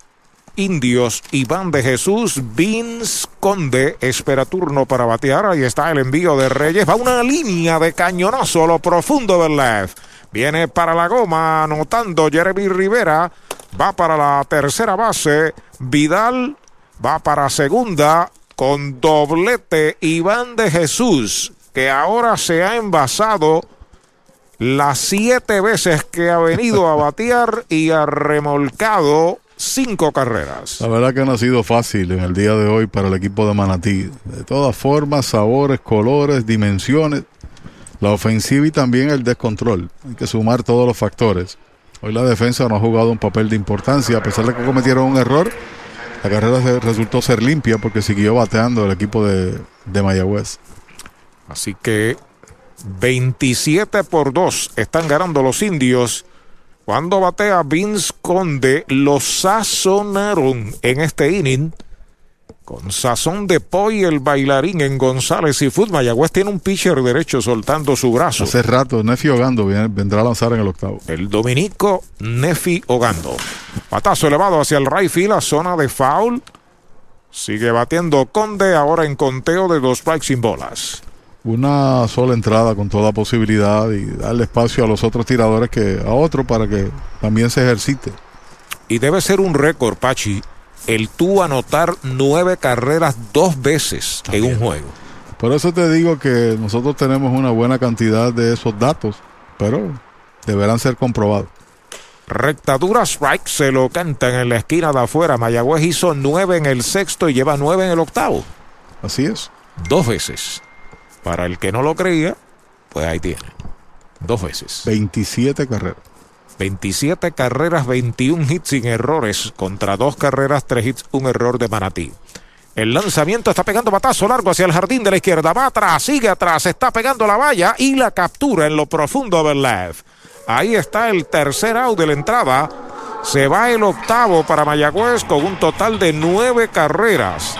indios. Iván de Jesús, Vince Conde, espera turno para batear. Ahí está el envío de Reyes. Va una línea de cañonazo a lo profundo del left. Viene para la goma, anotando Jeremy Rivera. Va para la tercera base. Vidal va para segunda con doblete Iván de Jesús, que ahora se ha envasado las siete veces que ha venido a batear y ha remolcado cinco carreras. La verdad que no ha sido fácil en el día de hoy para el equipo de Manatí. De todas formas, sabores, colores, dimensiones, la ofensiva y también el descontrol. Hay que sumar todos los factores. Hoy la defensa no ha jugado un papel de importancia, a pesar de que cometieron un error. La carrera resultó ser limpia porque siguió bateando el equipo de, de Mayagüez. Así que 27 por 2 están ganando los indios. Cuando batea Vince Conde, lo sazonaron en este inning. Con sazón de Poi, el bailarín en González y Food. Mayagüez tiene un pitcher derecho soltando su brazo. Hace rato, Nefi Ogando vendrá a lanzar en el octavo. El dominico Nefi Ogando. Patazo elevado hacia el right field, a zona de foul. Sigue batiendo Conde, ahora en conteo de dos strikes sin bolas. Una sola entrada con toda posibilidad y darle espacio a los otros tiradores que a otro para que también se ejercite. Y debe ser un récord, Pachi, el tú anotar nueve carreras dos veces en un juego. Por eso te digo que nosotros tenemos una buena cantidad de esos datos, pero deberán ser comprobados. Rectadura strike se lo cantan en la esquina de afuera. Mayagüez hizo nueve en el sexto y lleva nueve en el octavo. Así es. Dos veces. Para el que no lo creía, pues ahí tiene. Dos veces. 27 carreras. 27 carreras, 21 hits sin errores. Contra dos carreras, tres hits, un error de Manatí. El lanzamiento está pegando batazo largo hacia el jardín de la izquierda. Va atrás, sigue atrás, está pegando la valla y la captura en lo profundo del left. Ahí está el tercer out de la entrada. Se va el octavo para Mayagüez con un total de nueve carreras.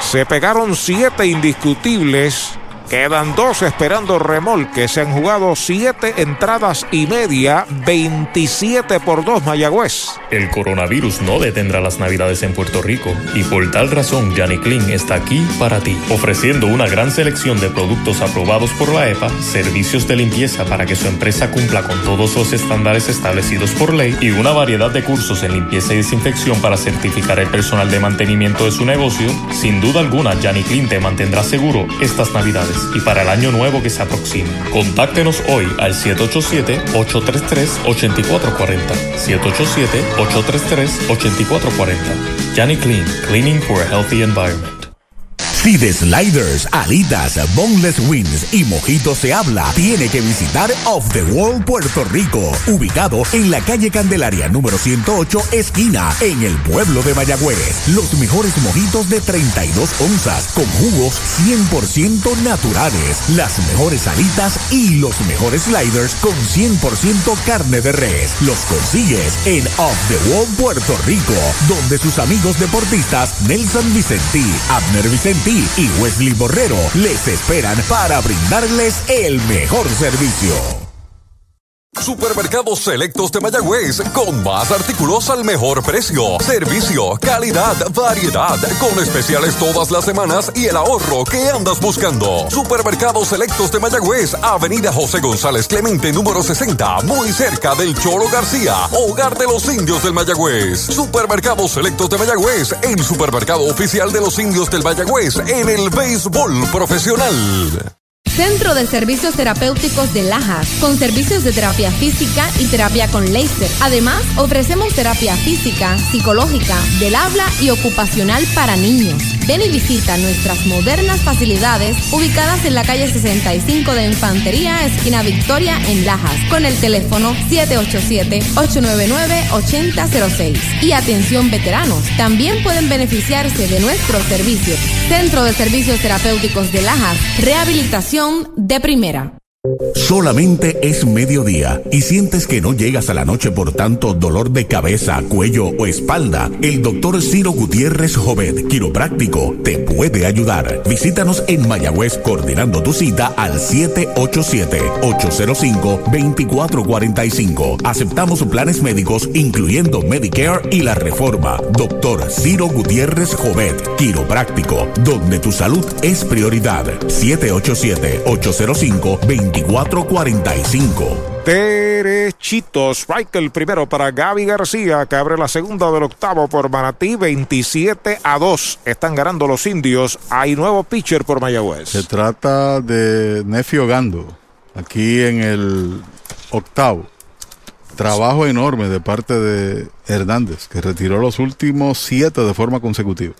Se pegaron siete indiscutibles. Quedan dos esperando remolque. Se han jugado siete entradas y media. 27 por 2 Mayagüez. El coronavirus no detendrá las navidades en Puerto Rico y por tal razón Yanni Clean está aquí para ti, ofreciendo una gran selección de productos aprobados por la EPA, servicios de limpieza para que su empresa cumpla con todos los estándares establecidos por ley y una variedad de cursos en limpieza y desinfección para certificar el personal de mantenimiento de su negocio. Sin duda alguna, Yanni Clean te mantendrá seguro estas navidades y para el año nuevo que se aproxima. Contáctenos hoy al 787-833-8440. 787-833-8440. Yanni Clean, Cleaning for a Healthy Environment. Si de sliders, alitas, boneless wings y mojitos se habla, tiene que visitar Off the Wall Puerto Rico, ubicado en la calle Candelaria número 108, esquina, en el pueblo de Mayagüez. Los mejores mojitos de 32 onzas, con jugos 100% naturales, las mejores alitas y los mejores sliders con 100% carne de res. Los consigues en Off the Wall Puerto Rico, donde sus amigos deportistas Nelson Vicentí, Abner Vicentí y Wesley Borrero les esperan para brindarles el mejor servicio. Supermercados Selectos de Mayagüez, con más artículos al mejor precio, servicio, calidad, variedad, con especiales todas las semanas y el ahorro que andas buscando. Supermercados Selectos de Mayagüez, Avenida José González Clemente, número 60, muy cerca del Choro García, hogar de los indios del Mayagüez. Supermercados Selectos de Mayagüez, el supermercado oficial de los indios del Mayagüez en el béisbol profesional. Centro de Servicios Terapéuticos de Lajas, con servicios de terapia física y terapia con láser. Además, ofrecemos terapia física, psicológica, del habla y ocupacional para niños. Ven y visita nuestras modernas facilidades ubicadas en la calle 65 de Infantería, esquina Victoria, en Lajas, con el teléfono 787-899-8006. Y atención veteranos, también pueden beneficiarse de nuestros servicios. Centro de Servicios Terapéuticos de Lajas, rehabilitación de primera. Solamente es mediodía y sientes que no llegas a la noche por tanto dolor de cabeza, cuello o espalda. El doctor Ciro Gutiérrez Jovet, quiropráctico, te puede ayudar. Visítanos en Mayagüez coordinando tu cita al 787-805-2445. Aceptamos planes médicos incluyendo Medicare y la reforma. Doctor Ciro Gutiérrez Jovet, quiropráctico, donde tu salud es prioridad. 787-805-2445. 2445. Derechito. Strike el primero para Gaby García, que abre la segunda del octavo por Manatí, 27 a 2. Están ganando los indios. Hay nuevo pitcher por Mayagüez. Se trata de Nefio Gando, aquí en el octavo. Trabajo enorme de parte de Hernández, que retiró los últimos siete de forma consecutiva.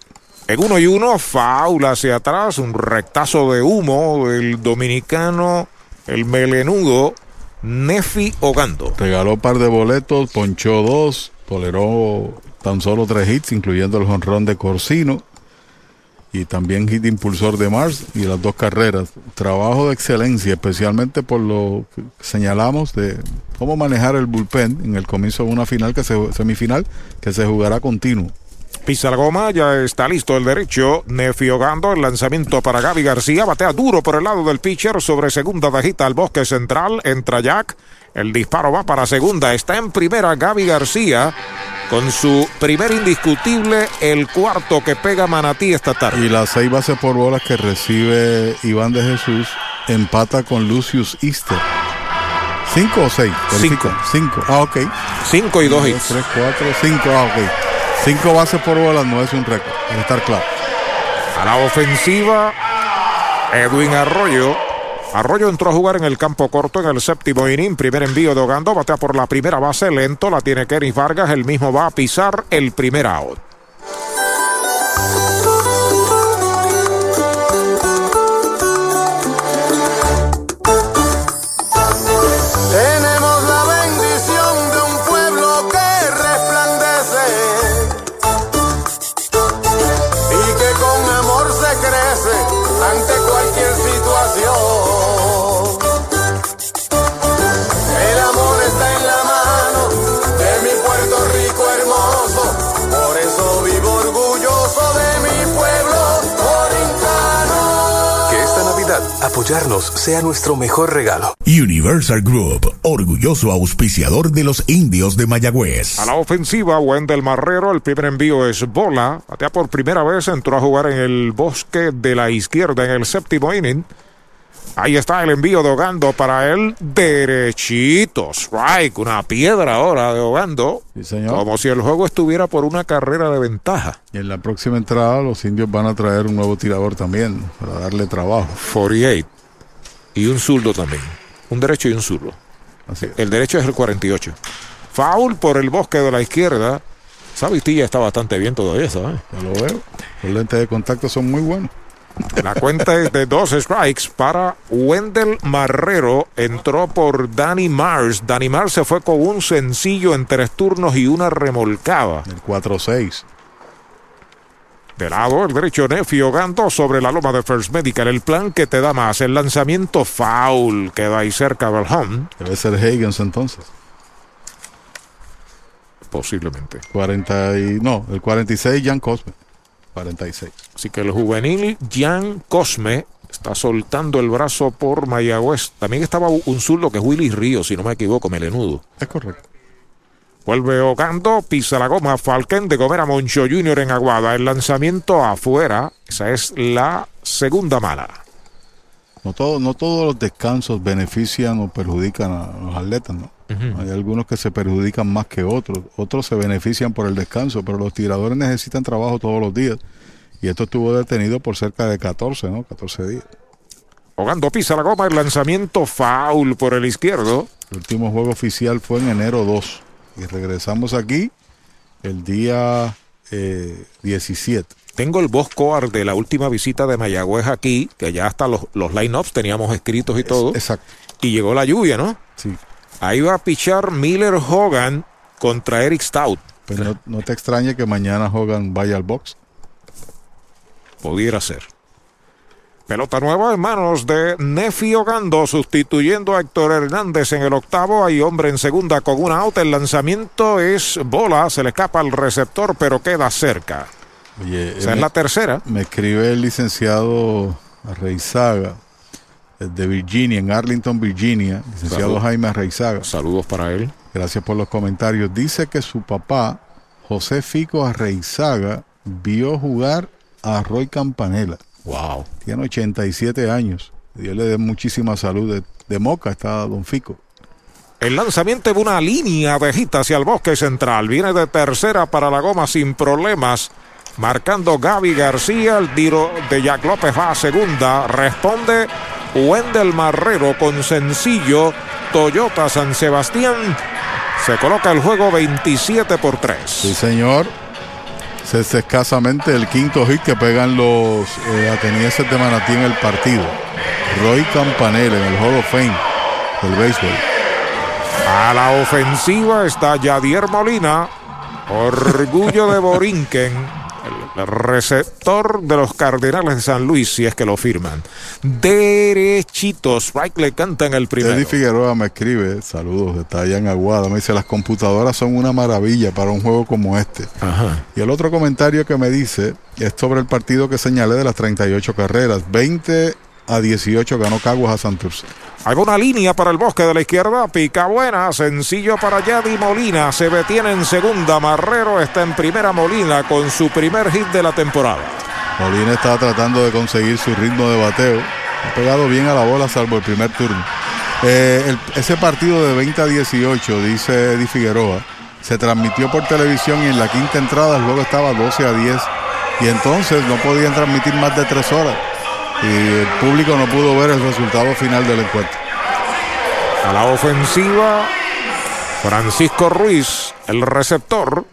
En uno y uno, faula hacia atrás, un rectazo de humo del dominicano el melenudo Nefi Ogando. Regaló un par de boletos, ponchó dos, toleró tan solo tres hits, incluyendo el jonrón de Corsino y también hit impulsor de Mars y las dos carreras. Trabajo de excelencia, especialmente por lo que señalamos de cómo manejar el bullpen en el comienzo de una final que se, semifinal que se jugará continuo. Pisa la goma, ya está listo el derecho. Nefiogando el lanzamiento para Gaby García. Batea duro por el lado del pitcher sobre segunda bajita al bosque central. Entra Jack. El disparo va para segunda. Está en primera Gaby García con su primer indiscutible, el cuarto que pega Manatí esta tarde. Y las seis bases por bolas que recibe Iván de Jesús empata con Lucius Easter. ¿Cinco o seis? Cinco. Cinco. Ah, ok. Cinco y dos hits. Tres, cuatro, cinco. Ah, ok. Cinco bases por bolas no es un récord, debe estar claro. A la ofensiva, Edwin Arroyo. Arroyo entró a jugar en el campo corto en el séptimo inning. Primer envío de Ogando, batea por la primera base, lento, la tiene Kenny Vargas. El mismo va a pisar el primer out. Apoyarnos sea nuestro mejor regalo. Universal Group, orgulloso auspiciador de los indios de Mayagüez. A la ofensiva, Wendell Marrero, el primer envío es bola. Batea por primera vez, entró a jugar en el bosque de la izquierda en el séptimo inning. Ahí está el envío de Ogando para el derechito. Strike, una piedra ahora de Ogando. Sí, señor. Como si el juego estuviera por una carrera de ventaja. Y en la próxima entrada los indios van a traer un nuevo tirador también para darle trabajo. 48. Y un zurdo también. Un derecho y un zurdo. Así es. El derecho es el 48. Foul por el bosque de la izquierda. Esa vistilla está bastante bien todavía, ¿sabes? Ya lo veo. Los lentes de contacto son muy buenos. La cuenta es de dos strikes para Wendell Marrero. Entró por Danny Mars. Danny Mars se fue con un sencillo en tres turnos y una remolcada. El 4-6. De lado, el derecho Nefi Ogando sobre la loma de First Medical. El plan que te da más. El lanzamiento foul queda ahí cerca del home. Debe ser Higgins entonces. Posiblemente. 40 y, no, el 46 Jan Cosme. 46. Así que el juvenil Jan Cosme está soltando el brazo por Mayagüez. También estaba un zurdo que es Willy Ríos, si no me equivoco, melenudo. Es correcto. Vuelve Ogando, pisa la goma, Falken de Gomera Moncho Jr. en Aguada. El lanzamiento afuera, esa es la segunda mala. No, todo, no todos los descansos benefician o perjudican a los atletas, ¿no? Hay algunos que se perjudican más que otros. Otros se benefician por el descanso, pero los tiradores necesitan trabajo todos los días. Y esto estuvo detenido por cerca de 14, ¿no? 14 días. Ogando pisa la goma, el lanzamiento foul por el izquierdo. El último juego oficial fue en enero 2. Y regresamos aquí el día eh, 17. Tengo el boss coar de la última visita de Mayagüez aquí, que ya hasta los, los line-ups teníamos escritos y todo. Exacto. Y llegó la lluvia, ¿no? Sí. Ahí va a pichar Miller Hogan contra Eric Stout. Pues no, no te extrañe que mañana Hogan vaya al box. Pudiera ser. Pelota nueva en manos de Nefi Ogando, sustituyendo a Héctor Hernández en el octavo. Hay hombre en segunda con una out. El lanzamiento es bola, se le escapa al receptor, pero queda cerca. Oye, Esa es la tercera. Me escribe el licenciado Reizaga de Virginia, en Arlington, Virginia. Licenciado Salud. Jaime Reizaga. Saludos para él. Gracias por los comentarios. Dice que su papá, José Fico Arreizaga, vio jugar a Roy Campanella. Wow. Tiene 87 años. Dios le dé muchísima salud. De, de Moca está Don Fico. El lanzamiento de una línea de hit hacia el bosque central. Viene de tercera para la goma sin problemas. Marcando Gaby García. El tiro de Jack López va a segunda. Responde Wendell Marrero con sencillo. Toyota San Sebastián. Se coloca el juego 27 por 3. Sí, señor. Es escasamente el quinto hit que pegan los eh, atenienses de Manatí en el partido. Roy Campanella en el Hall of Fame del béisbol. A la ofensiva está Yadier Molina. Orgullo de Borinquen. Receptor de los Cardenales de San Luis, si es que lo firman. Derechito. Strike le canta en el primero. Eddie Figueroa me escribe, saludos, en Aguada, me dice, las computadoras son una maravilla para un juego como este. Ajá. Y el otro comentario que me dice es sobre el partido que señalé de las 38 carreras. 20 a 18 ganó Caguas a Santurce. Hay una línea para el bosque de la izquierda. Pica buena. Sencillo para Yadi Molina. Se detiene en segunda. Marrero está en primera Molina con su primer hit de la temporada. Molina estaba tratando de conseguir su ritmo de bateo. Ha pegado bien a la bola salvo el primer turno. Eh, ese partido de 20 a 18, dice Eddie Figueroa, se transmitió por televisión y en la quinta entrada el juego estaba 12 a 10. Y entonces no podían transmitir más de tres horas. Y el público no pudo ver el resultado final del encuentro. A la ofensiva, Francisco Ruiz, el receptor.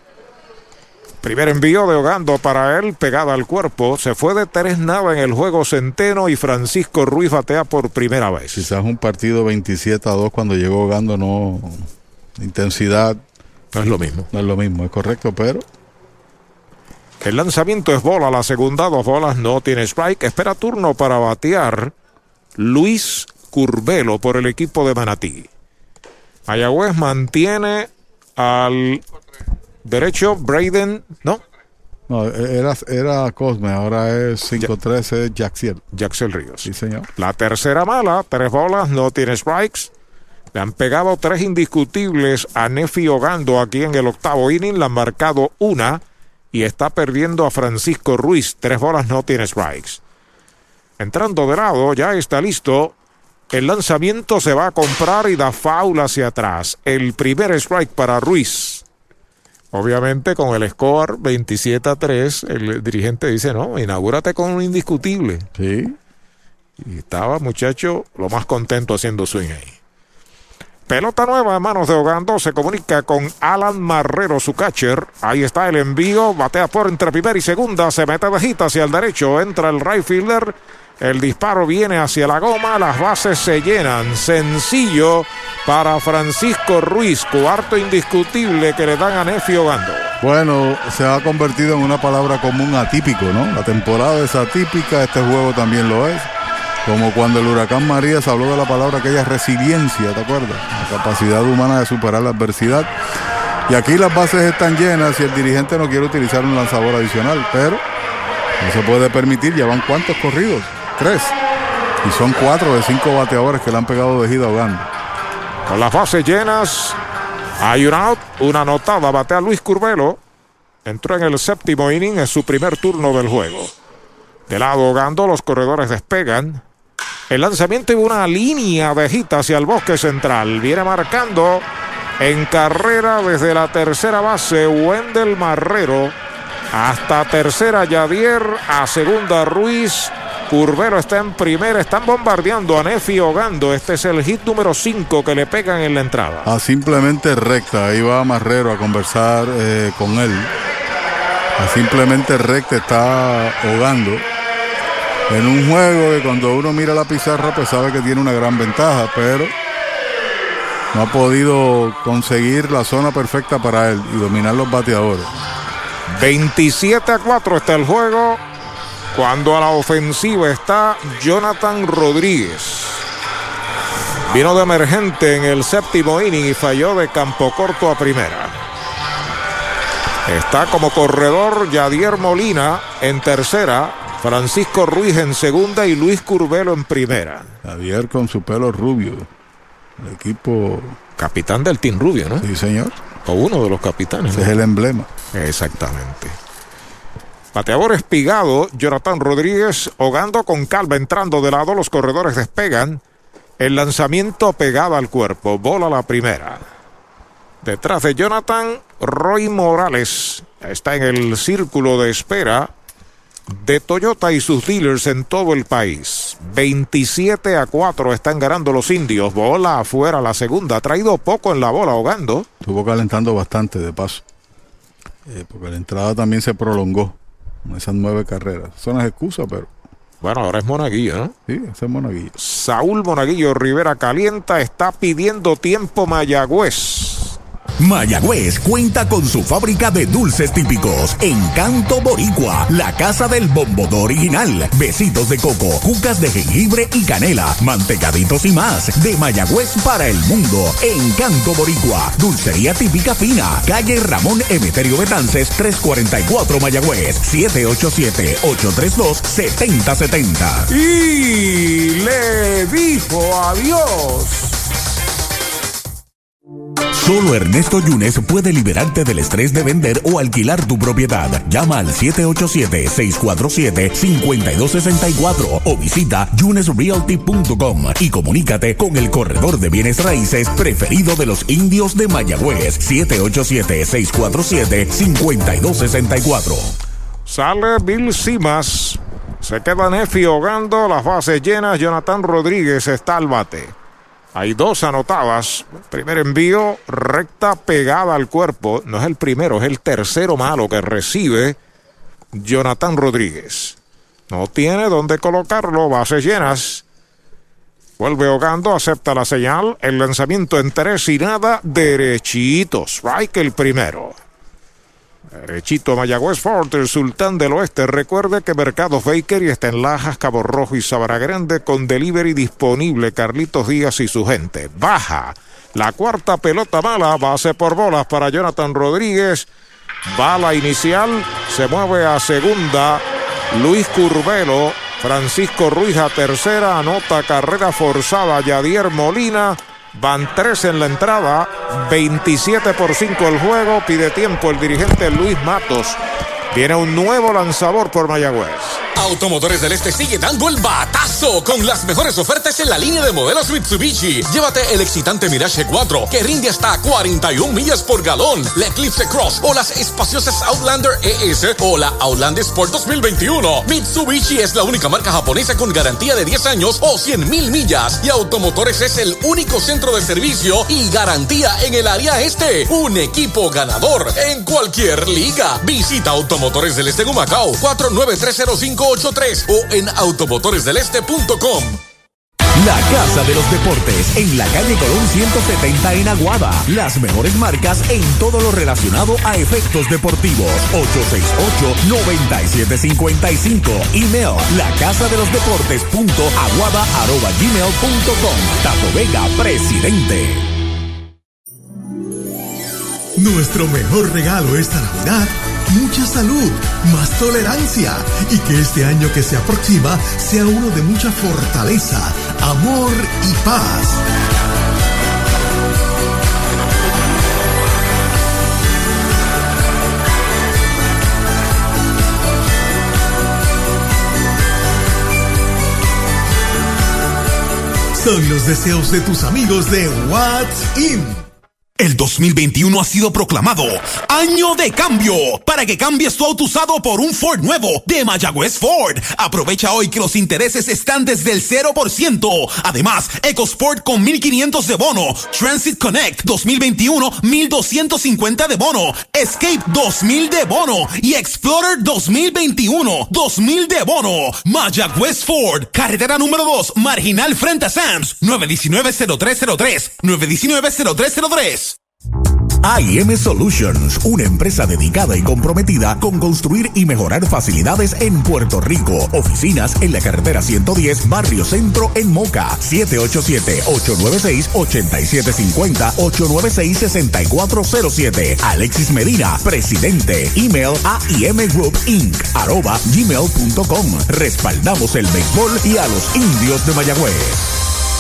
Primer envío de Ogando para él, pegada al cuerpo. Se fue de tres nada en el juego centeno y Francisco Ruiz batea por primera vez. Quizás un partido 27 a 2 cuando llegó Gando no. Intensidad. No es lo mismo. No es lo mismo, es correcto, pero El lanzamiento es bola, la segunda, dos bolas, no tiene strike. Espera turno para batear Luis Curvelo por el equipo de Manatí. Mayagüez mantiene al derecho Braden, ¿no? no, era, era Cosme, ahora es 5-13 Jaxiel. Jaxel Ríos. Sí, señor. La tercera mala, tres bolas, no tiene strikes. Le han pegado tres indiscutibles a Nefi Ogando aquí en el octavo inning. Le han marcado una y está perdiendo a Francisco Ruiz. Tres bolas, no tiene strikes. Entrando de lado, ya está listo. El lanzamiento se va a comprar y da foul hacia atrás. El primer strike para Ruiz. Obviamente con el score 27 a 3, el dirigente dice, no, inaugúrate con un indiscutible. Sí. Y estaba, muchacho, lo más contento haciendo swing ahí. Pelota nueva en manos de Ogando. Se comunica con Alan Marrero, su catcher. Ahí está el envío. Batea por entre primera y segunda. Se mete de hita hacia el derecho. Entra el right fielder. El disparo viene hacia la goma. Las bases se llenan. Sencillo para Francisco Ruiz. Cuarto indiscutible que le dan a Nefi Ogando. Bueno, se ha convertido en una palabra común atípico, ¿no? La temporada es atípica. Este juego también lo es. Como cuando el huracán María se habló de la palabra aquella resiliencia, ¿te acuerdas? La capacidad humana de superar la adversidad. Y aquí las bases están llenas y el dirigente no quiere utilizar un lanzador adicional, pero no se puede permitir. ¿Ya van cuántos corridos? Tres. Y son cuatro de cinco bateadores que le han pegado de gira ahogando. Con las bases llenas, hay un out, una anotada, batea Luis Curvelo. Entró en el séptimo inning, es su primer turno del juego. De lado ahogando, los corredores despegan. El lanzamiento y una línea de hita hacia el bosque central. Viene marcando en carrera desde la tercera base Wendell Marrero. Hasta tercera Yadier, a segunda Ruiz. Curvero está en primera, están bombardeando a Nefi Ogando. Este es el hit número 5 que le pegan en la entrada. A simplemente recta, ahí va Marrero a conversar eh, con él. A simplemente recta está ahogando en un juego que cuando uno mira la pizarra pues sabe que tiene una gran ventaja, pero no ha podido conseguir la zona perfecta para él y dominar los bateadores. 27 a 4 está el juego. Cuando a la ofensiva está Jonathan Rodríguez. Vino de emergente en el séptimo inning y falló de campo corto a primera. Está como corredor Yadier Molina en tercera, Francisco Ruiz en segunda y Luis Curvelo en primera. Javier con su pelo rubio. El equipo. Capitán del Team Rubio, ¿no? Sí, señor. O uno de los capitanes. Ese es el emblema. Exactamente. Bateador espigado, Jonathan Rodríguez hogando con calma, entrando de lado, los corredores despegan. El lanzamiento pegado al cuerpo, bola la primera. Detrás de Jonathan, Roy Morales está en el círculo de espera de Toyota y sus dealers en todo el país. 27 a 4 están ganando los indios. Bola afuera la segunda. Ha traído poco en la bola ahogando. Estuvo calentando bastante de paso. Eh, porque la entrada también se prolongó. Esas nueve carreras. Son las excusas, pero. Bueno, ahora es Monaguillo, ¿no? Sí, ese es Monaguillo. Saúl Monaguillo Rivera calienta. Está pidiendo tiempo Mayagüez. Mayagüez cuenta con su fábrica de dulces típicos. Encanto Boricua, la casa del bombodo original. Besitos de coco, cucas de jengibre y canela, mantecaditos y más. De Mayagüez para el mundo. Encanto Boricua, dulcería típica fina. Calle Ramón Emeterio Betances, 344 Mayagüez, 787-832-7070. Y le dijo adiós. Solo Ernesto Yunes puede liberarte del estrés de vender o alquilar tu propiedad. Llama al 787-647-5264 o visita yunesrealty.com y comunícate con el corredor de bienes raíces preferido de los indios de Mayagüez. 787-647-5264. Sale Bill Simas. Se queda Nefi ahogando las bases llenas. Jonathan Rodríguez está al bate. Hay dos anotadas. Primer envío, recta pegada al cuerpo. No es el primero, es el tercero malo que recibe Jonathan Rodríguez. No tiene dónde colocarlo, bases llenas. Vuelve ahogando, acepta la señal. El lanzamiento en tres y nada, derechito. Strike el primero. Derechito Mayagüez Fort, el sultán del oeste. Recuerde que Mercados Bakery está en Lajas, Cabo Rojo y Sabana Grande con delivery disponible. Carlitos Díaz y su gente. Baja. La cuarta pelota mala, base por bolas para Jonathan Rodríguez. Bala inicial, se mueve a segunda. Luis Curvelo, Francisco Ruiz a tercera, anota carrera forzada Yadier Molina. Van tres en la entrada, 27 por 5 el juego, pide tiempo el dirigente Luis Matos. Viene un nuevo lanzador por Mayagüez. Automotores del Este sigue dando el batazo con las mejores ofertas en la línea de modelos Mitsubishi. Llévate el excitante Mirage 4 que rinde hasta 41 millas por galón, la Eclipse Cross o las espaciosas Outlander ES o la Outlander Sport 2021. Mitsubishi es la única marca japonesa con garantía de 10 años o 100 mil millas y Automotores es el único centro de servicio y garantía en el área este. Un equipo ganador en cualquier liga. Visita Automotores del Este en Humacao 49305 o en automotoresdeleste.com. La Casa de los Deportes en la calle Colón 170 en Aguada. Las mejores marcas en todo lo relacionado a efectos deportivos. 868-9755. Email la casa de los deportes punto aguada arroba gmail punto com. Tato Vega, presidente. Nuestro mejor regalo esta Navidad, mucha salud, más tolerancia y que este año que se aproxima sea uno de mucha fortaleza, amor y paz. Son los deseos de tus amigos de What's In. El 2021 ha sido proclamado Año de Cambio para que cambies tu auto usado por un Ford nuevo de Mayagüez Ford. Aprovecha hoy que los intereses están desde el 0%. Además, EcoSport con 1500 de bono, Transit Connect 2021 1250 de bono, Escape 2000 de bono y Explorer 2021 2000 de bono. Mayagüez Ford, carretera número 2, marginal frente a Sams, 919-0303, 919-0303. AIM Solutions, una empresa dedicada y comprometida con construir y mejorar facilidades en Puerto Rico. Oficinas en la carretera 110, Barrio Centro, en Moca. 787-896-8750, 896-6407. Alexis Medina, presidente. Email Group Inc. arroba gmail.com. Respaldamos el béisbol y a los indios de Mayagüez.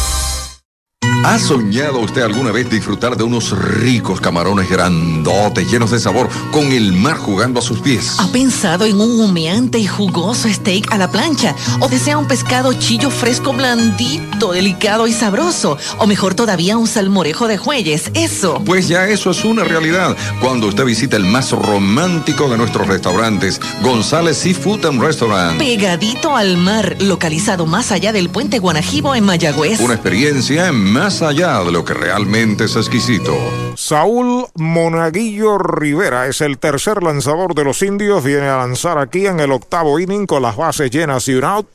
¿Ha soñado usted alguna vez disfrutar de unos ricos camarones grandotes, llenos de sabor, con el mar jugando a sus pies? ¿Ha pensado en un humeante y jugoso steak a la plancha? ¿O desea un pescado chillo fresco blandito, delicado y sabroso? ¿O mejor todavía un salmorejo de jueyes? Eso. Pues ya eso es una realidad cuando usted visita el más romántico de nuestros restaurantes, González Seafood and Restaurant. Pegadito al mar, localizado más allá del puente Guanajibo en Mayagüez. Una experiencia más allá de lo que realmente es exquisito. Saúl Monaguillo Rivera es el tercer lanzador de los indios. Viene a lanzar aquí en el octavo inning con las bases llenas y un out.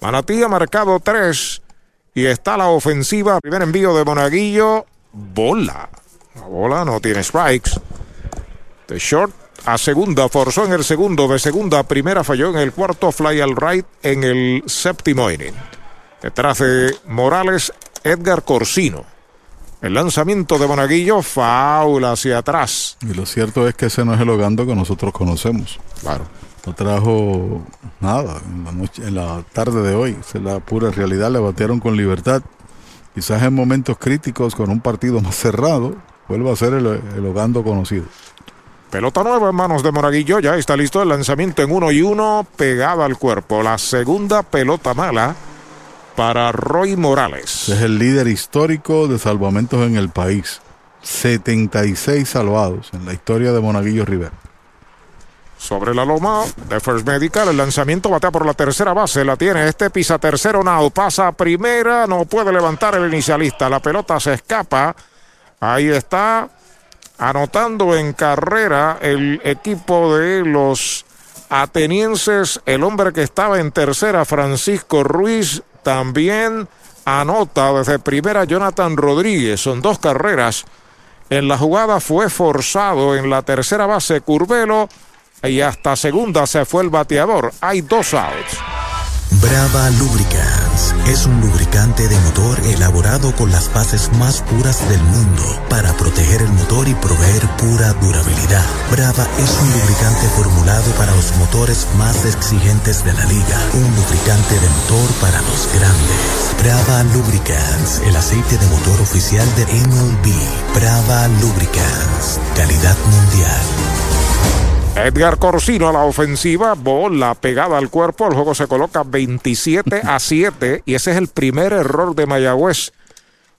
Manatí ha marcado tres y está la ofensiva. Primer envío de Monaguillo. Bola. La bola no tiene strikes. De short a segunda, forzó en el segundo, de segunda a primera, falló en el cuarto, fly al right en el séptimo inning. Detrás de Morales, Edgar Corsino. El lanzamiento de Monaguillo, faula hacia atrás. Y lo cierto es que ese no es el Ogando que nosotros conocemos. Claro. No trajo nada en la, noche, en la tarde de hoy. Es la pura realidad. Le batearon con libertad. Quizás en momentos críticos, con un partido más cerrado, vuelva a ser el, el Ogando conocido. Pelota nueva en manos de Monaguillo. Ya está listo el lanzamiento en uno y uno, pegada al cuerpo. La segunda pelota mala para Roy Morales. Es el líder histórico de salvamentos en el país. 76 salvados en la historia de Monaguillo Rivera. Sobre la loma de First Medical, el lanzamiento batea por la tercera base, la tiene este pisa tercero now, pasa a primera, no puede levantar el inicialista, la pelota se escapa, ahí está anotando en carrera el equipo de los atenienses, el hombre que estaba en tercera, Francisco Ruiz, también anota desde primera Jonathan Rodríguez. Son dos carreras. En la jugada fue forzado en la tercera base Curvelo y hasta segunda se fue el bateador. Hay dos outs. Brava Lubricants es un lubricante de motor elaborado con las bases más puras del mundo para proteger el motor y proveer pura durabilidad. Brava es un lubricante formulado para los motores más exigentes de la liga, un lubricante de motor para los grandes. Brava Lubricants, el aceite de motor oficial de MLB. Brava Lubricants, calidad mundial. Edgar Corsino a la ofensiva, bola pegada al cuerpo, el juego se coloca 27 a 7 y ese es el primer error de Mayagüez.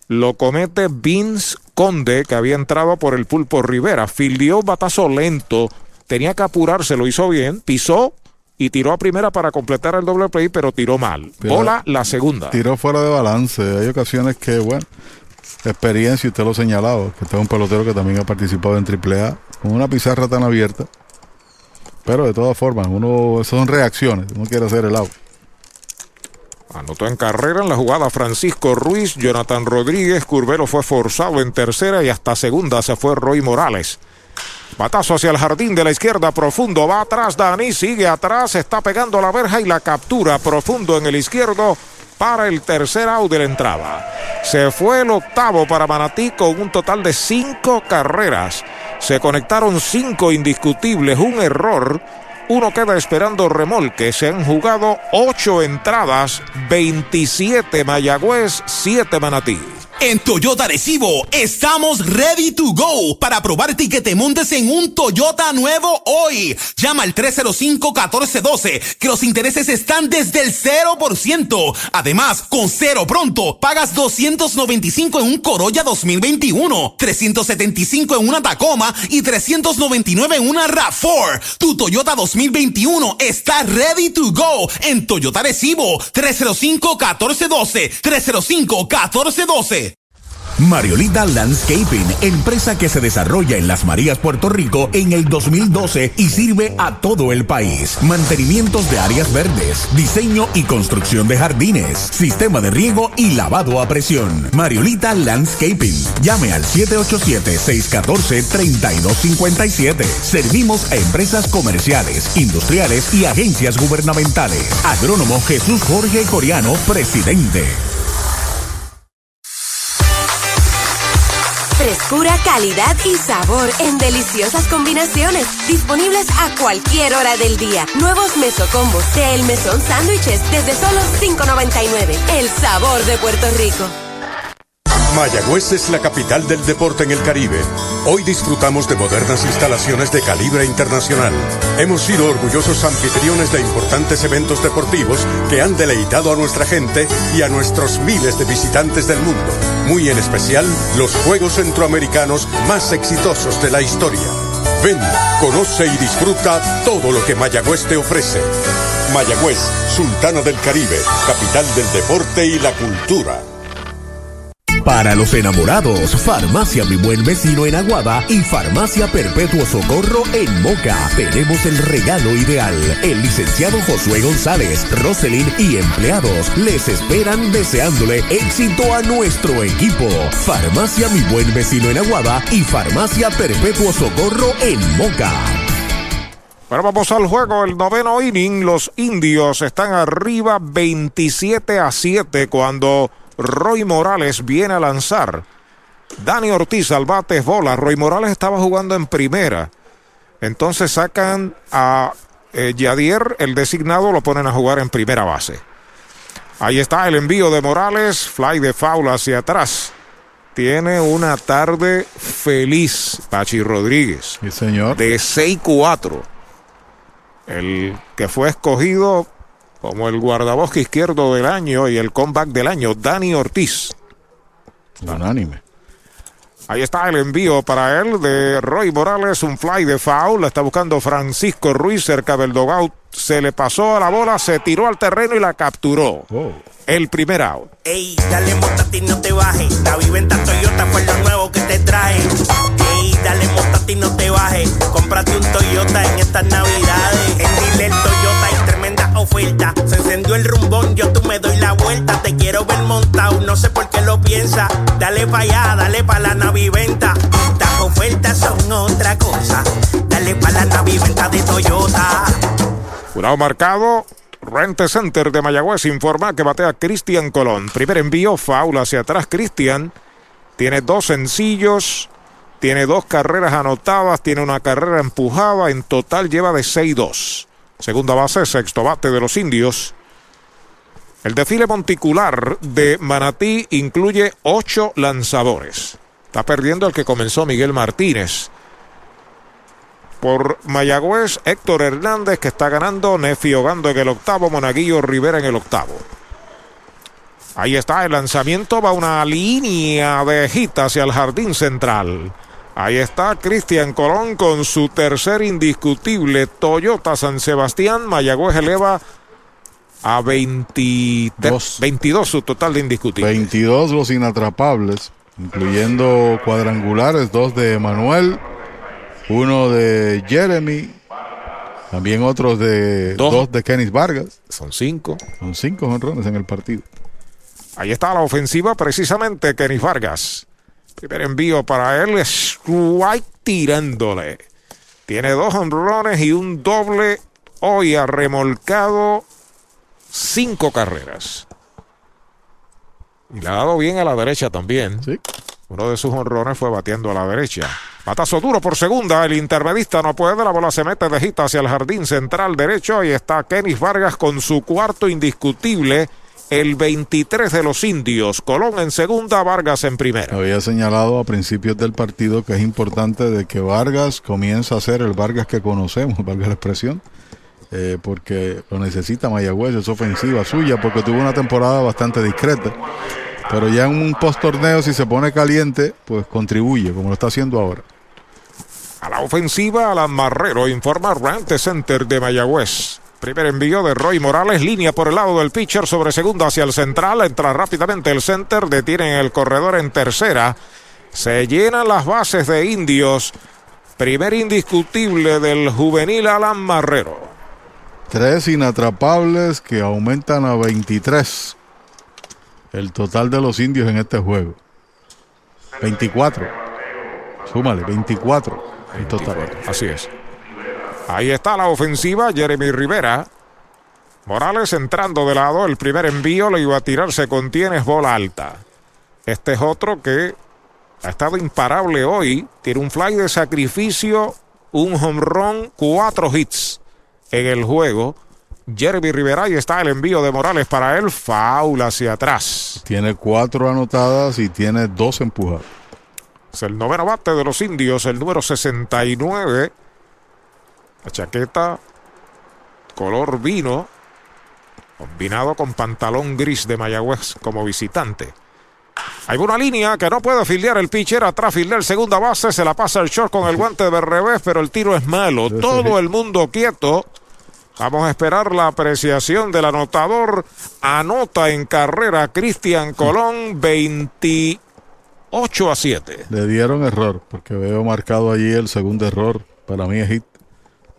Lo comete Vince Conde, que había entrado por el pulpo Rivera. Fildió batazo lento, tenía que apurarse, lo hizo bien, pisó y tiró a primera para completar el doble play, pero tiró mal. Pero- Bola la segunda. Tiró fuera de balance. Hay ocasiones que, bueno, experiencia, usted lo señalaba, que este es un pelotero que también ha participado en AAA, con una pizarra tan abierta. Pero de todas formas, uno, son reacciones, uno quiere hacer el out. Anotó en carrera en la jugada Francisco Ruiz, Jonathan Rodríguez, Curvelo fue forzado en tercera y hasta segunda se fue Roy Morales. Batazo hacia el jardín de la izquierda profundo, va atrás Dani, sigue atrás, está pegando la verja y la captura profundo en el izquierdo para el tercer out de la entrada. Se fue el octavo para Manatí con un total de cinco carreras. Se conectaron cinco indiscutibles, un error. Uno queda esperando remolque. Se han jugado ocho entradas, 27 Mayagüez, 7 Manatí. En Toyota Recibo estamos ready to go para probarte y que te montes en un Toyota nuevo hoy. Llama al 305-1412 que los intereses están desde el 0%. Además, con cero pronto, pagas 295 en un Corolla 2021, 375 en una Tacoma y 399 en una RAV4. Tu Toyota 2021 está ready to go en Toyota Recibo 305-1412, 305-1412. Mariolita Landscaping, empresa que se desarrolla en Las Marías, Puerto Rico en el 2012 y sirve a todo el país. Mantenimientos de áreas verdes, diseño y construcción de jardines, sistema de riego y lavado a presión. Mariolita Landscaping. Llame al 787-614-3257. Servimos a empresas comerciales, industriales y agencias gubernamentales. Agrónomo Jesús Jorge Coriano, presidente. Frescura, calidad y sabor en deliciosas combinaciones. Disponibles a cualquier hora del día. Nuevos mesocombos de El Mesón Sándwiches desde solo $5.99. El sabor de Puerto Rico. Mayagüez es la capital del deporte en el Caribe. Hoy disfrutamos de modernas instalaciones de calibre internacional. Hemos sido orgullosos anfitriones de importantes eventos deportivos que han deleitado a nuestra gente y a nuestros miles de visitantes del mundo. Muy en especial, los Juegos Centroamericanos más exitosos de la historia. Ven, conoce y disfruta todo lo que Mayagüez te ofrece. Mayagüez, Sultana del Caribe, capital del deporte y la cultura. Para los enamorados, Farmacia Mi Buen Vecino en Aguada y Farmacia Perpetuo Socorro en Moca. Tenemos el regalo ideal. El licenciado Josué González, Roselyn y empleados les esperan deseándole éxito a nuestro equipo. Farmacia Mi Buen Vecino en Aguada y Farmacia Perpetuo Socorro en Moca. Bueno, vamos al juego, el noveno inning. Los indios están arriba 27 a 7 cuando Roy Morales viene a lanzar. Dani Ortiz al bate bola. Roy Morales estaba jugando en primera. Entonces sacan a eh, Yadier, el designado, lo ponen a jugar en primera base. Ahí está el envío de Morales, fly de foul hacia atrás. Tiene una tarde feliz, Pachi Rodríguez. Sí, señor. De 6-4. El que fue escogido como el guardabosque izquierdo del año y el comeback del año, Dani Ortiz. Unánime. Ahí está el envío para él de Roy Morales, un fly de foul. La está buscando Francisco Ruiz cerca del dogout. Se le pasó a la bola, se tiró al terreno y la capturó. El primer out. Ey, dale montate y no te bajes. La viventa Toyota fue lo nuevo que te trae. Ey, dale montate y no te bajes. Cómprate un Toyota en estas navidades. En Dile Toyota hay tremenda oferta. Se encendió el rumbón, yo tú me doy la vuelta. Te quiero ver montado, no sé por qué lo piensa. Dale pa' allá, dale pa' la naviventa. Estas ofertas son otra cosa. Dale pa' la naviventa de Toyota. Jurado marcado. Rente Center de Mayagüez informa que batea Cristian Colón. Primer envío, foul hacia atrás. Cristian tiene dos sencillos, tiene dos carreras anotadas, tiene una carrera empujada. En total lleva de 6-2. Segunda base, sexto bate de los indios. El desfile monticular de Manatí incluye ocho lanzadores. Está perdiendo el que comenzó Miguel Martínez. Por Mayagüez, Héctor Hernández que está ganando, Nefi Ogando en el octavo, Monaguillo Rivera en el octavo. Ahí está el lanzamiento, va una línea de gita hacia el jardín central. Ahí está Cristian Colón con su tercer indiscutible Toyota San Sebastián. Mayagüez eleva a 22, 22 su total de indiscutibles. 22 los inatrapables, incluyendo cuadrangulares, dos de Manuel, uno de Jeremy, también otros de Dos. dos, de Kenis Vargas. Son cinco. Son cinco honrones en el partido. Ahí está la ofensiva, precisamente Kenny Vargas. Primer envío para él, strike tirándole. Tiene dos honrones y un doble. Hoy ha remolcado cinco carreras. Y le ha dado bien a la derecha también. Uno de sus honrones fue batiendo a la derecha. Patazo duro por segunda. El intermedista no puede. La bola se mete de gita hacia el jardín central derecho. Ahí está Kenny Vargas con su cuarto indiscutible. El 23 de los indios. Colón en segunda, Vargas en primera. Había señalado a principios del partido que es importante de que Vargas comienza a ser el Vargas que conocemos, valga la expresión, eh, porque lo necesita Mayagüez, es ofensiva suya, porque tuvo una temporada bastante discreta. Pero ya en un post torneo, si se pone caliente, pues contribuye, como lo está haciendo ahora. A la ofensiva, Alan Marrero informa Rante Center de Mayagüez. Primer envío de Roy Morales, línea por el lado del pitcher sobre segunda hacia el central. Entra rápidamente el center, detienen el corredor en tercera. Se llenan las bases de indios. Primer indiscutible del juvenil Alan Marrero. Tres inatrapables que aumentan a 23 el total de los indios en este juego. 24. Súmale, 24 en total. Así es. Ahí está la ofensiva, Jeremy Rivera. Morales entrando de lado, el primer envío lo iba a tirar, se contiene, es bola alta. Este es otro que ha estado imparable hoy. Tiene un fly de sacrificio, un home run, cuatro hits en el juego. Jeremy Rivera, ahí está el envío de Morales para él, faula hacia atrás. Tiene cuatro anotadas y tiene dos empujadas. Es el noveno bate de los indios, el número 69. La chaqueta color vino, combinado con pantalón gris de Mayagüez como visitante. Hay una línea que no puede filiar el pitcher. Atrás fildea el segunda base. Se la pasa el short con el guante de revés, pero el tiro es malo. Todo el mundo quieto. Vamos a esperar la apreciación del anotador. Anota en carrera Cristian Colón 28 a 7. Le dieron error, porque veo marcado allí el segundo error. Para mí es hit.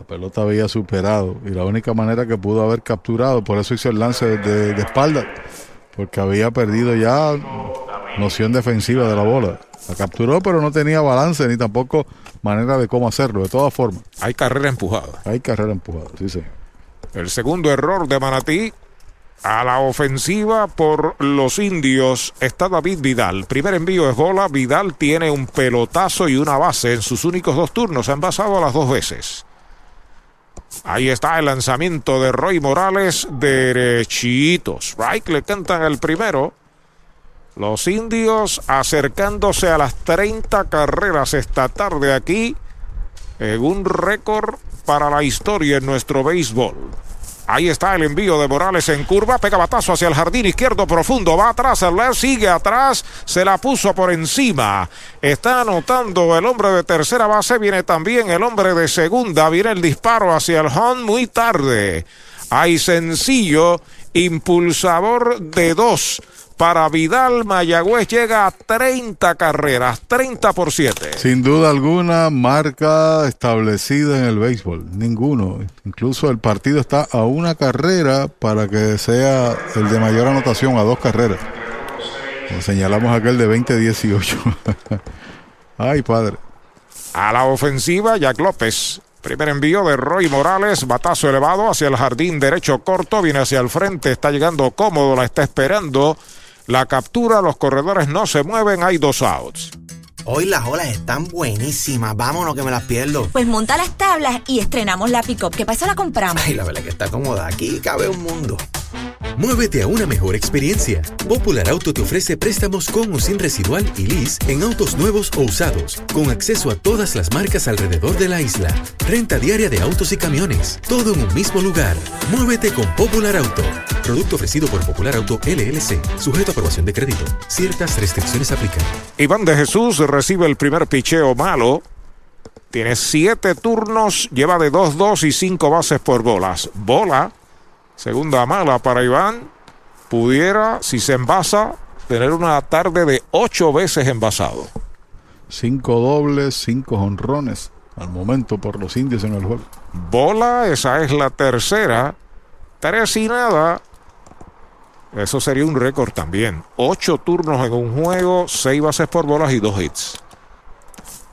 La pelota había superado y la única manera que pudo haber capturado, por eso hizo el lance de, de espalda, porque había perdido ya noción defensiva de la bola. La capturó, pero no tenía balance ni tampoco manera de cómo hacerlo. De todas formas, Hay carrera empujada. hay carrera empujada, sí, sí. El segundo error de Manatí. A la ofensiva por los indios está David Vidal. Primer envío es bola. Vidal tiene un pelotazo y una base en sus únicos dos turnos. Ha envasado a las dos veces. Ahí está el lanzamiento de Roy Morales. Derechito. Strike le cantan el primero. Los indios acercándose a las 30 carreras esta tarde aquí. En un récord para la historia en nuestro béisbol. Ahí está el envío de Morales en curva, pega batazo hacia el jardín izquierdo profundo, va atrás, left sigue atrás, se la puso por encima. Está anotando el hombre de tercera base, viene también el hombre de segunda, viene el disparo hacia el home muy tarde. Hay sencillo, impulsador de dos. Para Vidal, Mayagüez llega a 30 carreras, 30 por 7. Sin duda alguna, marca establecida en el béisbol. Ninguno. Incluso el partido está a una carrera para que sea el de mayor anotación, a dos carreras. Como señalamos aquel de 20-18. Ay, padre. A la ofensiva, Jack López. Primer envío de Roy Morales, batazo elevado hacia el jardín derecho corto, viene hacia el frente, está llegando cómodo, la está esperando. La captura, los corredores no se mueven, hay dos outs. Hoy las olas están buenísimas. Vámonos que me las pierdo. Pues monta las tablas y estrenamos la pick-up. ¿Qué pasa? La compramos. Ay, la verdad que está cómoda. Aquí cabe un mundo. Muévete a una mejor experiencia. Popular Auto te ofrece préstamos con o sin residual y lease en autos nuevos o usados, con acceso a todas las marcas alrededor de la isla. Renta diaria de autos y camiones, todo en un mismo lugar. Muévete con Popular Auto. Producto ofrecido por Popular Auto LLC, sujeto a aprobación de crédito. Ciertas restricciones aplican. Iván de Jesús recibe el primer picheo malo. Tiene siete turnos, lleva de 2-2 y cinco bases por bolas. Bola, segunda mala para Iván. Pudiera, si se envasa, tener una tarde de ocho veces envasado. Cinco dobles, cinco honrones al momento por los indios en el juego. Bola, esa es la tercera. Tres y nada. Eso sería un récord también. Ocho turnos en un juego, seis bases por bolas y dos hits.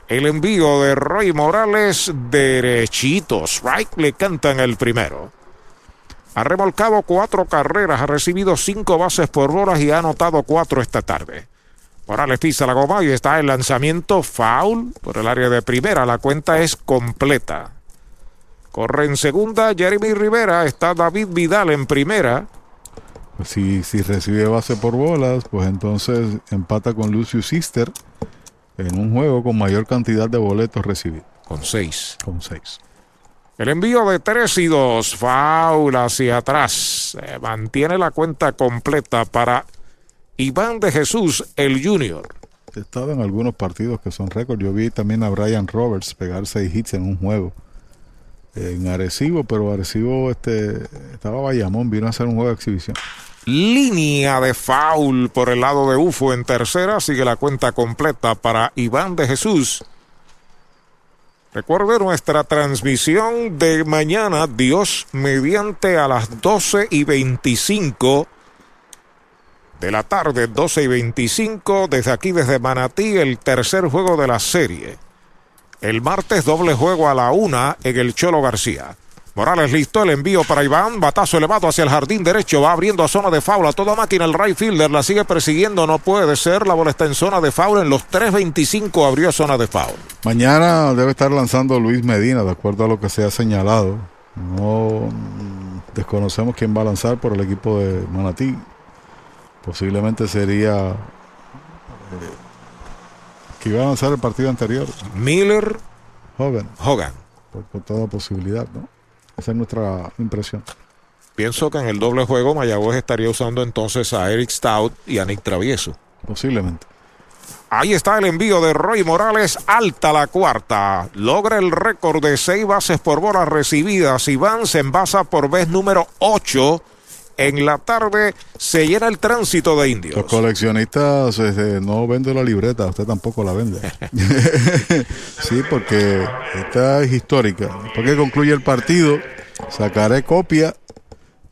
El envío de Roy Morales derechito. Strike le cantan el primero. Ha remolcado cuatro carreras, ha recibido cinco bases por bolas y ha anotado cuatro esta tarde. Morales pisa la goma y está el lanzamiento foul por el área de primera. La cuenta es completa. Corre en segunda Jeremy Rivera, está David Vidal en primera. Si, si recibe base por bolas, pues entonces empata con Lucio Sister en un juego con mayor cantidad de boletos recibidos. Con seis. Con seis. El envío de tres y dos, foul hacia atrás. Se mantiene la cuenta completa para Iván de Jesús, el Junior. He estado en algunos partidos que son récords. Yo vi también a Brian Roberts pegar seis hits en un juego en Arecibo, pero Arecibo este, estaba Bayamón, vino a hacer un juego de exhibición. Línea de foul por el lado de UFO en tercera. Sigue la cuenta completa para Iván de Jesús. Recuerde nuestra transmisión de mañana, Dios, mediante a las 12 y 25 de la tarde, 12 y 25, desde aquí, desde Manatí, el tercer juego de la serie. El martes, doble juego a la una en el Cholo García. Morales listo, el envío para Iván, batazo elevado hacia el jardín derecho, va abriendo a zona de faula, toda máquina, el right fielder la sigue persiguiendo, no puede ser, la bola está en zona de faula, en los 3.25 abrió zona de faula. Mañana debe estar lanzando Luis Medina, de acuerdo a lo que se ha señalado. No desconocemos quién va a lanzar por el equipo de Manatí. Posiblemente sería eh, que iba a lanzar el partido anterior. Miller Hogan. Hogan. Por, por toda posibilidad, ¿no? Esa es nuestra impresión. Pienso que en el doble juego Mayagüez estaría usando entonces a Eric Stout y a Nick Travieso. Posiblemente. Ahí está el envío de Roy Morales, alta la cuarta. Logra el récord de seis bases por bolas recibidas. Iván se envasa por vez número 8. En la tarde se llena el tránsito de indios. Los coleccionistas este, no venden la libreta, usted tampoco la vende. sí, porque esta es histórica. Porque concluye el partido, sacaré copia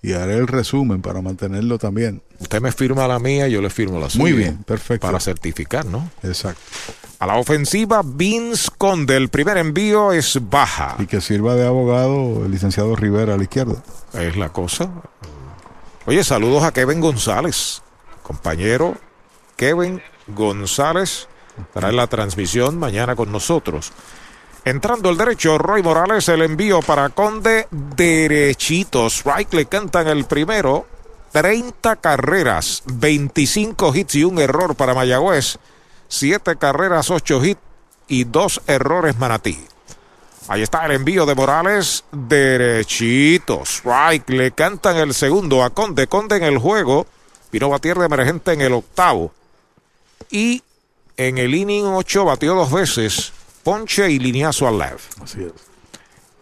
y haré el resumen para mantenerlo también. Usted me firma la mía, yo le firmo la suya. Muy bien, perfecto. Para certificar, ¿no? Exacto. A la ofensiva, Vince Conde. El primer envío es baja. Y que sirva de abogado el licenciado Rivera a la izquierda. Es la cosa. Oye, saludos a Kevin González, compañero Kevin González, estará en la transmisión mañana con nosotros. Entrando el derecho, Roy Morales, el envío para Conde, derechito. Strike le cantan el primero. 30 carreras, 25 hits y un error para Mayagüez. 7 carreras, 8 hits y 2 errores Manatí. Ahí está el envío de Morales, derechito. Strike, le cantan el segundo a Conde. Conde en el juego. Vino a batir de emergente en el octavo. Y en el inning 8 batió dos veces. Ponche y lineazo al left. Así es.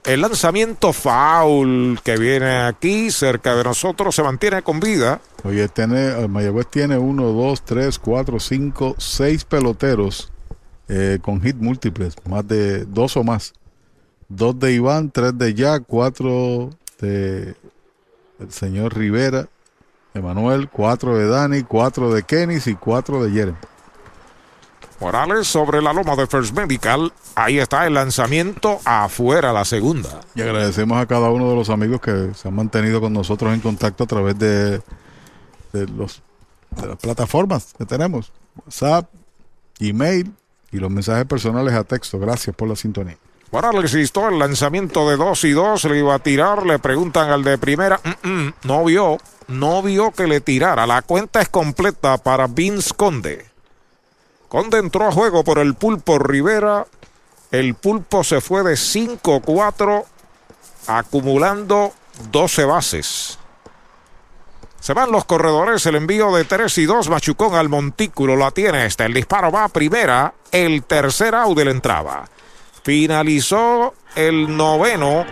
El lanzamiento foul que viene aquí cerca de nosotros se mantiene con vida. Oye, tiene, Mayagüez tiene uno, dos, tres, cuatro, cinco, seis peloteros eh, con hit múltiples, más de dos o más. Dos de Iván, tres de Jack, cuatro de el señor Rivera, Emanuel, cuatro de Dani, cuatro de Kenis y cuatro de Jeremy. Morales sobre la loma de First Medical. Ahí está el lanzamiento afuera, la segunda. Y agradecemos a cada uno de los amigos que se han mantenido con nosotros en contacto a través de, de, los, de las plataformas que tenemos. WhatsApp, email y los mensajes personales a texto. Gracias por la sintonía. Morales instó el lanzamiento de 2 y 2, le iba a tirar, le preguntan al de primera, mm, mm, no vio, no vio que le tirara. La cuenta es completa para Vince Conde. Conde entró a juego por el pulpo Rivera. El pulpo se fue de 5-4, acumulando 12 bases. Se van los corredores, el envío de 3 y 2, Machucón al montículo, la tiene este, el disparo va a primera, el tercer out entrada. Finalizó el noveno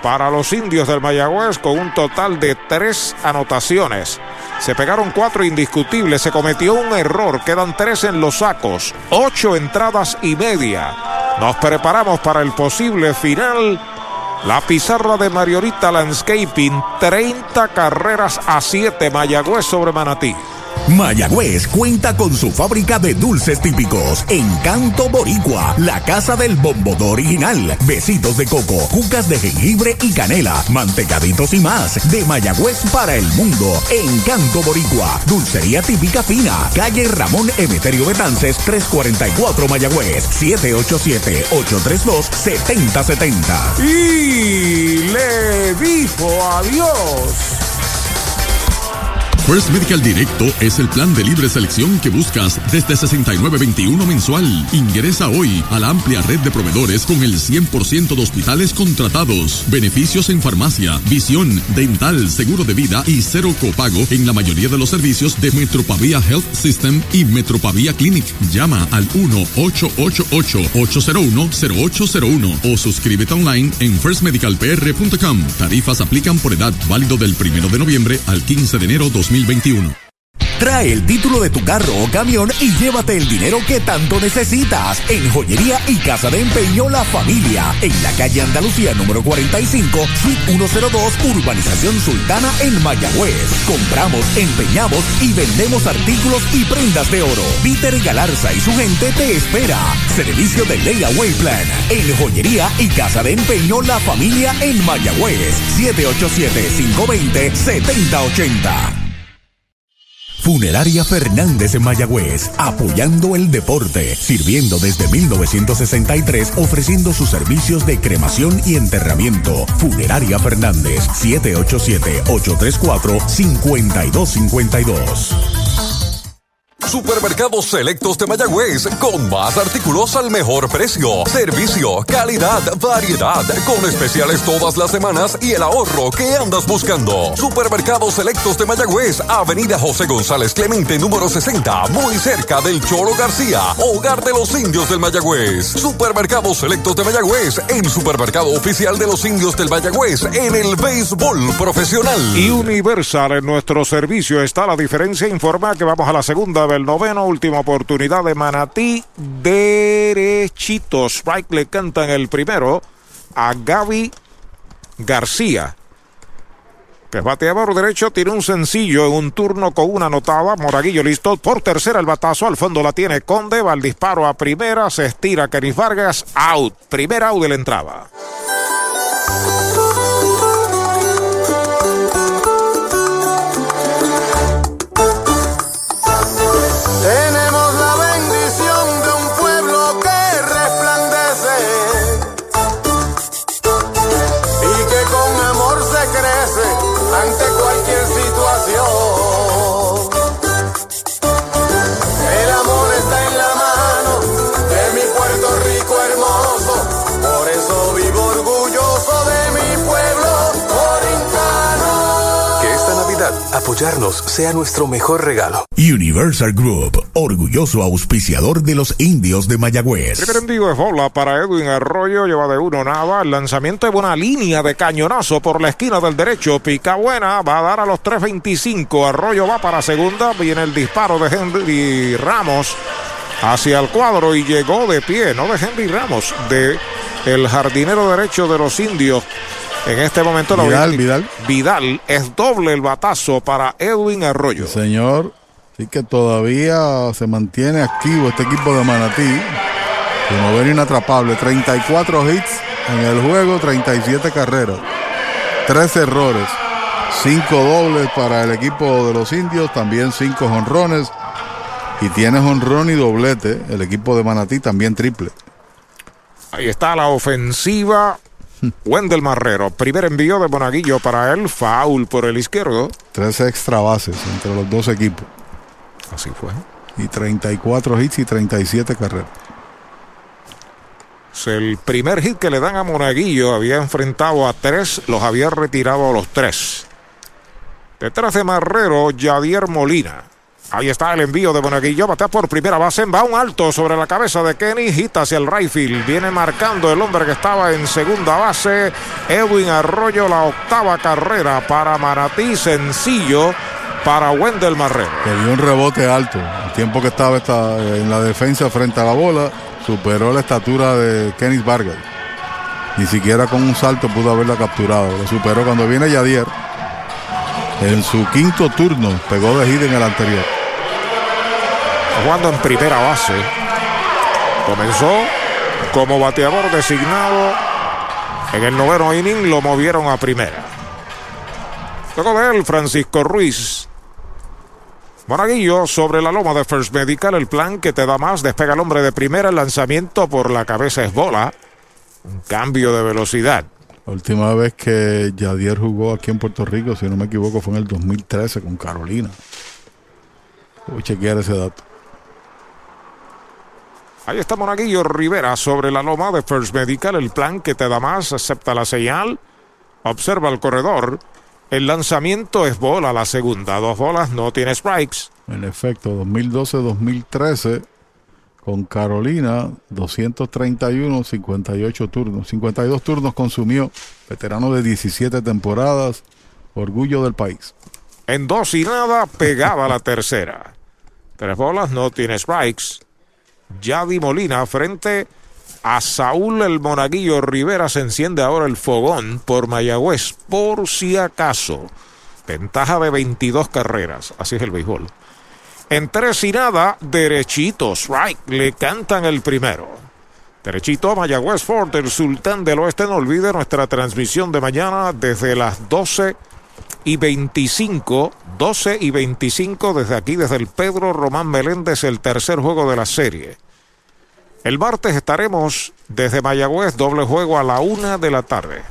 para los indios del Mayagüez con un total de tres anotaciones. Se pegaron cuatro indiscutibles, se cometió un error, quedan tres en los sacos, ocho entradas y media. Nos preparamos para el posible final. La pizarra de Mariorita Landscaping, 30 carreras a 7 Mayagüez sobre Manatí. Mayagüez cuenta con su fábrica de dulces típicos. Encanto Boricua, la casa del bombodo original. Besitos de coco, cucas de jengibre y canela, mantecaditos y más. De Mayagüez para el mundo. Encanto Boricua, dulcería típica fina. Calle Ramón Emeterio Betances, 344 Mayagüez, 787-832-7070. Y le dijo adiós. First Medical Directo es el plan de libre selección que buscas desde 69.21 mensual. Ingresa hoy a la amplia red de proveedores con el 100% de hospitales contratados, beneficios en farmacia, visión, dental, seguro de vida y cero copago en la mayoría de los servicios de Metropavia Health System y Metropavia Clinic. Llama al 1-888-801-0801 o suscríbete online en firstmedicalpr.com. Tarifas aplican por edad válido del 1 de noviembre al 15 de enero 2021. Trae el título de tu carro o camión y llévate el dinero que tanto necesitas en Joyería y Casa de Empeño La Familia, en la calle Andalucía número 45, suite 102, Urbanización Sultana en Mayagüez. Compramos, empeñamos y vendemos artículos y prendas de oro. Peter Galarza y su gente te espera. Servicio de Layaway Plan en Joyería y Casa de Empeño La Familia en Mayagüez. 787-520-7080. Funeraria Fernández en Mayagüez, apoyando el deporte, sirviendo desde 1963, ofreciendo sus servicios de cremación y enterramiento. Funeraria Fernández, 787-834-5252. Supermercados Selectos de Mayagüez, con más artículos al mejor precio. Servicio, calidad, variedad, con especiales todas las semanas y el ahorro que andas buscando. Supermercados Selectos de Mayagüez, Avenida José González Clemente, número 60, muy cerca del Choro García, hogar de los indios del Mayagüez. Supermercados Selectos de Mayagüez, el supermercado oficial de los indios del Mayagüez en el béisbol profesional. Y Universal en nuestro servicio está la diferencia. Informa que vamos a la segunda del noveno, última oportunidad de Manatí. Derechito. Strike le cantan el primero a Gaby García. Que es bateador derecho, tiene un sencillo en un turno con una anotada. Moraguillo listo por tercera el batazo. Al fondo la tiene Conde. Va el disparo a primera. Se estira Kenis Vargas. Out. Primera out de la entrada. Apoyarnos sea nuestro mejor regalo. Universal Group, orgulloso auspiciador de los indios de Mayagüez. Primer envío de bola para Edwin Arroyo, lleva de uno nada. El lanzamiento de buena línea de cañonazo por la esquina del derecho. Pica buena, va a dar a los 3.25. Arroyo va para segunda. Viene el disparo de Henry Ramos hacia el cuadro y llegó de pie, no de Henry Ramos, de el jardinero derecho de los indios. En este momento la Vidal, Vidal. Vidal es doble el batazo para Edwin Arroyo. Señor, sí que todavía se mantiene activo este equipo de Manatí. De inatrapable, 34 hits en el juego, 37 carreras, 3 errores, 5 dobles para el equipo de los indios, también 5 jonrones. Y tiene jonrón y doblete el equipo de Manatí, también triple. Ahí está la ofensiva. Wendell Marrero, primer envío de Monaguillo para él, foul por el izquierdo. Tres extra bases entre los dos equipos. Así fue. Y 34 hits y 37 carreras. Es el primer hit que le dan a Monaguillo. Había enfrentado a tres, los había retirado a los tres. Detrás de Marrero, Yadier Molina. Ahí está el envío de Monaguillo. Batea por primera base. Va un alto sobre la cabeza de Kenny. Hita hacia el field. Viene marcando el hombre que estaba en segunda base. Edwin Arroyo, la octava carrera para Manatí. Sencillo para Wendell Marrero. Que dio un rebote alto. El tiempo que estaba esta- en la defensa frente a la bola, superó la estatura de Kenny Vargas. Ni siquiera con un salto pudo haberla capturado. Lo superó cuando viene Yadier. En su quinto turno pegó de hit en el anterior. Jugando en primera base. Comenzó como bateador designado. En el noveno inning lo movieron a primera. Luego de él, Francisco Ruiz. Monaguillo sobre la loma de First Medical. El plan que te da más. Despega el hombre de primera. El lanzamiento por la cabeza es bola. Un cambio de velocidad. La última vez que Yadier jugó aquí en Puerto Rico, si no me equivoco, fue en el 2013 con Carolina. Voy a chequear ese dato. Ahí está Monaguillo Rivera sobre la loma de First Medical. El plan que te da más, acepta la señal. Observa el corredor. El lanzamiento es bola la segunda. Dos bolas, no tiene strikes. En efecto, 2012-2013 con Carolina, 231, 58 turnos. 52 turnos consumió. Veterano de 17 temporadas. Orgullo del país. En dos y nada, pegaba la tercera. Tres bolas, no tiene strikes. Yadi Molina frente a Saúl el Monaguillo Rivera. Se enciende ahora el fogón por Mayagüez, por si acaso. Ventaja de 22 carreras. Así es el béisbol. En tres y nada, derechito. Le cantan el primero. Derechito, Mayagüez Ford, el sultán del oeste. No olvide nuestra transmisión de mañana desde las 12 y 25, 12 y 25 desde aquí, desde el Pedro Román Meléndez, el tercer juego de la serie. El martes estaremos desde Mayagüez, doble juego a la una de la tarde.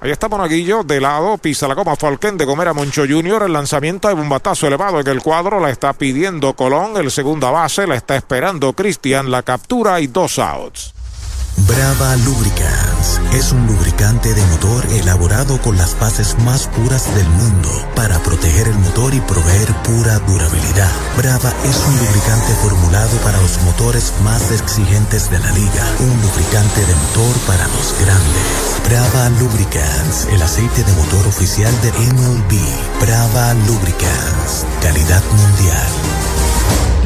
Ahí está Monaguillo, de lado, pisa la goma Falken de Gomera Moncho Jr. El lanzamiento de un batazo elevado en el cuadro, la está pidiendo Colón, el segunda base, la está esperando Cristian, la captura y dos outs. Brava Lubricants es un lubricante de motor elaborado con las bases más puras del mundo para proteger el motor y proveer pura durabilidad. Brava es un lubricante formulado para los motores más exigentes de la liga, un lubricante de motor para los grandes. Brava Lubricants, el aceite de motor oficial de MLB. Brava Lubricants, calidad mundial.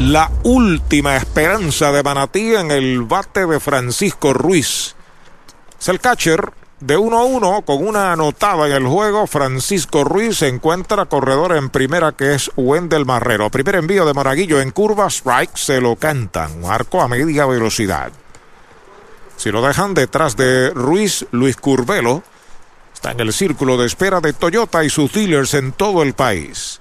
La última esperanza de Manatí en el bate de Francisco Ruiz. Es el catcher de 1 a 1 con una anotada en el juego. Francisco Ruiz se encuentra corredor en primera que es Wendell Marrero. Primer envío de Moraguillo en curva, strike, se lo cantan. Marco a media velocidad. Si lo dejan detrás de Ruiz, Luis Curvelo está en el círculo de espera de Toyota y sus dealers en todo el país.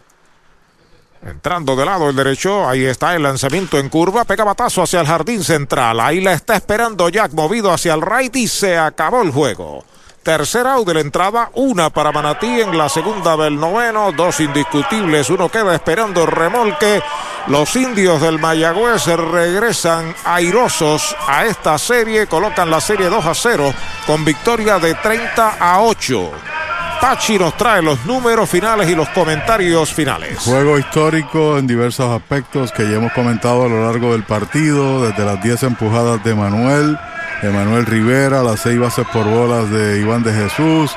Entrando de lado el derecho, ahí está el lanzamiento en curva, pega batazo hacia el jardín central, ahí la está esperando Jack movido hacia el right y se acabó el juego. Tercer out de la entrada, una para Manatí en la segunda del noveno, dos indiscutibles, uno queda esperando remolque. Los indios del Mayagüez regresan airosos a esta serie, colocan la serie 2 a 0 con victoria de 30 a 8. Pachi nos trae los números finales y los comentarios finales. Juego histórico en diversos aspectos que ya hemos comentado a lo largo del partido, desde las 10 empujadas de Manuel, de Rivera, las 6 bases por bolas de Iván de Jesús,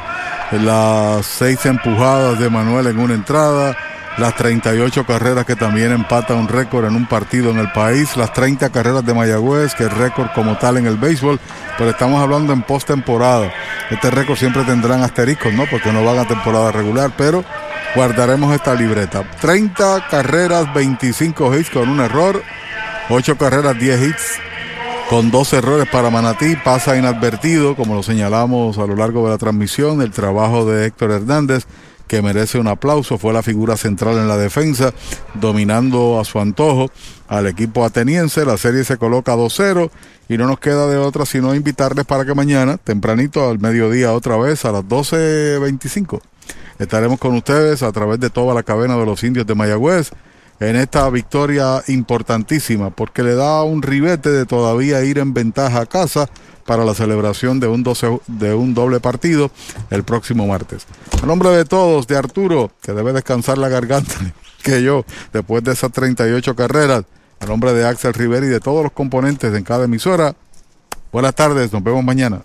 las 6 empujadas de Manuel en una entrada, las 38 carreras que también empata un récord en un partido en el país, las 30 carreras de Mayagüez, que es récord como tal en el béisbol, pero estamos hablando en postemporada. Este récord siempre tendrán asteriscos, ¿no? Porque no van a temporada regular, pero guardaremos esta libreta. 30 carreras, 25 hits con un error, 8 carreras, 10 hits con dos errores para Manatí, pasa inadvertido, como lo señalamos a lo largo de la transmisión, el trabajo de Héctor Hernández, que merece un aplauso. Fue la figura central en la defensa, dominando a su antojo al equipo ateniense. La serie se coloca 2-0 y no nos queda de otra sino invitarles para que mañana, tempranito al mediodía otra vez, a las 12.25, estaremos con ustedes a través de toda la cadena de los indios de Mayagüez en esta victoria importantísima porque le da un ribete de todavía ir en ventaja a casa para la celebración de un, 12 de un doble partido el próximo martes. A nombre de todos, de Arturo, que debe descansar la garganta, que yo, después de esas 38 carreras, a nombre de Axel Rivera y de todos los componentes en cada emisora, buenas tardes, nos vemos mañana.